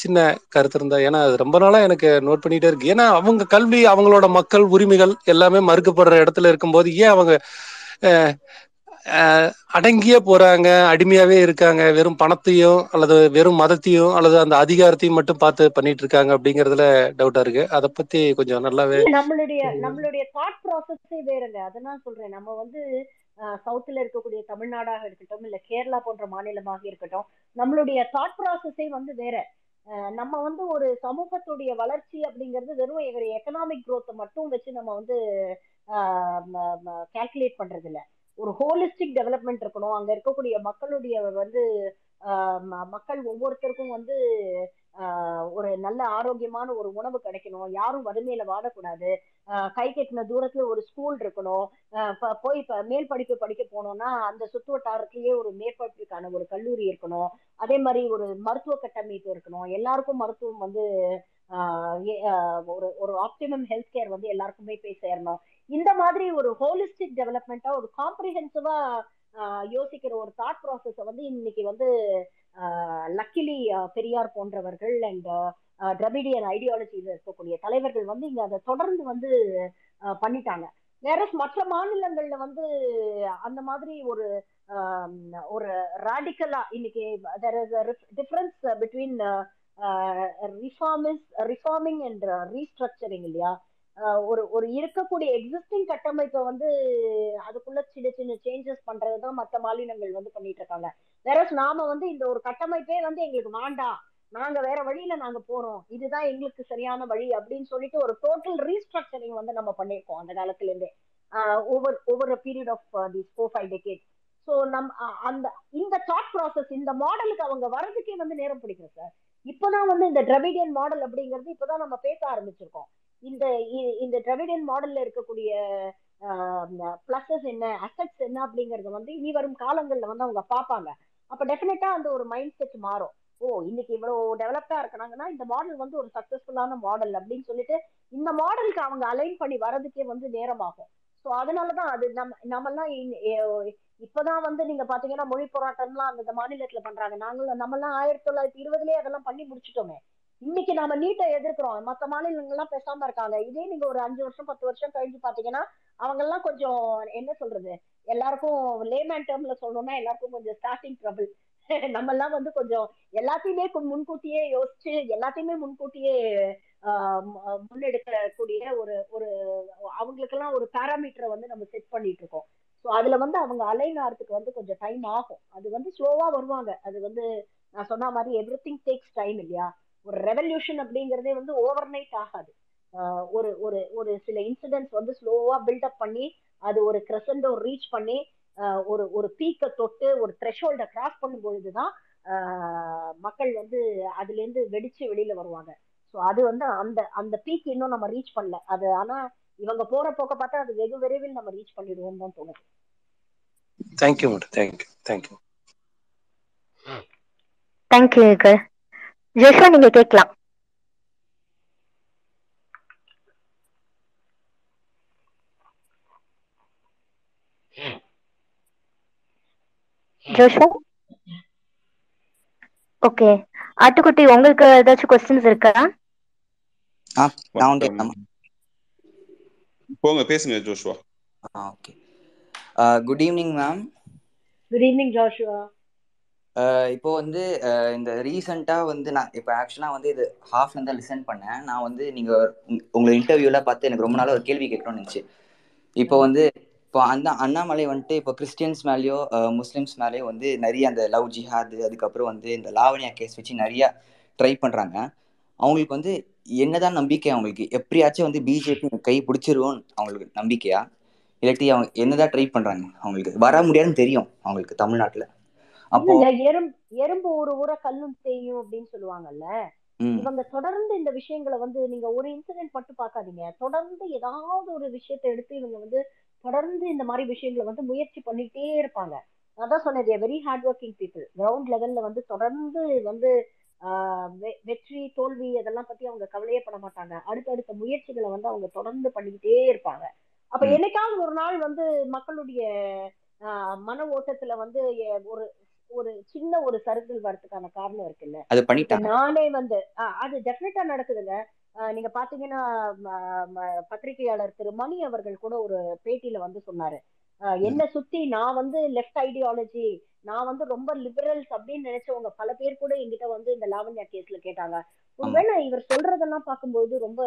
சின்ன கருத்து இருந்தா. ஏன்னா அது ரொம்ப நாளா எனக்கு நோட் பண்ணிட்டே இருக்கு. ஏன்னா அவங்க கல்வி அவங்களோட மக்கள் உரிமைகள் எல்லாமே மறுக்கப்படுற இடத்துல இருக்கும்போது ஏன் அவங்க அடங்கியே போறாங்க அடிமையாவே இருக்காங்க. வெறும் பணத்தையும் அல்லது வெறும் மதத்தையும் அல்லது அந்த அதிகாரத்தையும் மட்டும் பார்த்து பண்ணிட்டு இருக்காங்க அப்படிங்கறதுல டவுட்டா இருக்கு. அதை பத்தி கொஞ்சம் நல்லாவே நம்மளுடைய நம்மளுடைய தாட் ப்ராசஸே வேறங்க அததான் சொல்றேன். நம்ம வந்து சவுத்துல இருக்கக்கூடிய தமிழ்நாடாக இருக்கட்டும் இல்ல கேரளா போன்ற மாநிலமாக இருக்கட்டும் நம்மளுடைய தாட் ப்ராசஸே வந்து வேற. நம்ம வந்து ஒரு சமூகத்துடைய வளர்ச்சி அப்படிங்கிறது வெறும் எக்கனாமிக் growth மட்டும் வச்சு நம்ம வந்து கால்குலேட் பண்றது இல்ல ஒரு ஹோலிஸ்டிக் டெவலப்மெண்ட் இருக்கணும். அங்க இருக்கக்கூடிய மக்களுடைய வந்து ஆஹ் மக்கள் ஒவ்வொருத்தருக்கும் வந்து ஆஹ் ஒரு நல்ல ஆரோக்கியமான ஒரு உணவு கிடைக்கணும். யாரும் வறுமையில வாடக்கூடாது. கை கட்டின தூரத்துல ஒரு ஸ்கூல் இருக்கணும். போய் இப்ப மேல் படிப்பு படிக்க போனோம்னா அந்த சுத்து வட்டாரத்திலேயே ஒரு மேற்படிப்புக்கான ஒரு கல்லூரி இருக்கணும். அதே மாதிரி ஒரு மருத்துவ கட்டமைப்பு இருக்கணும். எல்லாருக்கும் மருத்துவம் வந்து ஆஹ் ஆஹ் ஒரு ஒரு ஆப்டிமம் ஹெல்த் கேர் வந்து எல்லாருக்குமே போய் சேரணும். இந்த மாதிரி ஒரு ஹோலிஸ்டிக் டெவலப்மெண்ட்டா ஒரு காம்ப்ரிஹென்சிவா யோசிக்கிற ஒரு தாட் ப்ராசஸ வந்து இன்னைக்கு வந்து லக்கிலி பெரியார் போன்றவர்கள் அண்ட் திராவிடியன் ஐடியாலஜியில இருக்கக்கூடிய தலைவர்கள் வந்து இங்க அதை தொடர்ந்து வந்து பண்ணிட்டாங்க. வேற மற்ற மாநிலங்கள்ல வந்து அந்த மாதிரி ஒரு ஒரு ராடிக்கலா இன்னைக்கு there is difference between reforms reforming and restructuring இல்லையா? ஒரு ஒரு இருக்கக்கூடிய எக்ஸிஸ்டிங் கட்டமைப்பை வந்து அதுக்குள்ள சின்ன சின்ன சேஞ்சஸ் பண்றதுதான் மற்ற மாநிலங்கள் வந்து பண்ணிட்டு இருக்காங்க வேற நாம வந்து இந்த ஒரு கட்டமைப்பே வந்து எங்களுக்கு வேண்டாம் நாங்க வேற வழியில நாங்க போறோம். இதுதான் எங்களுக்கு சரியான வழி அப்படின்னு சொல்லிட்டு ஒரு டோட்டல் ரீஸ்ட்ரக்சரிங் வந்து நம்ம பண்ணிருக்கோம் அந்த காலத்துல இருந்தே over over period of this four five decade so நம் அந்த இந்த தாட் ப்ராசஸ் இந்த மாடலுக்கு அவங்க வர்றதுக்கே வந்து நேரம் பிடிக்கும் சார் இப்பதான் வந்து இந்த டிராவிடியன் மாடல் அப்படிங்கிறது இப்பதான் நம்ம பேச ஆரம்பிச்சிருக்கோம். இந்த இந்த டிராவிடியன் மாடல்ல இருக்கக்கூடிய பிளஸஸ் என்ன அசட்ஸ் என்ன அப்படிங்கறத வந்து இனி வரும் காலங்கள்ல வந்து அவங்க பார்ப்பாங்க. அப்ப டெஃபினட்டா அந்த ஒரு மைண்ட் செட் மாறும். ஓ இன்னைக்கு இவ்வளவு டெவலப்டா இருக்கிறாங்கன்னா இந்த மாடல் வந்து ஒரு சக்சஸ்ஃபுல்லான மாடல் அப்படின்னு சொல்லிட்டு இந்த மாடலுக்கு அவங்க அலைன் பண்ணி வர்றதுக்கே வந்து நேரமாகும் ஸோ அதனாலதான் அது நம்ம நம்மெல்லாம் இப்பதான் வந்து நீங்க பாத்தீங்கன்னா மொழி போராட்டம்லாம் அந்த மாநிலத்துல பண்றாங்க. நாங்களும் நம்மெல்லாம் ஆயிரத்தி தொள்ளாயிரத்தி இருபதுலயே அதெல்லாம் பண்ணி முடிச்சிட்டோமே. இன்னைக்கு நாம நீட்டை எதிர்க்கிறோம். மத்த மாநிலங்கள் எல்லாம் பேசாம இருக்காங்க. இதே நீங்க ஒரு அஞ்சு வருஷம் பத்து வருஷம் கழிஞ்சு பாத்தீங்கன்னா அவங்க எல்லாம் கொஞ்சம் என்ன சொல்றது? எல்லாருக்கும் லேமேன் டேர்ம்ல சொல்லணும்னா எல்லாருக்கும் கொஞ்சம் ஸ்டார்டிங் ட்ரபிள் நம்ம எல்லாம் வந்து கொஞ்சம் எல்லாத்தையுமே முன்கூட்டியே யோசிச்சு எல்லாத்தையுமே முன்கூட்டியே முன்னெடுக்கக்கூடிய ஒரு ஒரு அவங்களுக்கெல்லாம் ஒரு பேராமீட்டரை வந்து நம்ம செட் பண்ணிட்டு இருக்கோம் ஸோ அதுல வந்து அவங்க அலைன் ஆகிறதுக்கு வந்து கொஞ்சம் டைம் ஆகும். அது வந்து ஸ்லோவா வருவாங்க. அது வந்து நான் சொன்ன மாதிரி எவ்ரி திங் டேக்ஸ் டைம் இல்லையா? ஒரு ரெவல்யூஷன் அப்படிங்கிறதே வந்து ஓவர் நைட் ஆகாது ஒரு ஒரு ஒரு சில இன்சிடென்ட்ஸ் வந்து ஸ்லோவா பில்டப் பண்ணி அது ஒரு கிரசண்டோ ரீச் பண்ணி ஒரு ஒரு பீக்கை தொட்டு ஒரு த்ரெஷோல்டை கிராஸ் பண்ணும் பொழுதுதான் மக்கள் வந்து அதுலேருந்து வெடிச்சு வெளியில வருவாங்க. ஸோ அது வந்து அந்த அந்த பீக் இன்னும் நம்ம ரீச் பண்ணல. அது ஆனா இவங்க போற போக்க பார்த்தா அது வெகு விரைவில் நம்ம ரீச் பண்ணிடுவோம் தான் தோணுது. Thank you madam thank you thank you thank you Joshua நீங்க கேட்கலாம். ஜோஷுவா ஓகே ஆட்டுக்குட்டி உங்களுக்கு ஏதாச்சும் கொஸ்டின்ஸ் இருக்கா ஆ நான் வந்து வணக்கம் போங்க பேசுங்க ஜோஷுவா. ஆ okay. Good evening ma'am good evening Joshua. இப்போ வந்து இந்த ரீசெண்டாக வந்து நான் இப்போ ஆக்சுவலாக வந்து இது ஹாஃப்ல தான் லிசன் பண்ணேன். நான் வந்து நீங்கள் உங்களை இன்டர்வியூவில் பார்த்து எனக்கு ரொம்ப நாளாக ஒரு கேள்வி கேட்கணும்னு இருந்துச்சு இப்போ வந்து இப்போ அந்த அண்ணாமலை வந்துட்டு இப்போ கிறிஸ்டியன்ஸ் மேலேயோ முஸ்லிம்ஸ் மேலேயோ வந்து நிறைய அந்த லவ் ஜிஹாது அதுக்கப்புறம் வந்து இந்த லாவண்யா கேஸ் வச்சு நிறைய ட்ரை பண்ணுறாங்க அவங்களுக்கு வந்து என்னதான் நம்பிக்கை அவங்களுக்கு? எப்படியாச்சும் வந்து பிஜேபி கை பிடிச்சிருவோன்னு அவங்களுக்கு நம்பிக்கையா? இல்லாட்டி அவங்க என்னதான் ட்ரை பண்றாங்க அவங்களுக்கு? வர முடியாதுன்னு தெரியும் அவங்களுக்கு தமிழ்நாட்டுல. அப்போ எறும்பு எறும்பு ஒரு ஊரை கல்லும் தேயும் அப்படின்னு சொல்லுவாங்கல்ல? இவங்க தொடர்ந்து இந்த விஷயங்களை வந்து நீங்க ஒரு இன்சிடென்ட் மட்டும் பார்க்காதீங்க. தொடர்ந்து ஏதாவது ஒரு விஷயத்தை எடுத்து இவங்க வந்து தொடர்ந்து இந்த மாதிரி விஷயங்களை வந்து முயற்சி பண்ணிட்டே இருப்பாங்க. அதான் சொன்னது very hard working people ground லெவல்ல வந்து தொடர்ந்து வந்து வெற்றி தோல்வி அதெல்லாம் பத்தி அவங்க கவலையே பட மாட்டாங்க. அடுத்தடுத்த முயற்சிகளை வந்து அவங்க தொடர்ந்து பண்ணிக்கிட்டே இருப்பாங்க. அப்ப என்னைக்காவது ஒரு நாள் வந்து மக்களுடைய மன ஓட்டத்துல வந்து ஒரு ஒரு சின்ன ஒரு சறுக்கல் வரதுக்கான காரணம் இருக்குல்ல? நானே வந்து ஆஹ் அது டெஃபினட்டா நடக்குதுங்க. ஆஹ் நீங்க பாத்தீங்கன்னா பத்திரிகையாளர் திரு மணி அவர்கள் கூட ஒரு பேட்டியில வந்து சொன்னாரு. என்ன சுத்தி நான் வந்து லெஃப்ட் ஐடியாலஜி நான் வந்து ரொம்ப லிபரல்ஸ் அப்படின்னு நினைச்சவங்க பல பேர் கூட என்கிட்ட வந்து இந்த லாவண்யா கேஸ்ல கேட்டாங்க. ஒருவேளை இவர் சொல்றதெல்லாம் பார்க்கும்போது ரொம்ப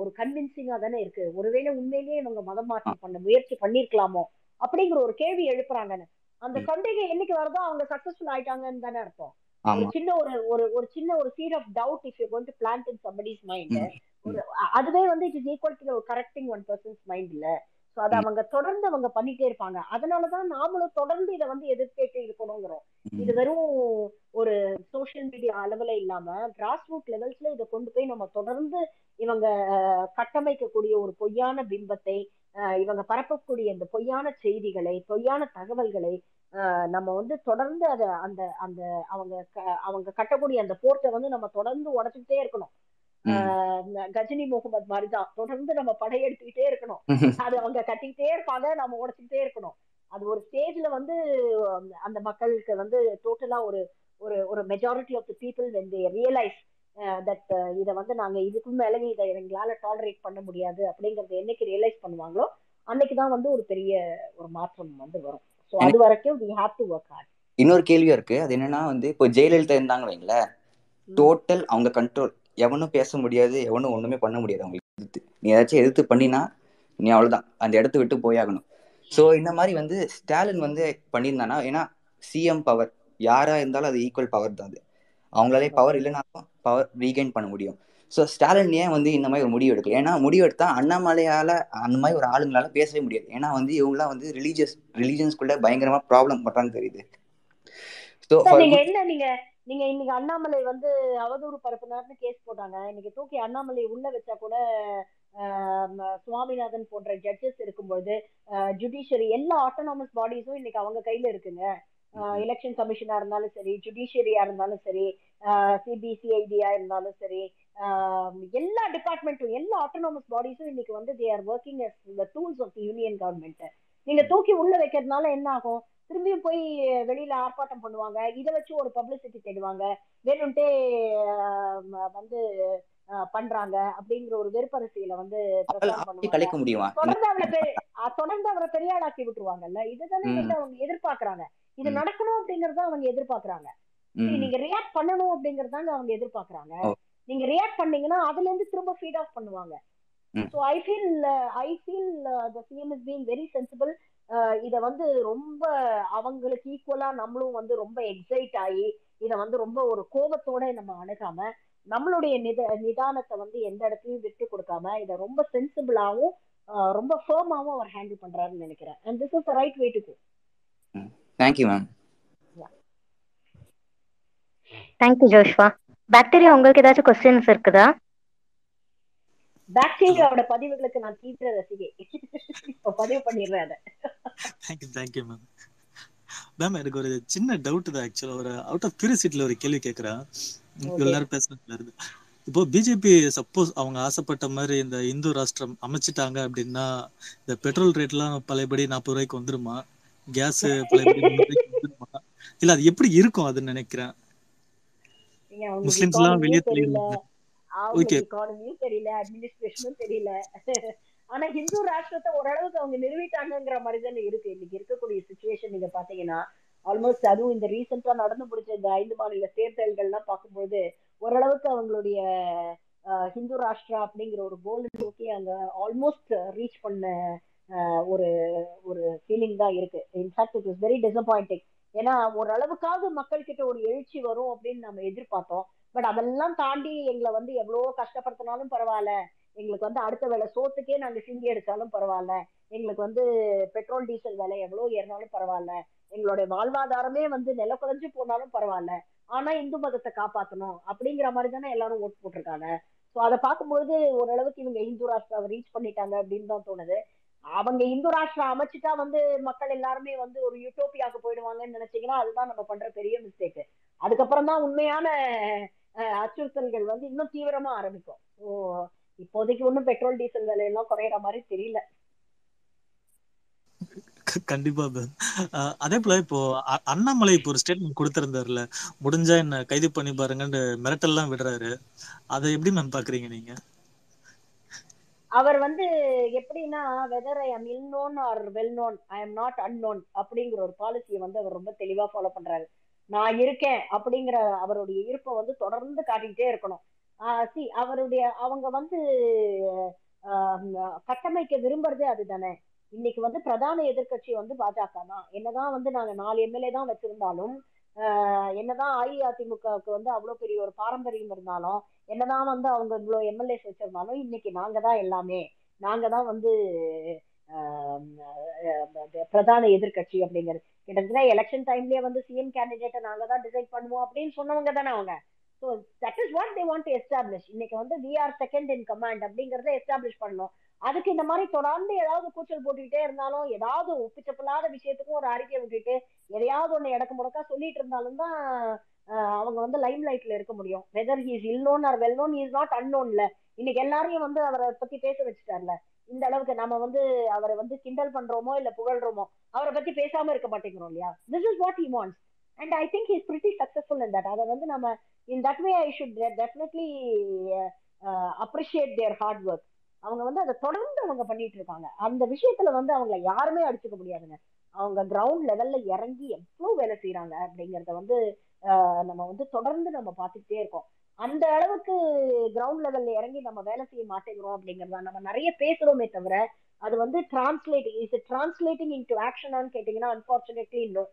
ஒரு கன்வின்சிங்கா தானே இருக்கு. ஒருவேளை உண்மையிலேயே இவங்க மதம் மாற்றம் பண்ண முயற்சி பண்ணிருக்கலாமோ அப்படிங்கிற ஒரு கேள்வி எழுப்புறாங்கன்னு அந்த சந்தேகம் என்னைக்கு வருதோ அவங்க சக்சஸ்ஃபுல் ஆயிட்டாங்கன்னு தானே அர்த்தம். ஒரு சின்ன ஒரு ஒரு ஒரு சின்ன ஒரு seat of doubt if you going to plant in somebody's mind ஒரு அதுவே வந்து it is equal to correcting one person's mind இல்ல ஸோ அதை அவங்க தொடர்ந்து அவங்க பண்ணிட்டே இருப்பாங்க. அதனாலதான் நாமளும் தொடர்ந்து இதை வந்து எதிர்த்துட்டே இருக்கணுங்கிறோம். இது வெறும் ஒரு சோஷியல் மீடியா அளவுல இல்லாம கிராஸ் ரூட் லெவல்ஸ்ல இதை கொண்டு போய் நம்ம தொடர்ந்து இவங்க கட்டமைக்கக்கூடிய ஒரு பொய்யான பிம்பத்தை அஹ், இவங்க பரப்பக்கூடிய இந்த பொய்யான செய்திகளை பொய்யான தகவல்களை நம்ம வந்து தொடர்ந்து அதை அந்த அந்த அவங்க அவங்க கட்டக்கூடிய அந்த போர்ட்டை வந்து நம்ம தொடர்ந்து உடைச்சுக்கிட்டே இருக்கணும். கஜினி முகமது மாதிரிதான். தொடர்ந்து நம்ம படையெடுத்துக்கிட்டே இருக்கணும். அது அவங்க கட்டிக்கிட்டே இருப்பாங்க நம்ம உடைச்சுக்கிட்டே இருக்கணும். அது ஒரு ஸ்டேஜ்ல வந்து அந்த மக்களுக்கு வந்து டோட்டலா ஒரு ஒரு ஒரு majority of the people when they realise that இதை வந்து நாங்க இதுக்கு மேலே இதை எங்களால டாலரேட் பண்ண முடியாது அப்படிங்கறத என்னைக்கு ரியலைஸ் பண்ணுவாங்களோ அன்னைக்கு தான் வந்து ஒரு பெரிய ஒரு மாற்றம் வந்து வரும். ஸோ அது வரைக்கும் we have to work hard இன்னொரு கேள்வியா இருக்கு. அது என்னன்னா வந்து இப்போ ஜெயலலிதா இருந்தாங்க வைங்களேன் டோட்டல் அவங்க கண்ட்ரோல் எவனும் பேச முடியாது எவனும் ஒண்ணுமே பண்ண முடியாது அவங்களுக்கு. எதிர்த்து. நீ ஏதாச்சும் எதிர்த்து பண்ணினா நீ அவ்வளவுதான். அந்த இடத்த விட்டு போயாகணும். ஸோ இந்த மாதிரி வந்து ஸ்டாலின் வந்து பண்ணியிருந்தானா? ஏன்னா சிஎம் பவர் யாரா இருந்தாலும் அது ஈக்குவல் பவர் தான் அது. அவங்களாலே பவர் இல்லைனாலும் பவர் ரீகைன் பண்ண முடியும். ஸோ ஸ்டாலின் ஏன் வந்து இந்த மாதிரி ஒரு முடிவு எடுக்கல? ஏன்னா முடிவு எடுத்தா அண்ணாமலையால அந்த மாதிரி ஒரு ஆளுங்களால பேசவே முடியாது. ஏன்னா வந்து இவங்களாம் வந்து ரிலீஜியஸ் ரிலீஜியன்ஸ்குள்ள பயங்கரமா ப்ராப்ளம் பண்றான்னு தெரியுது. ஸோ சார் ஃபார் நீங்க என்ன நீங்க நீங்க இன்னைக்கு அண்ணாமலை வந்து அவதூறு பரப்புனார்னு கேஸ் போட்டாங்க. இன்னைக்கு தூக்கி அண்ணாமலை உள்ள வச்சா கூட சுவாமிநாதன் போன்ற ஜட்ஜஸ் இருக்கும்போது ஜுடிஷியரி எல்லா ஆட்டோனாமஸ் பாடிஸும் இன்னைக்கு அவங்க கையில இருக்குங்க. எலெக்ஷன் கமிஷனா இருந்தாலும் சரி ஜுடிஷியரியா இருந்தாலும் சரி சிபிசிஐடியா இருந்தாலும் சரி ஆஹ் எல்லா டிபார்ட்மெண்ட்டும் எல்லா ஆட்டோனாமஸ் பாடிஸும் இன்னைக்கு வந்து they are working the tools of the union government நீங்க தூக்கி உள்ள வைக்கிறதுனால என்ன ஆகும்? திரும்பியும் போய் வெளியில ஆர்ப்பாட்டம் பண்ணுவாங்க. இதை வச்சு ஒரு பப்ளிசிட்டி தேடுவாங்க. வேணும்ட்டே வந்து பண்றாங்க அப்படிங்கிற ஒரு வெறுப்பரசியலை வந்து கலைக்க முடியுமா? தொடர்ந்து அஹ் தொடர்ந்து அவரை பெரிய ஆளாக்கி விட்டுருவாங்கல்ல? இதுதானே வந்து அவங்க எதிர்பார்க்கறாங்க. இது நடக்கணும் அப்படிங்கறத அவங்க எதிர்பார்க்கறாங்க. நீங்க ரியாக்ட் பண்ணணும் அப்படிங்கறதாங்க அவங்க எதிர்பார்க்கறாங்க. நீங்க ரியாக்ட் பண்ணீங்கன்னா அதுல இருந்து திரும்ப ஃபீட் ஆஃப் பண்ணுவாங்க. So I feel I feel the CM is being very sensible இத வந்து ரொம்ப அவங்களுக்கு ஈக்குவலா நம்மளும் வந்து ரொம்ப எக்ஸைட் ஆகி இத வந்து ரொம்ப ஒரு கோபத்தோட நம்ம அணுகாம நம்மளுடைய நித நிதானத்தை வந்து எந்த இடத்துலயும் விட்டு கொடுக்காம இத ரொம்ப சென்சிபிளாவும் ரொம்ப ஃபேமாவும் அவர் ஹேண்டில் பண்றாருன்னு நினைக்கிறேன். And this is the right way to go thank you ma'am thank you Joshua bacteria உங்களுக்கு ஏதாச்சும் கொஸ்டின்ஸ் இருக்குதா? பாக்டீரியாவோட பதிவுகளுக்கு நான் தீவிர ரசிகை. இப்ப பதிவு பண்ணிடுறேன் அதை. தேங்க்யூ தேங்க்யூ மேம் மேம் எனக்கு ஒரு சின்ன டவுட் தான் ஆக்சுவலா ஒரு அவுட் ஆஃப் கியூரியாசிட்டில ஒரு கேள்வி கேட்கறேன். நேரம் பேசுனதுல இருந்து. இப்போ பிஜேபி சப்போஸ் அவங்க ஆசைப்பட்ட மாதிரி இந்த இந்து ராஷ்டிரம் அமைச்சிட்டாங்க அப்படின்னா இந்த பெட்ரோல் ரேட்லாம் பழையபடி நாற்பது ரூபாய்க்கு வந்துருமா? கேஸ் பழையபடி வந்துருமா? இல்ல அது எப்படி இருக்கும் அதுன்னு நினைக்கிறேன். நீங்க அவங்களுக்கு முஸ்லிம்ஸ் எல்லாம் வெளியே தெரியல. அவங்களுக்கு ஓகே இக்கானமியும் தெரியல அட்மினிஸ்ட்ரேஷனும் தெரியல. ஆனா ஹிந்து ராஷ்டிரத்தை ஓரளவுக்கு அவங்க நிறுவிட்டாங்கங்கிற மாதிரி தானே இருக்கு. இன்னைக்கு இருக்கக்கூடிய சுச்சுவேஷன் நீங்க பாத்தீங்கன்னா ஆல்மோஸ்ட் அதுவும் இந்த ரீசெண்டா நடந்து முடிச்ச இந்த ஐந்து மாநில தேர்தல்கள்லாம் பார்க்கும்போது ஓரளவுக்கு அவங்களுடைய ஹிந்து ராஷ்டிரா அப்படிங்கிற ஒரு கோல் நோக்கி அங்க ஆல்மோஸ்ட் ரீச் பண்ண ஒரு ஒரு ஃபீலிங் தான் இருக்கு. In fact it is very disappointing ஏன்னா ஓரளவுக்காவது மக்கள் கிட்ட ஒரு எழுச்சி வரும் அப்படின்னு நம்ம எதிர்பார்த்தோம். பட் அதெல்லாம் தாண்டி எங்களை வந்து எவ்வளோ கஷ்டப்படுத்தினாலும் பரவாயில்ல. எங்களுக்கு வந்து அடுத்த வேலை சோத்துக்கே நாங்க சிந்தி எடுத்தாலும் பரவாயில்ல. எங்களுக்கு வந்து பெட்ரோல் டீசல் விலை எவ்வளவு ஏறினாலும் பரவாயில்ல. எங்களுடைய வாழ்வாதாரமே வந்து நில குறைஞ்சு போனாலும் பரவாயில்ல. ஆனா இந்து மதத்தை காப்பாத்தணும் அப்படிங்கிற மாதிரி தானே எல்லாரும் ஓட்டு போட்டிருக்காங்க. ஸோ அதை பார்க்கும்போது ஓரளவுக்கு இவங்க இந்து ராஷ்டிராவை ரீச் பண்ணிட்டாங்க அப்படின்னு தான் தோணுது. அவங்க இந்து ராஷ்டிரா அமைச்சிட்டா வந்து மக்கள் எல்லாருமே வந்து ஒரு யூட்டோப்பியாவுக்கு போயிடுவாங்கன்னு நினைச்சீங்கன்னா அதுதான் நம்ம பண்ற பெரிய மிஸ்டேக் அதுக்கப்புறம் தான் உண்மையான அச்சுறுத்தல்கள் வந்து இன்னும் தீவிரமா ஆரம்பிக்கும். ஸோ இப்போதைக்கு ஒன்றும் பெட்ரோல் டீசல் விலையெல்லாம் குறையிற மாதிரி தெரியல. கண்டிப்பா அதே போல இப்போ அண்ணாமலை இப்போ ஒரு ஸ்டேட்மெண்ட் கொடுத்திருந்தாருல. முடிஞ்சா என்ன கைது பண்ணி பாருங்கன்னு மிரட்டல்லாம் விடுறாரு. அதை எப்படி மேம் பாக்குறீங்க நீங்க? அவர் வந்து எப்படின்னா whether I am ill known or well known I am not unknown அப்படிங்கிற ஒரு பாலிசியை வந்து அவர் ரொம்ப தெளிவா ஃபாலோ பண்றாரு. நான் இருக்கேன் அப்படிங்கிற அவருடைய இருப்பை வந்து தொடர்ந்து காட்டிக்கிட்டே இருக்கணும். சி அவருடைய அவங்க வந்து ஆஹ் கட்டமைக்க விரும்புறதே அதுதானே. இன்னைக்கு வந்து பிரதான எதிர்க்கட்சி வந்து பாஜக தான். என்னதான் வந்து நாங்க நாலு எம்எல்ஏ தான் வச்சிருந்தாலும் ஆஹ் என்னதான் அஇஅதிமுகவுக்கு வந்து அவ்வளவு பெரிய ஒரு பாரம்பரியம் இருந்தாலும் என்னதான் வந்து அவங்க இவ்வளவு எம்எல்ஏஸ் வச்சிருந்தாலும் இன்னைக்கு நாங்க தான் எல்லாமே. நாங்க தான் வந்து ஆஹ் பிரதான எதிர்க்கட்சி அப்படிங்கிறது. கிட்டத்தட்ட எலெக்ஷன் டைம்லயே வந்து சிஎம் கேண்டிடேட்டை நாங்க தான் டிசைட் பண்ணுவோம் அப்படின்னு சொன்னவங்க தானே அவங்க. So that is what they want to establish இன்னைக்கு வந்து we are second in command அப்படிங்கறத எஸ்டாப்ளிஷ் பண்ணணும். அதுக்கு இந்த மாதிரி தொடர்ந்து ஏதாவது கூச்சல் போட்டுக்கிட்டே இருந்தாலும் ஏதாவது ஒப்பிச்சப்படாத விஷயத்துக்கும் ஒரு அறிக்கை விட்டுட்டு எதையாவது ஒண்ணு இடக்கு முடக்கா சொல்லிட்டு இருந்தாலும் தான் ஆஹ் அவங்க வந்து லைம் லைட்ல இருக்க முடியும். Whether he is ill known or well known is not அன்னோன்ல இன்னைக்கு எல்லாரையும் வந்து அவரை பத்தி பேச வச்சுட்டார்ல. இந்த அளவுக்கு நம்ம வந்து அவரை வந்து கிண்டல் பண்றோமோ இல்ல புகழ்றோமோ அவரை பத்தி பேசாம இருக்க மாட்டேங்கிறோம் இல்லையா? This is what he wants and I think is pretty successful in that அதை வந்து நம்ம in that way I should definitely appreciate their hard work அவங்க வந்து அதை தொடர்ந்து அவங்க பண்ணிட்டு இருக்காங்க. அந்த விஷயத்துல வந்து அவங்கள யாருமே அடிச்சுக்க முடியாதுங்க. அவங்க கிரவுண்ட் லெவல்ல இறங்கி எவ்வளவு வேலை செய்யறாங்க அப்படிங்கறத வந்து uh, நம்ம வந்து தொடர்ந்து நம்ம பார்த்துக்கிட்டே இருக்கோம். அந்த அளவுக்கு கிரவுண்ட் லெவல்ல இறங்கி நம்ம வேலை செய்ய மாட்டேங்கிறோம் அப்படிங்கறத நம்ம நிறைய பேசுறோமே தவிர அது வந்து translate is translating into ஆக்ஷனான்னு கேட்டீங்கன்னா unfortunately no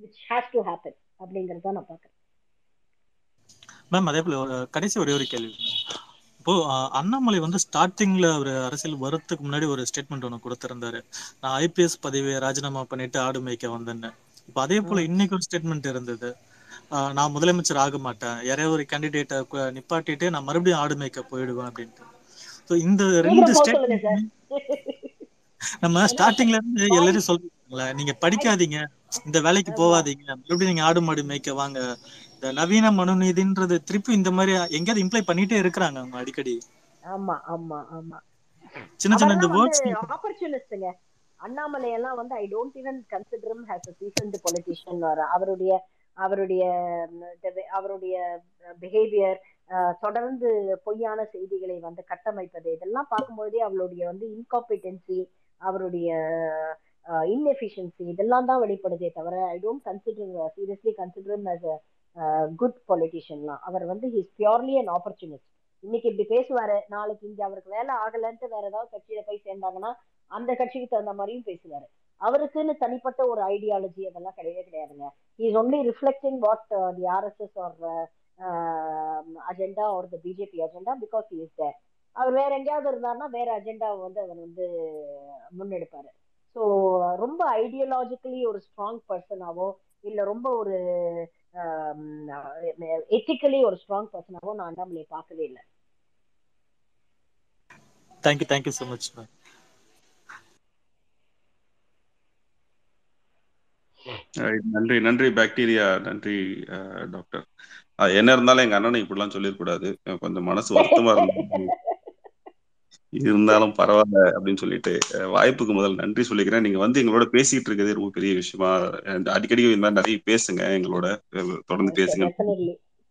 which has to happen அப்படிங்கறத நான் பாக்குறேன் மேம் அதே போல ஒரு கடைசி ஒரே ஒரு கேள்வி. இப்போ அண்ணாமலை வந்து ஸ்டார்டிங்ல அவர் அரசியல் வரத்துக்கு முன்னாடி ஒரு ஸ்டேட்மெண்ட் ஒன்று கொடுத்திருந்தாரு. நான் ஐபிஎஸ் பதவியை ராஜினாமா பண்ணிட்டு ஆடு மேய்க்க வந்தேன்னு. இப்போ அதே போல. இன்னைக்கு ஒரு ஸ்டேட்மெண்ட் இருந்தது. நான் முதலமைச்சர் ஆக மாட்டேன். யாரையாவது ஒரு கேண்டிடேட்டை நிப்பாட்டிட்டு நான் மறுபடியும் ஆடு மேய்க்க போயிடுவேன் அப்படின்ட்டு. ஸோ இந்த ரெண்டு சார். நம்ம ஸ்டார்டிங்ல இருந்து எல்லாரும் சொல்றாங்களே நீங்க படிக்காதீங்க இந்த வேலைக்கு போகாதீங்க மறுபடியும் நீங்க ஆடு மாடு மேய்க்க வாங்க. இந்த நவீன மனுநீதின்றது திருப்பி இந்த மாதிரி எங்கேயாவது இம்ப்ளை பண்ணிட்டே இருக்கிறாங்க அவங்க அடிக்கடி. ஆமா ஆமா ஆமா. சின்ன சின்ன இந்த வேர்ட்ஸ் ஆப்பர்ச்சுனிஸ்டுங்க அண்ணாமலை எல்லாம் வந்து I don't even consider has a seasoned politician அவருடைய அவருடைய அவருடைய பிஹேவியர் தொடர்ந்து பொய்யான செய்திகளை வந்து கட்டமைப்பது இதெல்லாம் பார்க்கும்போதே அவருடைய வந்து இன்காம்பிடென்சி அவருடைய இன்எஃபிஷியன்சி இதெல்லாம் தான் வெளிப்படுதே தவிர I don't consider seriously consider as a good பொலிட்டிஷியன்லாம் அவர் வந்து ஹிஸ் பியூர்லி அன் ஆப்பர்ச்சுனிஸ்ட் இன்னைக்கு இப்படி பேசுவாரு நாளைக்கு இங்க அவருக்கு வேலை ஆகலன்ட்டு வேற ஏதாவது கட்சியில போய் சேர்ந்தாங்கன்னா அந்த கட்சிக்கு தகுந்த மாதிரியும் பேசுவாரு. அவருக்குன்னு தனிப்பட்ட ஒரு ஐடியாலஜி அதெல்லாம் கிடையவே கிடையாதுங்க. Is only reflecting what the RSS or agenda or the BJP agenda because is there அவர் வேற எங்கேயாவது இருந்தாருன்னா வேற அஜெண்டாவை வந்து அவர் வந்து முன்னெடுப்பாரு. ஸோ ரொம்ப ஐடியாலஜிக்கலி ஒரு ஸ்ட்ராங் பர்சனாவோ இல்லை ரொம்ப ஒரு um, எத்திக்கலி ஒரு ஸ்ட்ராங் பர்சனாவோ நான் அண்ணாமலையை பார்க்கவே இல்லை. Thank you thank you so much ma'am நன்றி நன்றி பாக்டீரியா நன்றி டாக்டர் என்ன இருந்தாலும் எங்க அண்ணனை இப்படிலாம் சொல்லிடக்கூடாது கொஞ்சம் மனசு வருத்தமா இருந்தது இருந்தாலும் பரவாயில்ல அப்படின்னு சொல்லிட்டு வாய்ப்புக்கு முதல் நன்றி சொல்லிக்கிறேன். நீங்க வந்து எங்களோட பேசிட்டு இருக்கிறது ரொம்ப பெரிய விஷயமா அடிக்கடி இந்த மாதிரி நிறைய பேசுங்க. எங்களோட தொடர்ந்து பேசுங்க.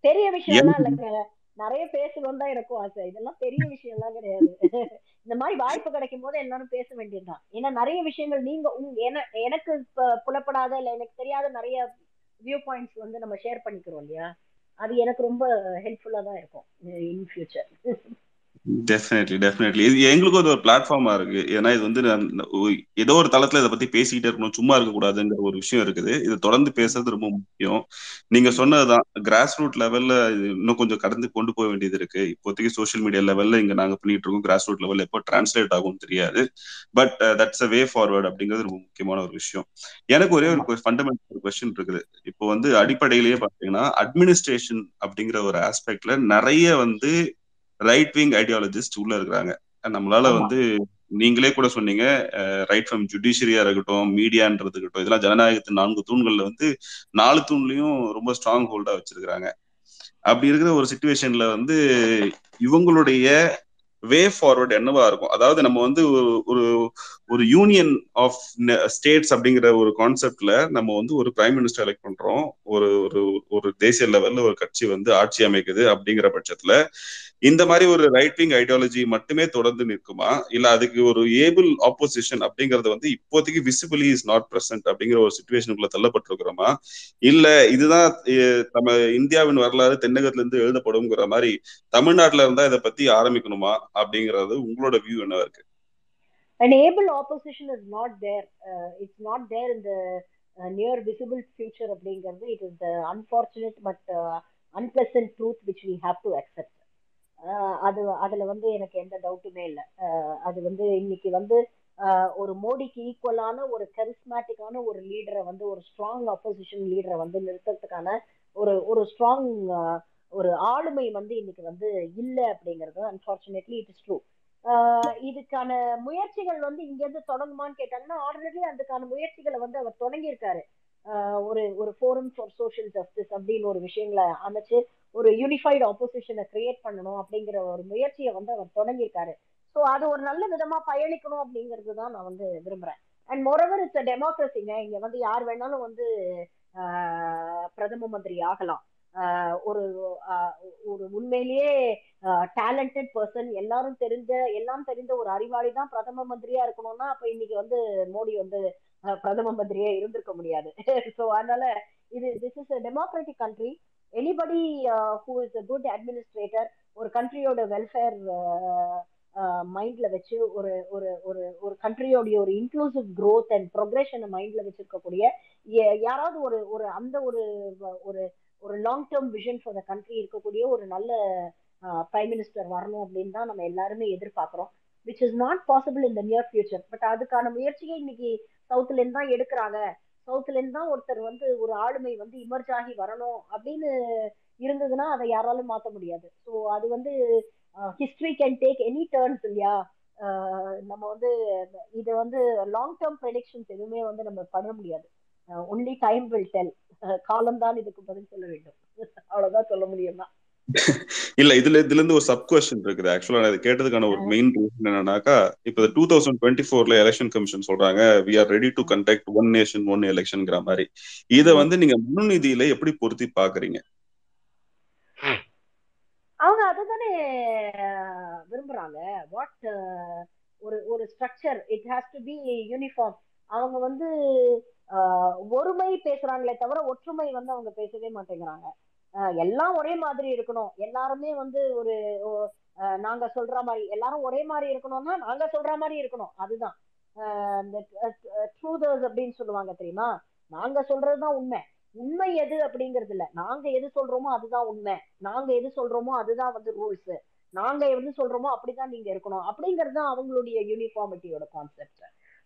பெரிய இல்லைங்க. நிறைய பேசணும் தான் எனக்கும் ஆசை. இதெல்லாம் பெரிய விஷயம்லாம் கிடையாது. இந்த மாதிரி வாய்ப்பு கிடைக்கும் போது எல்லாரும் பேச வேண்டியதுதான். ஏன்னா நிறைய விஷயங்கள் நீங்க உங் என- எனக்கு புலப்படாத இல்ல எனக்கு தெரியாத நிறைய வியூ பாயிண்ட்ஸ் வந்து நம்ம ஷேர் பண்ணிக்கிறோம் இல்லையா? அது எனக்கு ரொம்ப ஹெல்ப்ஃபுல்லா தான் இருக்கும் இன் ஃபியூச்சர் டெஃபினெட்லி டெஃபினெட்லி இது எங்களுக்கும் அது ஒரு பிளாட்ஃபார்மா இருக்கு. ஏன்னா இது வந்து ஏதோ ஒரு தளத்துல இதை பத்தி பேசிக்கிட்டே இருக்கணும். சும்மா இருக்க கூடாதுங்கிற ஒரு விஷயம் இருக்குது. இது தொடர்ந்து பேசுறது ரொம்ப முக்கியம். நீங்க சொன்னதுதான். கிராஸ் ரூட் லெவல்ல இது இன்னும் கொஞ்சம் கடந்து கொண்டு போக வேண்டியது இருக்கு. இப்போதைக்கு சோஷியல் மீடியா லெவல்ல இங்க நாங்க பண்ணிட்டு இருக்கோம். கிராஸ் ரூட் லெவல்ல எப்போ டிரான்ஸ்லேட் ஆகும் தெரியாது. But that's a way forward அப்படிங்கிறது ரொம்ப முக்கியமான ஒரு விஷயம். எனக்கு ஒரே ஒரு ஃபண்டமெண்டல் கொஸ்டின் இருக்குது. இப்போ வந்து அடிப்படையிலேயே பாத்தீங்கன்னா அட்மினிஸ்ட்ரேஷன் அப்படிங்கிற ஒரு ஆஸ்பெக்ட்ல நிறைய வந்து ரைட் விங் ஐடியாலஜிஸ்ட் உள்ள இருக்கிறாங்க. நம்மளால வந்து நீங்களே கூட சொன்னீங்க ரைட் ஃப்ரம் ஜுடிஷியரியா இருக்கட்டும் மீடியான்றது இருக்கட்டும் இதெல்லாம் ஜனநாயகத்தின் நான்கு தூண்கள்ல வந்து நாலு தூண்லயும் ரொம்ப ஸ்ட்ராங் ஹோல்டா வச்சிருக்கிறாங்க. அப்படி இருக்கிற ஒரு சுச்சுவேஷன்ல வந்து இவங்களுடைய வே ஃபார்வர்ட் என்னவா இருக்கும்? அதாவது நம்ம வந்து ஒரு ஒரு ஒரு யூனியன் ஆஃப் ஸ்டேட்ஸ் அப்படிங்கிற ஒரு கான்செப்ட்ல நம்ம வந்து ஒரு பிரைம் மினிஸ்டர் எலெக்ட் பண்றோம். ஒரு ஒரு ஒரு தேசிய லெவல்ல ஒரு கட்சி வந்து ஆட்சி அமைக்குது அப்படிங்கிற பட்சத்துல இந்த மாதிரி ஒரு ரைட் விங் ஐடியாலஜி மட்டுமே தொடர்ந்து நிற்குமா? இல்ல அதுக்கு ஒரு ஏபிள் ஆப்போசிஷன் அப்படிங்கறது வந்து இப்போதைக்கு விசிபிளி இஸ் நாட் பிரசன்ட் அப்படிங்கிற ஒரு சுச்சுவேஷனுக்குள்ள தள்ளப்பட்டிருக்கிறோமா? இல்ல இதுதான் நம்ம இந்தியாவின் வரலாறு தென்னகத்துல இருந்து எழுதப்படுங்கிற மாதிரி தமிழ்நாட்டுல இருந்தா இதை பத்தி ஆரம்பிக்கணுமா? அப்படிங்கறது உங்களோட வியூ என்னவா இருக்கு? And able opposition is not there it's not there இந்த நியர் விசிபிள் ஃபியூச்சர் அப்படிங்கிறது it is the unfortunate but unpleasant truth which we have to accept அது அதுல வந்து எனக்கு எந்த டவுட்டுமே இல்லை. அது வந்து இன்னைக்கு வந்து ஒரு மோடிக்கு ஈக்குவலான ஒரு கரிஸ்மேட்டிக்கான ஒரு லீடரை வந்து ஒரு ஸ்ட்ராங் அப்போசிஷன் லீடரை வந்து நிறுத்துறதுக்கான ஒரு ஒரு ஸ்ட்ராங் ஒரு ஆளுமை வந்து இன்னைக்கு வந்து இல்லை அப்படிங்கிறது அன்பார்ச்சுனேட்லி இட் இஸ் ட்ரூ இதுக்கான முயற்சிகள் வந்து இங்கேருந்து தொடங்குமான்னு கேட்டாங்கன்னா ஆல்ரெடி அதுக்கான முயற்சிகளை வந்து அவர் தொடங்கியிருக்காரு. ஒரு ஒரு ஃபோரம் ஃபார் சோஷியல் ஜஸ்டிஸ் அப்படின்னு ஒரு விஷயங்களை அமைச்சு ஒரு யூனிஃபைடு ஆப்போசிஷனை கிரியேட் பண்ணணும் அப்படிங்கிற ஒரு முயற்சியை வந்து அவர் தொடங்கியிருக்காரு. ஸோ அது ஒரு நல்ல விதமா பயணிக்கணும் அப்படிங்கிறது தான் நான் வந்து விரும்புறேன். அண்ட் மொரவர் இட்ஸ் டெமோக்ரஸிங்க இங்க வந்து யார் வேணாலும் வந்து ஆஹ் பிரதம மந்திரி ஆகலாம். ஆஹ் ஒரு ஆஹ் ஒரு உண்மையிலேயே டேலண்டட் பர்சன் எல்லாரும் தெரிந்த எல்லாம் தெரிந்த ஒரு அறிவாளி தான் பிரதம மந்திரியா இருக்கணும்னா அப்ப இன்னைக்கு வந்து மோடி வந்து பிரதம மந்திரியே இருந்திருக்க முடியாது. ஸோ அதனால இது this is democratic country anybody who is a good administrator ஒரு கண்ட்ரியோட வெல்ஃபேர் மைண்ட்ல வச்சு ஒரு ஒரு ஒரு ஒரு கண்ட்ரியோடைய ஒரு இன்க்ளூசிவ் க்ரோத் அண்ட் ப்ரொக்ரெஷனை மைண்ட்ல வச்சிருக்கக்கூடிய யாராவது ஒரு ஒரு அந்த ஒரு ஒரு ஒரு long term vision for the country இருக்கக்கூடிய ஒரு நல்ல uh, பிரைம் மினிஸ்டர் வரணும் அப்படின்னு தான் நம்ம எல்லாருமே எதிர்பார்க்குறோம். Which is not possible in the near future but அதுக்கான முயற்சியை இன்னைக்கு சவுத்துல இருந்து தான் எடுக்கிறாங்க. சவுத்துல இருந்து தான் ஒருத்தர் வந்து ஒரு ஆளுமை வந்து இமர்ஜ் ஆகி வரணும் அப்படின்னு இருந்ததுன்னா அதை யாராலும் மாத்த முடியாது. ஸோ அது வந்து history can take any turns இல்லையா? ஆஹ் நம்ம வந்து இது வந்து லாங் டேர்ம் ப்ரெடிக்ஷன்ஸ் எதுவுமே வந்து நம்ம பண்ண முடியாது. ஒன்லி டைம் வில் டெல் காலம் தான் இதுக்கு பதில் சொல்ல வேண்டும். அவ்வளவுதான் சொல்ல முடியுமா இல்ல இதுல இதுல இருந்து ஒரு சப் கொஸ்டின் இருக்குது ஆக்சுவலா நான் இது கேட்டதுக்கான ஒரு மெயின் ரீசன் என்னன்னாக்கா இப்ப டூ தௌசண்ட் டுவெண்ட்டி ஃபோர்ல எலெக்ஷன் கமிஷன் சொல்றாங்க we are ready to conduct one nation one எலெக்ஷன்ங்கிற மாதிரி. இத வந்து நீங்க முன்னிதியில எப்படி பொருத்தி பாக்குறீங்க அவங்க அதுதானே விரும்புறாங்க. வாட் ஒரு ஒரு structure it has to be uniform அவங்க வந்து ஒருமை பேசுறாங்களே தவிர ஒற்றுமை வந்து அவங்க பேசவே மாட்டேங்கிறாங்க. எல்லாம் ஒரே மாதிரி இருக்கணும். எல்லாருமே வந்து ஒரு ஓ- ஆஹ், நாங்க சொல்ற மாதிரி எல்லாரும் ஒரே மாதிரி இருக்கணும்னா நாங்க சொல்ற மாதிரி இருக்கணும். அதுதான். ஆஹ், இந்த ட்ரூதர்ஸ் அப்படின்னு சொல்லுவாங்க தெரியுமா? நாங்க சொல்றதுதான் உண்மை. உண்மை எது அப்படிங்கிறது இல்ல. நாங்க எது சொல்றோமோ அதுதான் உண்மை. நாங்க எது சொல்றோமோ அதுதான் வந்து ரூல்ஸ் நாங்க எது சொல்றோமோ அப்படிதான் நீங்க இருக்கணும். அப்படிங்கிறது தான் அவங்களுடைய யூனிஃபார்மிட்டியோட கான்செப்ட்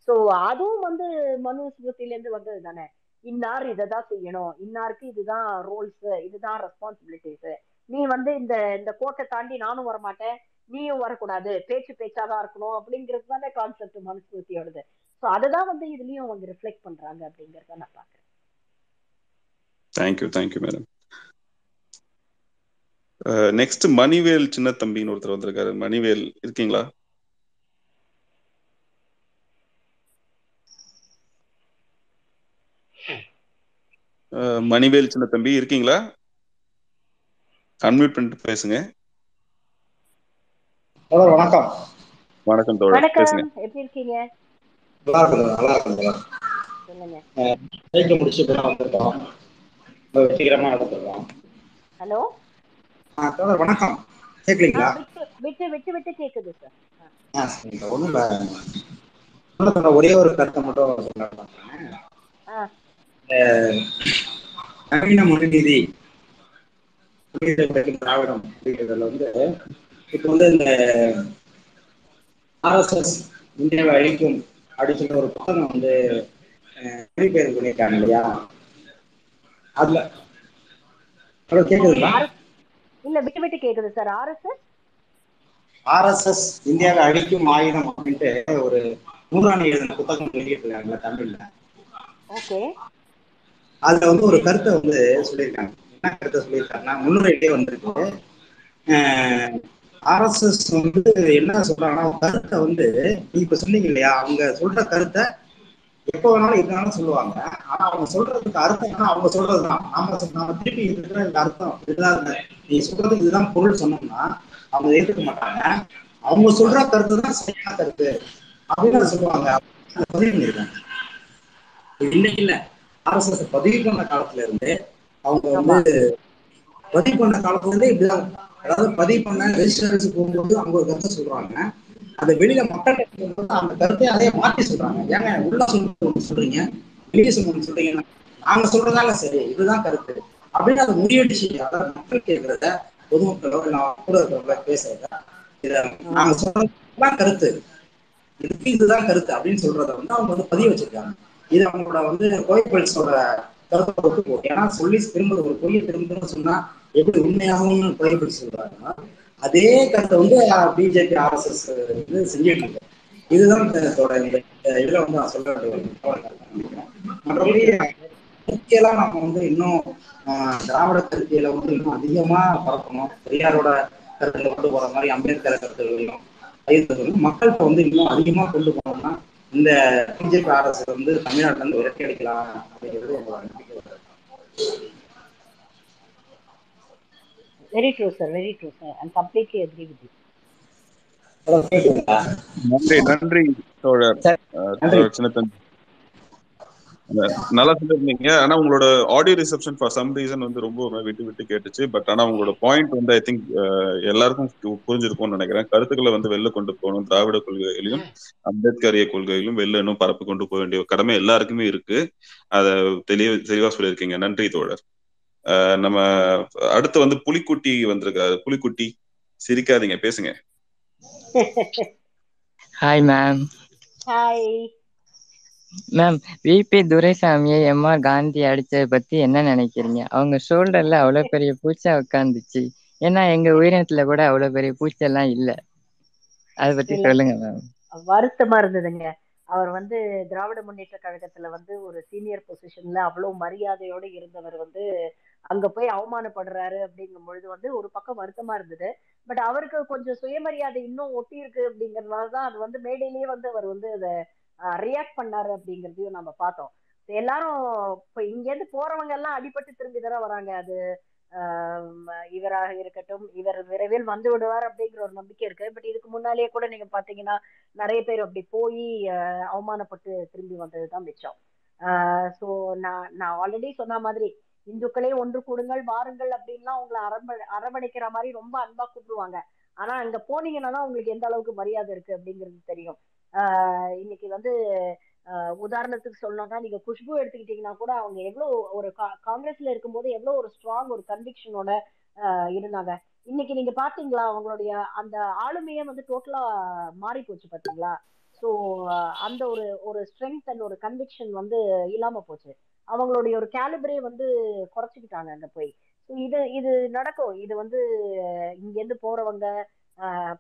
சோ அதுவும் வந்து மனு ஸ்மிருதில இருந்து வந்தது தானே இன்னார் இதை தான் செய்யணும். இன்னாருக்கு இதுதான் ரோல்ஸ் இதுதான் ரெஸ்பான்சிபிலிட்டிஸ் நீ வந்து இந்த இந்த கோட்டை தாண்டி நானும் வரமாட்டேன். நீயும் வரக்கூடாது. பேச்சு பேச்சாதான் இருக்கணும் அப்படிங்கிறது தானே கான்செப்ட் மனுஸ்மிருதியோடது ஸோ அதுதான் வந்து இதுலயும் அவங்க ரிஃப்ளெக்ட் பண்றாங்க அப்படிங்கறத நான் பாக்குறேன் thank you thank you madam next Manivel சின்ன தம்பின்னு ஒருத்தர் வந்திருக்காரு. மணிவேல் இருக்கீங்களா? மணிவேல் சின்ன தம்பி இருக்கீங்களா? அன்மியூட் பண்ணிட்டு பேசுங்க. ஹலோ வணக்கம். வணக்கம் தோழர் பேசுங்க. வணக்கம் எப்படி இருக்கீங்க? நல்லா இருக்குது நல்லா இருக்குங்க சொல்லுங்க. சைக்கிள் முடிச்சு இப்போ தான் வந்திருக்கோம். இப்போ சீக்கிரமா எடுத்துருக்கோம் ஹலோ? தோழர் வணக்கம். விட்டு விட்டு விட்டு கேக்குது சார். சொன்ன ஒரே ஒரு கருத்தை மட்டும் சொல்ல நவீன குடியரசு திராவிடம் அப்படிங்கிறதுல வந்து இப்போ வந்து இந்த ஆர்எஸ்எஸ் இந்தியாவை அழிக்கும் அப்படின்னு சொல்லி ஒரு புத்தகம் வந்து மொழிபெயர்ப்பு பண்ணியிருக்காங்க இல்லையா? அதுல ஹலோ கேக்குதுங்களா? இல்ல விட்டு விட்டு கேக்குது சார். ஆர்எஸ்எஸ்? ஆர்எஸ்எஸ் இந்தியாவை அழிக்கும் ஆயுதம் அப்படின்ட்டு ஒரு நூறாண்டு எழுதின புத்தகம் வெளியிட்டிருக்காங்க தமிழ்ல. ஓகே. அதுல வந்து ஒரு கருத்தை வந்து சொல்லியிருக்காங்க. என்ன கருத்தை சொல்லியிருக்காங்கன்னா முன்னுரையிலே வந்திருக்கு. ஆர்எஸ்எஸ் வந்து என்ன சொல்றாங்கன்னா கருத்தை வந்து நீ இப்ப சொன்னீங்க இல்லையா அவங்க சொல்ற கருத்தை எப்போ வேணாலும் இருந்தாலும் சொல்லுவாங்க. ஆனா அவங்க சொல்றதுக்கு அர்த்தம் என்ன அவங்க சொல்றதுதான். நாம நாம திருப்பி இருக்கிற இந்த அர்த்தம் இதுதான் நீ சொல்றதுக்கு இதுதான் பொருள் சொன்னோம்னா அவங்க ஏற்றுக்க மாட்டாங்க. அவங்க சொல்ற கருத்து தான் சரியான கருத்து. அப்படின்னு சொல்லுவாங்க. அதை பதிவு இன்னைக்கு இல்ல. ஆர்எஸ்எஸ் பதிவு பண்ண காலத்துல இருந்து அவங்க வந்து பதிவு பண்ண காலத்துல இருந்தே இப்படிதான். அதாவது பதிவு பண்ண ரெஜிஸ்டர்ஸ் போகும்போது அவங்க ஒரு கருத்தை சொல்றாங்க. அதை வெளியில மக்கள் அந்த கருத்தை அதே மாத்தி சொல்றாங்க. ஏங்க உள்ள சொல்றது சொல்றீங்க வெளியே சொல்றது சொல்றீங்க. நாங்க சொல்றதால சரி இதுதான் கருத்து. அப்படின்னு அதை முறியடிச்சு அதாவது மக்கள் கேட்கறத பொதுமக்களோ இல்ல கூட இருக்கிறவங்கள பேசுறத இத நாங்க சொல்றதுதான் கருத்து. இதுக்கு இதுதான் கருத்து அப்படின்னு சொல்றத வந்து அவங்க வந்து பதிய வச்சிருக்காங்க. இது அவங்களோட வந்து கோயப்பல்ஸோட கருத்தை ஒத்து போகும். ஏன்னா சொல்லி திரும்ப ஒரு பொய்யை திரும்ப சொன்னா எப்படி உண்மையாகவும் கோயப்பல்ஸ் சொல்றாங்கன்னா அதே கருத்தை வந்து பிஜேபி ஆர்எஸ்எஸ் வந்து செஞ்சுட்டு இருக்கு இதுதான் இதோட இந்த இதுல வந்து நான் சொல்ல வேண்டிய மற்றபடி கருத்தியெல்லாம் நம்ம வந்து இன்னும் ஆஹ், திராவிட கருத்தியலை வந்து இன்னும் அதிகமா பரப்பணும். பெரியாரோட கருத்துல கொண்டு போற மாதிரி அம்பேத்கர் கருத்துகளையும் மக்கள்கிட்ட வந்து இன்னும் அதிகமா கொண்டு போனோம்னா இந்த பிஜேபி அரசு வந்து தமிழ்நாட்டுல இருந்து விரட்டி அடிக்கலாம் அப்படிங்கிறது நம்பிக்கை. Very true sir very true sir and completely agree with you? நன்றி நன்றி தோழர். அஹ், நல்லா சொல்லியிருந்தீங்க. ஆனா உங்களோட audio reception for some reason வந்து ரொம்ப விட்டு விட்டு கேட்டுச்சு. பட் ஆனா உங்களோட பாயிண்ட் வந்து ஐ திங்க் எல்லாருக்கும் புரிஞ்சிருக்கும்னு நினைக்கிறேன். கருத்துக்களை வந்து வெளில கொண்டு போகணும். திராவிட கொள்கைகளையும் அம்பேத்கரிய கொள்கைகளும் வெளில இன்னும் பரப்பி கொண்டு போக வேண்டிய கடமை எல்லாருக்குமே இருக்கு. அதை தெளிவ தெளிவா சொல்லியிருக்கீங்க. நன்றி தோழர். நம்ம அடுத்து வந்து புலிக்குட்டி வந்திருக்காரு. புலிக்குட்டி சிரிக்காதீங்க. பேசுங்க. Hi ma'am hi ma'am V P துரைசாமியை எம்மா காந்தி அடிச்சதை பத்தி என்ன நினைக்கிறீங்க? அவங்க ஷோல்டர்ல அவ்வளவு பெரிய பூச்சா உட்காந்துச்சு ஏன்னா எங்க உயிரினத்துல கூட அவ்வளவு பெரிய பூச்செல்லாம் இல்ல. அதை பத்தி சொல்லுங்க மேம் வருத்தமா இருந்ததுங்க. அவர் வந்து திராவிட முன்னேற்ற கழகத்துல வந்து ஒரு சீனியர் பொசிஷன்ல அவ்வளவு மரியாதையோட இருந்தவர் வந்து அங்க போய் அவமானப்படுறாரு அப்படிங்கும் பொழுது வந்து ஒரு பக்கம் வருத்தமா இருந்தது. பட் அவருக்கு கொஞ்சம் சுயமரியாதை இன்னும் ஒட்டி இருக்கு அப்படிங்கறதுனால தான் அது வந்து மேடையிலேயே வந்து அவர் வந்து அதை ரியாக்ட் பண்ணாரு அப்படிங்கறதையும் நம்ம பார்த்தோம். எல்லாரும் இப்போ இங்க இருந்து போறவங்க எல்லாம் அடிபட்டு திரும்பி தானே வராங்க. அது ஆஹ் இவராக இருக்கட்டும் இவர் விரைவில் வந்து விடுவார் அப்படிங்கிற ஒரு நம்பிக்கை இருக்கு பட் இதுக்கு முன்னாலேயே கூட நீங்க பாத்தீங்கன்னா நிறைய பேர் அப்படி போய் அவமானப்பட்டு திரும்பி வந்ததுதான் மிச்சம். ஸோ நான் நான் ஆல்ரெடி சொன்ன மாதிரி இந்துக்களே ஒன்று கூடுங்கள் வாருங்கள் அப்படின்லாம் உங்களை அரம்ப அரவணைக்கிற மாதிரி ரொம்ப அன்பா கூப்பிடுவாங்க. ஆனா அங்க போனீங்கன்னா உங்களுக்கு எந்த அளவுக்கு மரியாதை இருக்கு அப்படிங்கிறது தெரியும். ஆஹ் இன்னைக்கு வந்து உதாரணத்துக்கு சொல்லணும்னா நீங்க குஷ்பு எடுத்துக்கிட்டீங்கன்னா கூட அவங்க எவ்வளவு ஒரு கா- காங்கிரஸ்ல இருக்கும்போது எவ்வளவு ஒரு ஸ்ட்ராங் ஒரு கன்விக்ஷனோட இருந்தாங்க. இன்னைக்கு நீங்க பாத்தீங்களா அவங்களுடைய அந்த ஆளுமையே வந்து டோட்டலா மாறி போச்சு பாத்தீங்களா? ஸோ அந்த ஒரு ஒரு ஸ்ட்ரென்த் அண்ட் ஒரு கன்விக்ஷன் வந்து இல்லாம போச்சு. அவங்களுடைய ஒரு கேலிபரே வந்து குறைச்சிக்கிட்டாங்க அங்க போய். ஸோ இது இது நடக்கும். இது வந்து இங்க இருந்து போறவங்க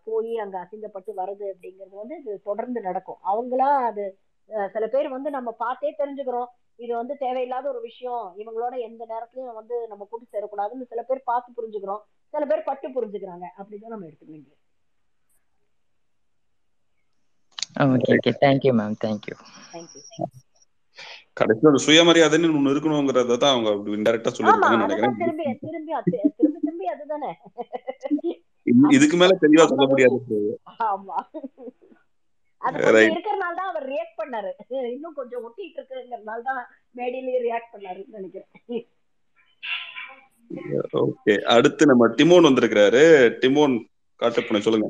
போய் அங்க அசிங்கப்பட்டு வருது அப்படிங்கிறது வந்து இது தொடர்ந்து நடக்கும். அவங்களா அது சில பேர் வந்து நம்ம பார்த்தே தெரிஞ்சுக்கிறோம். இது வந்து தேவையில்லாத ஒரு விஷயம். இவங்களோட எந்த நேரத்துலயும் வந்து நம்ம கூட்டி சேரக்கூடாதுன்னு சில பேர் பார்த்து புரிஞ்சுக்கிறோம். சில பேர் பட்டு புரிஞ்சுக்கிறாங்க. அப்படிதான் நம்ம எடுத்துக்க வேண்டியது. Okay okay thank you ma'am thank you thank you கடைசியில் ஒரு சுயமரியாதைன்னு ஒண்ணு இருக்கணுங்கிறத தான் அவங்க இன்டெரக்டா அதுதான் நினைக்கிறேன். திரும்பி திரும்பி அது- திரும்பி திரும்பி அதுதானே. இதுக்கு மேல தெளிவா சொல்ல முடியாது. ஆமா. அது கொஞ்சம் ரைட் இருக்கிறனால தான் அவர் ரியாக்ட் பண்ணாரு. இன்னும் கொஞ்சம் ஒட்டிட்டு இருக்குங்கிறதுனால தான் மேடையிலேயே ரியாக்ட் பண்ணாருன்னு நினைக்கிறேன். ஓகே அடுத்து நம்ம டிமோன் வந்திருக்கிறாரு. டிமோன் காட்டுப்பனை சொல்லுங்க.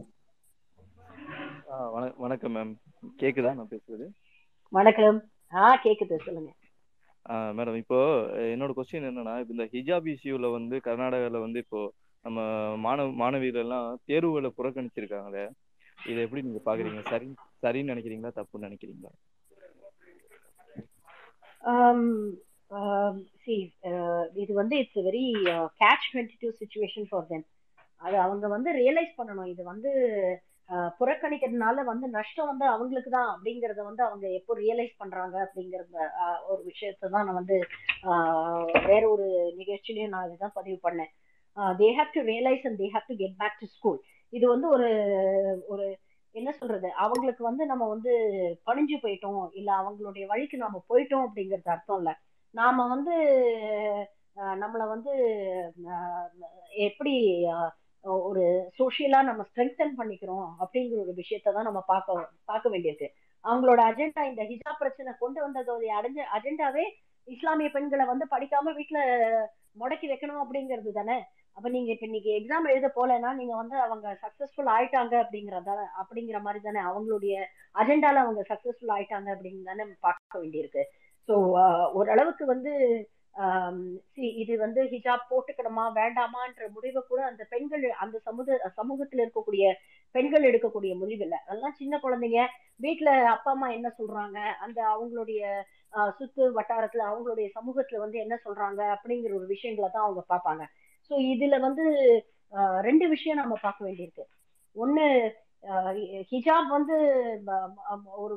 வணக்கம் மேம் கேக்குதா நான் பேசுறது? வணக்கம். ஆ கேக்குது சொல்லுங்க. மேடம் இப்போ என்னோட கொஸ்டின் என்னன்னா இந்த ஹிஜாப் இஷ்யூல வந்து கர்நாடகாவில் வந்து இப்போ நம்ம மாணவ மாணவிகள் எல்லாம் தேர்வுகளை புறக்கணிச்சிருக்காங்களே. இதை எப்படி நீங்க பாக்குறீங்க? சரி சரின்னு நினைக்கிறீங்களா? தப்புன்னு நினைக்கிறீங்களா? இது வந்து it's very catch twenty two situation for them அது அவங்க வந்து ரியலைஸ் பண்ணணும். இது வந்து புறக்கணிக்கிறதுனால வந்து நஷ்டம் வந்து அவங்களுக்கு தான் அப்படிங்கறத வந்து அவங்க எப்போ ரியலைஸ் பண்றாங்க அப்படிங்கறத ஒரு விஷயத்தை தான் நான் வந்து வேற ஒரு நிகழ்ச்சியிலையும் நான் இதுதான் பதிவு பண்ணேன். They have to realise and they have to get back to school இது வந்து ஒரு ஒரு என்ன சொல்றது? அவங்களுக்கு வந்து நம்ம வந்து பணிஞ்சு போயிட்டோம். இல்ல அவங்களுடைய வழிக்கு நாம போயிட்டோம் அப்படிங்கிறது அர்த்தம் இல்ல. நாம வந்து நம்மளை நம்மள வந்து எப்படி ஒரு சோஷியலா நம்ம ஸ்ட்ரெங்தன் பண்ணிக்கிறோம் அப்படிங்கிற ஒரு விஷயத்தை தான் நம்ம பார்க்க பார்க்க வேண்டியிருக்கு. அவங்களோட அஜெண்டா இந்த ஹிஜாப் பிரச்சனை கொண்டு வந்ததோடைய அடைஞ்ச அஜெண்டாவே இஸ்லாமிய பெண்களை வந்து படிக்காம வீட்டுல முடக்கி வைக்கணும் அப்படிங்கிறது தானே? அப்ப நீங்க இப்ப இன்னைக்கு எக்ஸாம் எழுத போலன்னா நீங்க வந்து அவங்க சக்சஸ்ஃபுல் ஆயிட்டாங்க அப்படிங்கறத அப்படிங்கிற மாதிரி தானே அவங்களுடைய அஜெண்டால அவங்க சக்சஸ்ஃபுல் ஆயிட்டாங்க அப்படின்னு தானே பார்க்க வேண்டியிருக்கு. ஸோ ஓரளவுக்கு வந்து சி இது வந்து ஹிஜாப் போட்டுக்கணுமா வேண்டாமான்ற முடிவை கூட அந்த பெண்கள் அந்த சமூக சமூகத்துல இருக்கக்கூடிய பெண்கள் எடுக்கக்கூடிய முடிவு இல்லை. அதெல்லாம் சின்ன குழந்தைங்க வீட்டில் அப்பா அம்மா என்ன சொல்றாங்க அந்த அவங்களுடைய சுத்து வட்டாரத்துல அவங்களுடைய சமூகத்துல வந்து என்ன சொல்றாங்க அப்படிங்கிற ஒரு விஷயங்களை தான் அவங்க பார்ப்பாங்க. ஸோ இதுல வந்து ரெண்டு விஷயம் நம்ம பார்க்க வேண்டியிருக்கு. ஒண்ணு ஹிஜாப் வந்து ஒரு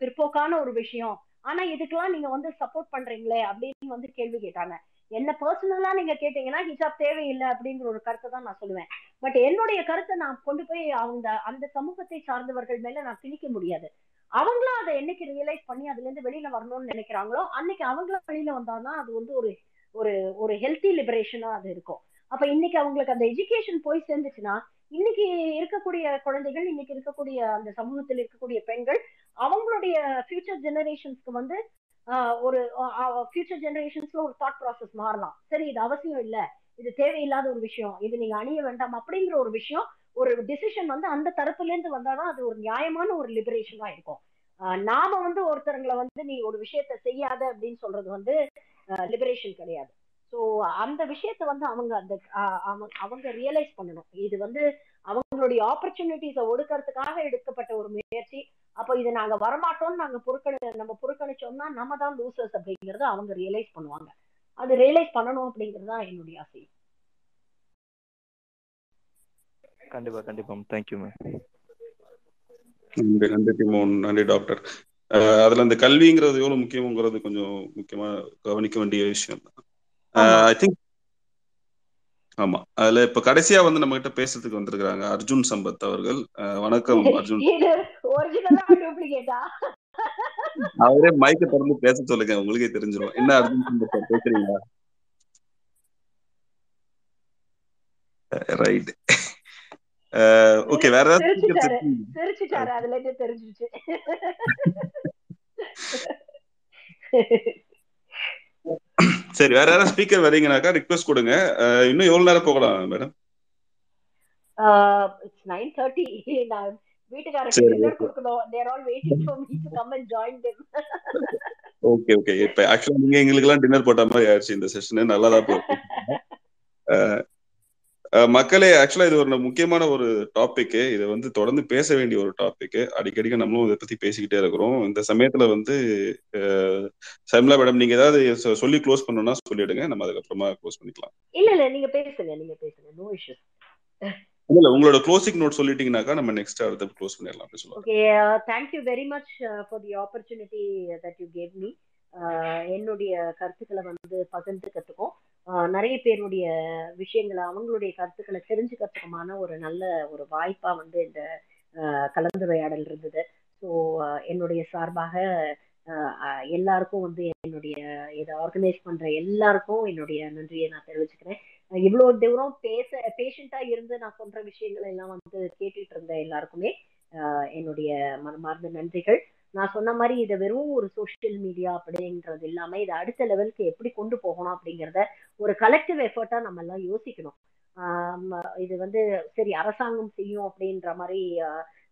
பிற்போக்கான ஒரு விஷயம். ஆனா இதுக்கெல்லாம் நீங்க வந்து சப்போர்ட் பண்றீங்களே அப்படின்னு வந்து கேள்வி கேட்டாங்க. என்ன பர்சனலா நீங்க கேட்டீங்கன்னா ஹிஜாப் தேவையில்லை அப்படிங்கிற ஒரு கருத்தை தான் நான் சொல்லுவேன். பட் என்னுடைய கருத்தை நான் கொண்டு போய் அவங்க அந்த சமூகத்தை சார்ந்தவர்கள் மேல நான் திணிக்க முடியாது. அவங்களும் அதை என்னைக்கு ரியலைஸ் பண்ணி அதுல இருந்து வெளியில வரணும்னு நினைக்கிறாங்களோ அன்னைக்கு அவங்களும் வெளியில வந்தாதான் அது வந்து ஒரு ஒரு ஒரு ஹெல்த்தி லிபரேஷனா அது இருக்கும். அப்ப இன்னைக்கு அவங்களுக்கு அந்த எஜுகேஷன் போய் சேர்ந்துச்சுன்னா இன்னைக்கு இருக்கக்கூடிய குழந்தைகள் இன்னைக்கு இருக்கக்கூடிய அந்த சமூகத்தில் இருக்கக்கூடிய பெண்கள் அவங்களுடைய ஃபியூச்சர் ஜெனரேஷன்ஸ்க்கு வந்து ஆஹ், ஒரு ஃபியூச்சர் ஜெனரேஷன்ஸ்ல ஒரு தாட் ப்ராசஸ் மாறலாம். சரி இது அவசியம் இல்ல. இது தேவையில்லாத ஒரு விஷயம். இது நீங்க அணிய வேண்டாம் அப்படிங்கிற ஒரு விஷயம் ஒரு டிசிஷன் வந்து அந்த தரப்புல இருந்து வந்தாதான் அது ஒரு நியாயமான ஒரு லிபரேஷனா இருக்கும். நாம வந்து ஒருத்தருங்களை வந்து நீ ஒரு விஷயத்த செய்யாத அப்படின்னு சொல்றது வந்து லிபரேஷன் கிடையாது. ஸோ அந்த விஷயத்த வந்து அவங்க அந்த அவங்க- ரியலைஸ் பண்ணணும். இது வந்து அவங்களுடைய ஆப்பர்ச்சுனிட்டிஸை ஒடுக்கறதுக்காக எடுக்கப்பட்ட ஒரு முயற்சி. அப்போ இது நாங்க வரமாட்டோம்னு நாங்க புறக்கணி நம்ம புறக்கணிச்சோம்னா நம்ம தான் லூசர்ஸ் அப்படிங்கறத அவங்க ரியலைஸ் பண்ணுவாங்க. அது ரியலைஸ் பண்ணணும் அப்படிங்கிறது தான் என்னுடைய ஆசை. கண்டிப்பா கண்டிப்பா தேங்க்யூ மேம் நன்றி நன்றி திமோன். நன்றி டாக்டர் அதுல இந்த கல்விங்கிறது எவ்வளவு முக்கியங்கிறது கொஞ்சம் முக்கியமா கவனிக்க வேண்டிய விஷயம். ஆமா. ஐ திங்க் ஆமா. அதுல இப்ப கடைசியா வந்து நம்ம கிட்ட பேசுறதுக்கு வந்திருக்கிறாங்க அர்ஜுன் சம்பத் அவர்கள். வணக்கம் அர்ஜுன். அவரே மைக்க திறந்து பேச சொல்லுங்க உங்களுக்கே தெரிஞ்சிரும். என்ன அர்ஜுன் சம்பத் பேசுறீங்களா? ரைட் ஓகே வேற ஏதாவது அதுல இருந்து தெரிஞ்சிருச்சு. சரி வேற யாராவது ஸ்பீக்கர் வரீங்கனாக்கா ரிக்வெஸ்ட் கொடுங்க. இன்னும் எவ்வளவு நேரம் போகலாம் மேடம் இட்ஸ் நைன் தேர்ட்டி நான் வீட்டுக்காரருக்கு சரி dinner all waiting for me to come and join them okay okay இப்ப ஆக்சுவலா நீங்க எங்களுக்கு எல்லாம் டின்னர் போட்ட மாதிரி ஆயிடுச்சு இந்த செஷன் நல்லாதான் அஹ் மக்களே ஆக்சுவலா இது ஒரு முக்கியமான ஒரு டாபிக் இது வந்து தொடர்ந்து பேச வேண்டிய ஒரு டாபிக் அடிக்கடிக்கு நம்மளும் இதை பத்தி பேசிக்கிட்டே இருக்கிறோம். இந்த சமயத்துல வந்து சைமலா மேடம் நீங்க ஏதாவது சொல்லி க்ளோஸ் பண்ணணும்னா சொல்லிடுங்க. நம்ம அதுக்கப்புறமா க்ளோஸ் பண்ணிக்கலாம். இல்ல இல்ல நீங்க பேசுங்க நீங்க பேசுங்க. நோ இஷ்யூஸ் இல்ல உங்களோட க்ளோசிங் நோட் சொல்லிட்டீங்கன்னாக்கா நம்ம நெக்ஸ்ட் அடுத்து க்ளோஸ் பண்ணிடலாம். Okay thank you very much for the opportunity that you gave me என்னுடைய கருத்துக்களை வந்து பகிர்ந்துக்கிறதுக்கும் நிறைய பேருடைய விஷயங்களை அவங்களுடைய கருத்துக்களை தெரிஞ்சுக்கிறதுக்குமான ஒரு நல்ல ஒரு வாய்ப்பா வந்து இந்த ஆஹ் கலந்துரையாடல் இருந்தது. ஸோ என்னுடைய சார்பாக ஆஹ் எல்லாருக்கும் வந்து என்னுடைய இதை ஆர்கனைஸ் பண்ற எல்லாருக்கும் என்னுடைய நன்றியை நான் தெரிவிச்சுக்கிறேன். இவ்வளோ இவ்வளவு தூரம் பேச பேஷண்டா இருந்து நான் சொல்ற விஷயங்களை எல்லாம் வந்து கேட்டுட்டு இருந்த எல்லாருக்குமே ஆஹ் என்னுடைய மனமார்ந்த நன்றிகள். நான் சொன்ன மாதிரி இதை வெறும் ஒரு சோஷியல் மீடியா அப்படின்றது இல்லாம இதை அடுத்த லெவலுக்கு எப்படி கொண்டு போகணும் அப்படிங்கிறத ஒரு கலெக்டிவ் எஃபர்ட்டா நம்ம எல்லாம் யோசிக்கணும். இது வந்து சரி அரசாங்கம் செய்யும் அப்படின்ற மாதிரி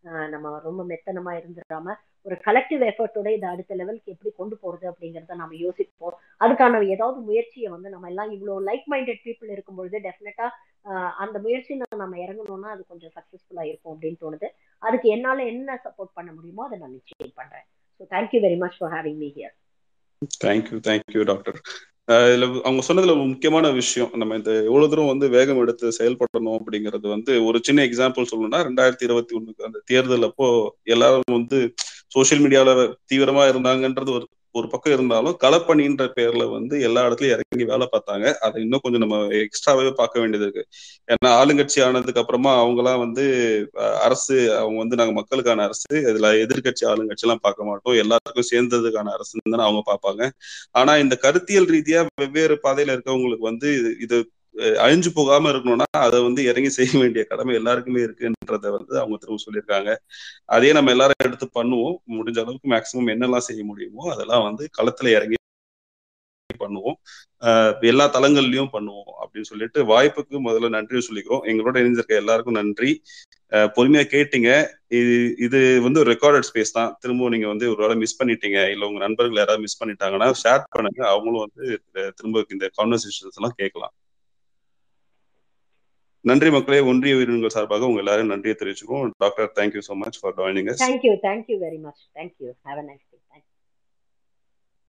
ஆஹ், நம்ம ரொம்ப மெத்தனமா இருந்துடாம ஒரு கலெக்டிவ் எஃபர்ட்டோட இதை அடுத்த லெவலுக்கு எப்படி கொண்டு போறது அப்படிங்கறத நம்ம யோசிப்போம். அதுக்கான ஏதாவது முயற்சியை வந்து நம்ம எல்லாம் இவ்வளவு லைக் மைண்டட் பீப்புள் இருக்கும்பொழுது டெஃபினட்டா அந்த முயற்சியில நம்ம இறங்கணும்னா அது கொஞ்சம் சக்சஸ்ஃபுல்லா இருக்கும் அப்படின்னு தோணுது. அதுக்கு என்னால என்ன சப்போர்ட் பண்ண முடியுமோ அதை நான் நிச்சயம் பண்றேன். So thank you very much for having me here thank you thank you doctor இதுல அவங்க சொன்னதுல ஒரு முக்கியமான விஷயம். நம்ம இந்த எவ்வளவு தூரம் வந்து வேகம் எடுத்து செயல்படணும் அப்படிங்கிறது வந்து ஒரு சின்ன எக்ஸாம்பிள் சொல்லணும்னா ரெண்டாயிரத்தி இருபத்தி ஒண்ணுக்கு அந்த தேர்தல் அப்போ எல்லாரும் வந்து சோஷியல் மீடியால தீவிரமா இருந்தாங்கன்றது ஒரு ஒரு பக்கம் இருந்தாலும் களப்பணின்ற பேர்ல வந்து எல்லா இடத்துலயும் இறங்கி வேலை பார்த்தாங்க. அதை இன்னும் கொஞ்சம் நம்ம எக்ஸ்ட்ராவே பார்க்க வேண்டியது இருக்கு. ஏன்னா ஆளுங்கட்சி ஆனதுக்கு அப்புறமா அவங்கலாம் வந்து அரசு அவங்க வந்து நாங்க மக்களுக்கான அரசு. இதுல எதிர்க்கட்சி ஆளுங்கட்சி எல்லாம் பார்க்க மாட்டோம். எல்லாருக்கும் சேர்ந்ததுக்கான அரசுன்னு தானே அவங்க பார்ப்பாங்க. ஆனா இந்த கருத்தியல் ரீதியா வெவ்வேறு பாதையில இருக்கவங்களுக்கு வந்து இது- அழிஞ்சு போகாம இருக்கணும்னா அதை வந்து இறங்கி செய்ய வேண்டிய கடமை எல்லாருக்குமே இருக்குன்றத வந்து அவங்க திரும்ப சொல்லியிருக்காங்க. அதே நம்ம எல்லாரும் எடுத்து பண்ணுவோம். முடிஞ்ச அளவுக்கு மேக்சிமம் என்னெல்லாம் செய்ய முடியுமோ அதெல்லாம் வந்து களத்துல இறங்கி பண்ணுவோம். எல்லா தளங்கள்லயும் பண்ணுவோம் அப்படின்னு சொல்லிட்டு வாய்ப்புக்கு முதல்ல நன்றி சொல்லிக்கிறோம். எங்களோட இணைஞ்சிருக்க எல்லாருக்கும் நன்றி. பொறுமையா கேட்டீங்க. இது இது வந்து ரெக்கார்டட் ஸ்பேஸ் தான். திரும்பவும் நீங்க வந்து ஒரு வேளை மிஸ் பண்ணிட்டீங்க. இல்ல உங்க நண்பர்கள் யாராவது மிஸ் பண்ணிட்டாங்கன்னா ஷேர் பண்ணுங்க. அவங்களும் வந்து திரும்ப இந்த கான்வர்சேஷன்ஸ் எல்லாம் கேட்கலாம். நன்றி மக்களே ஒன்றிய உயிரினங்கள் சார்பாக உங்க எல்லாரும் நன்றியை தெரிவிச்சுக்கோம் doctor thank you so much for joining us thank you thank you very much thank you have a nice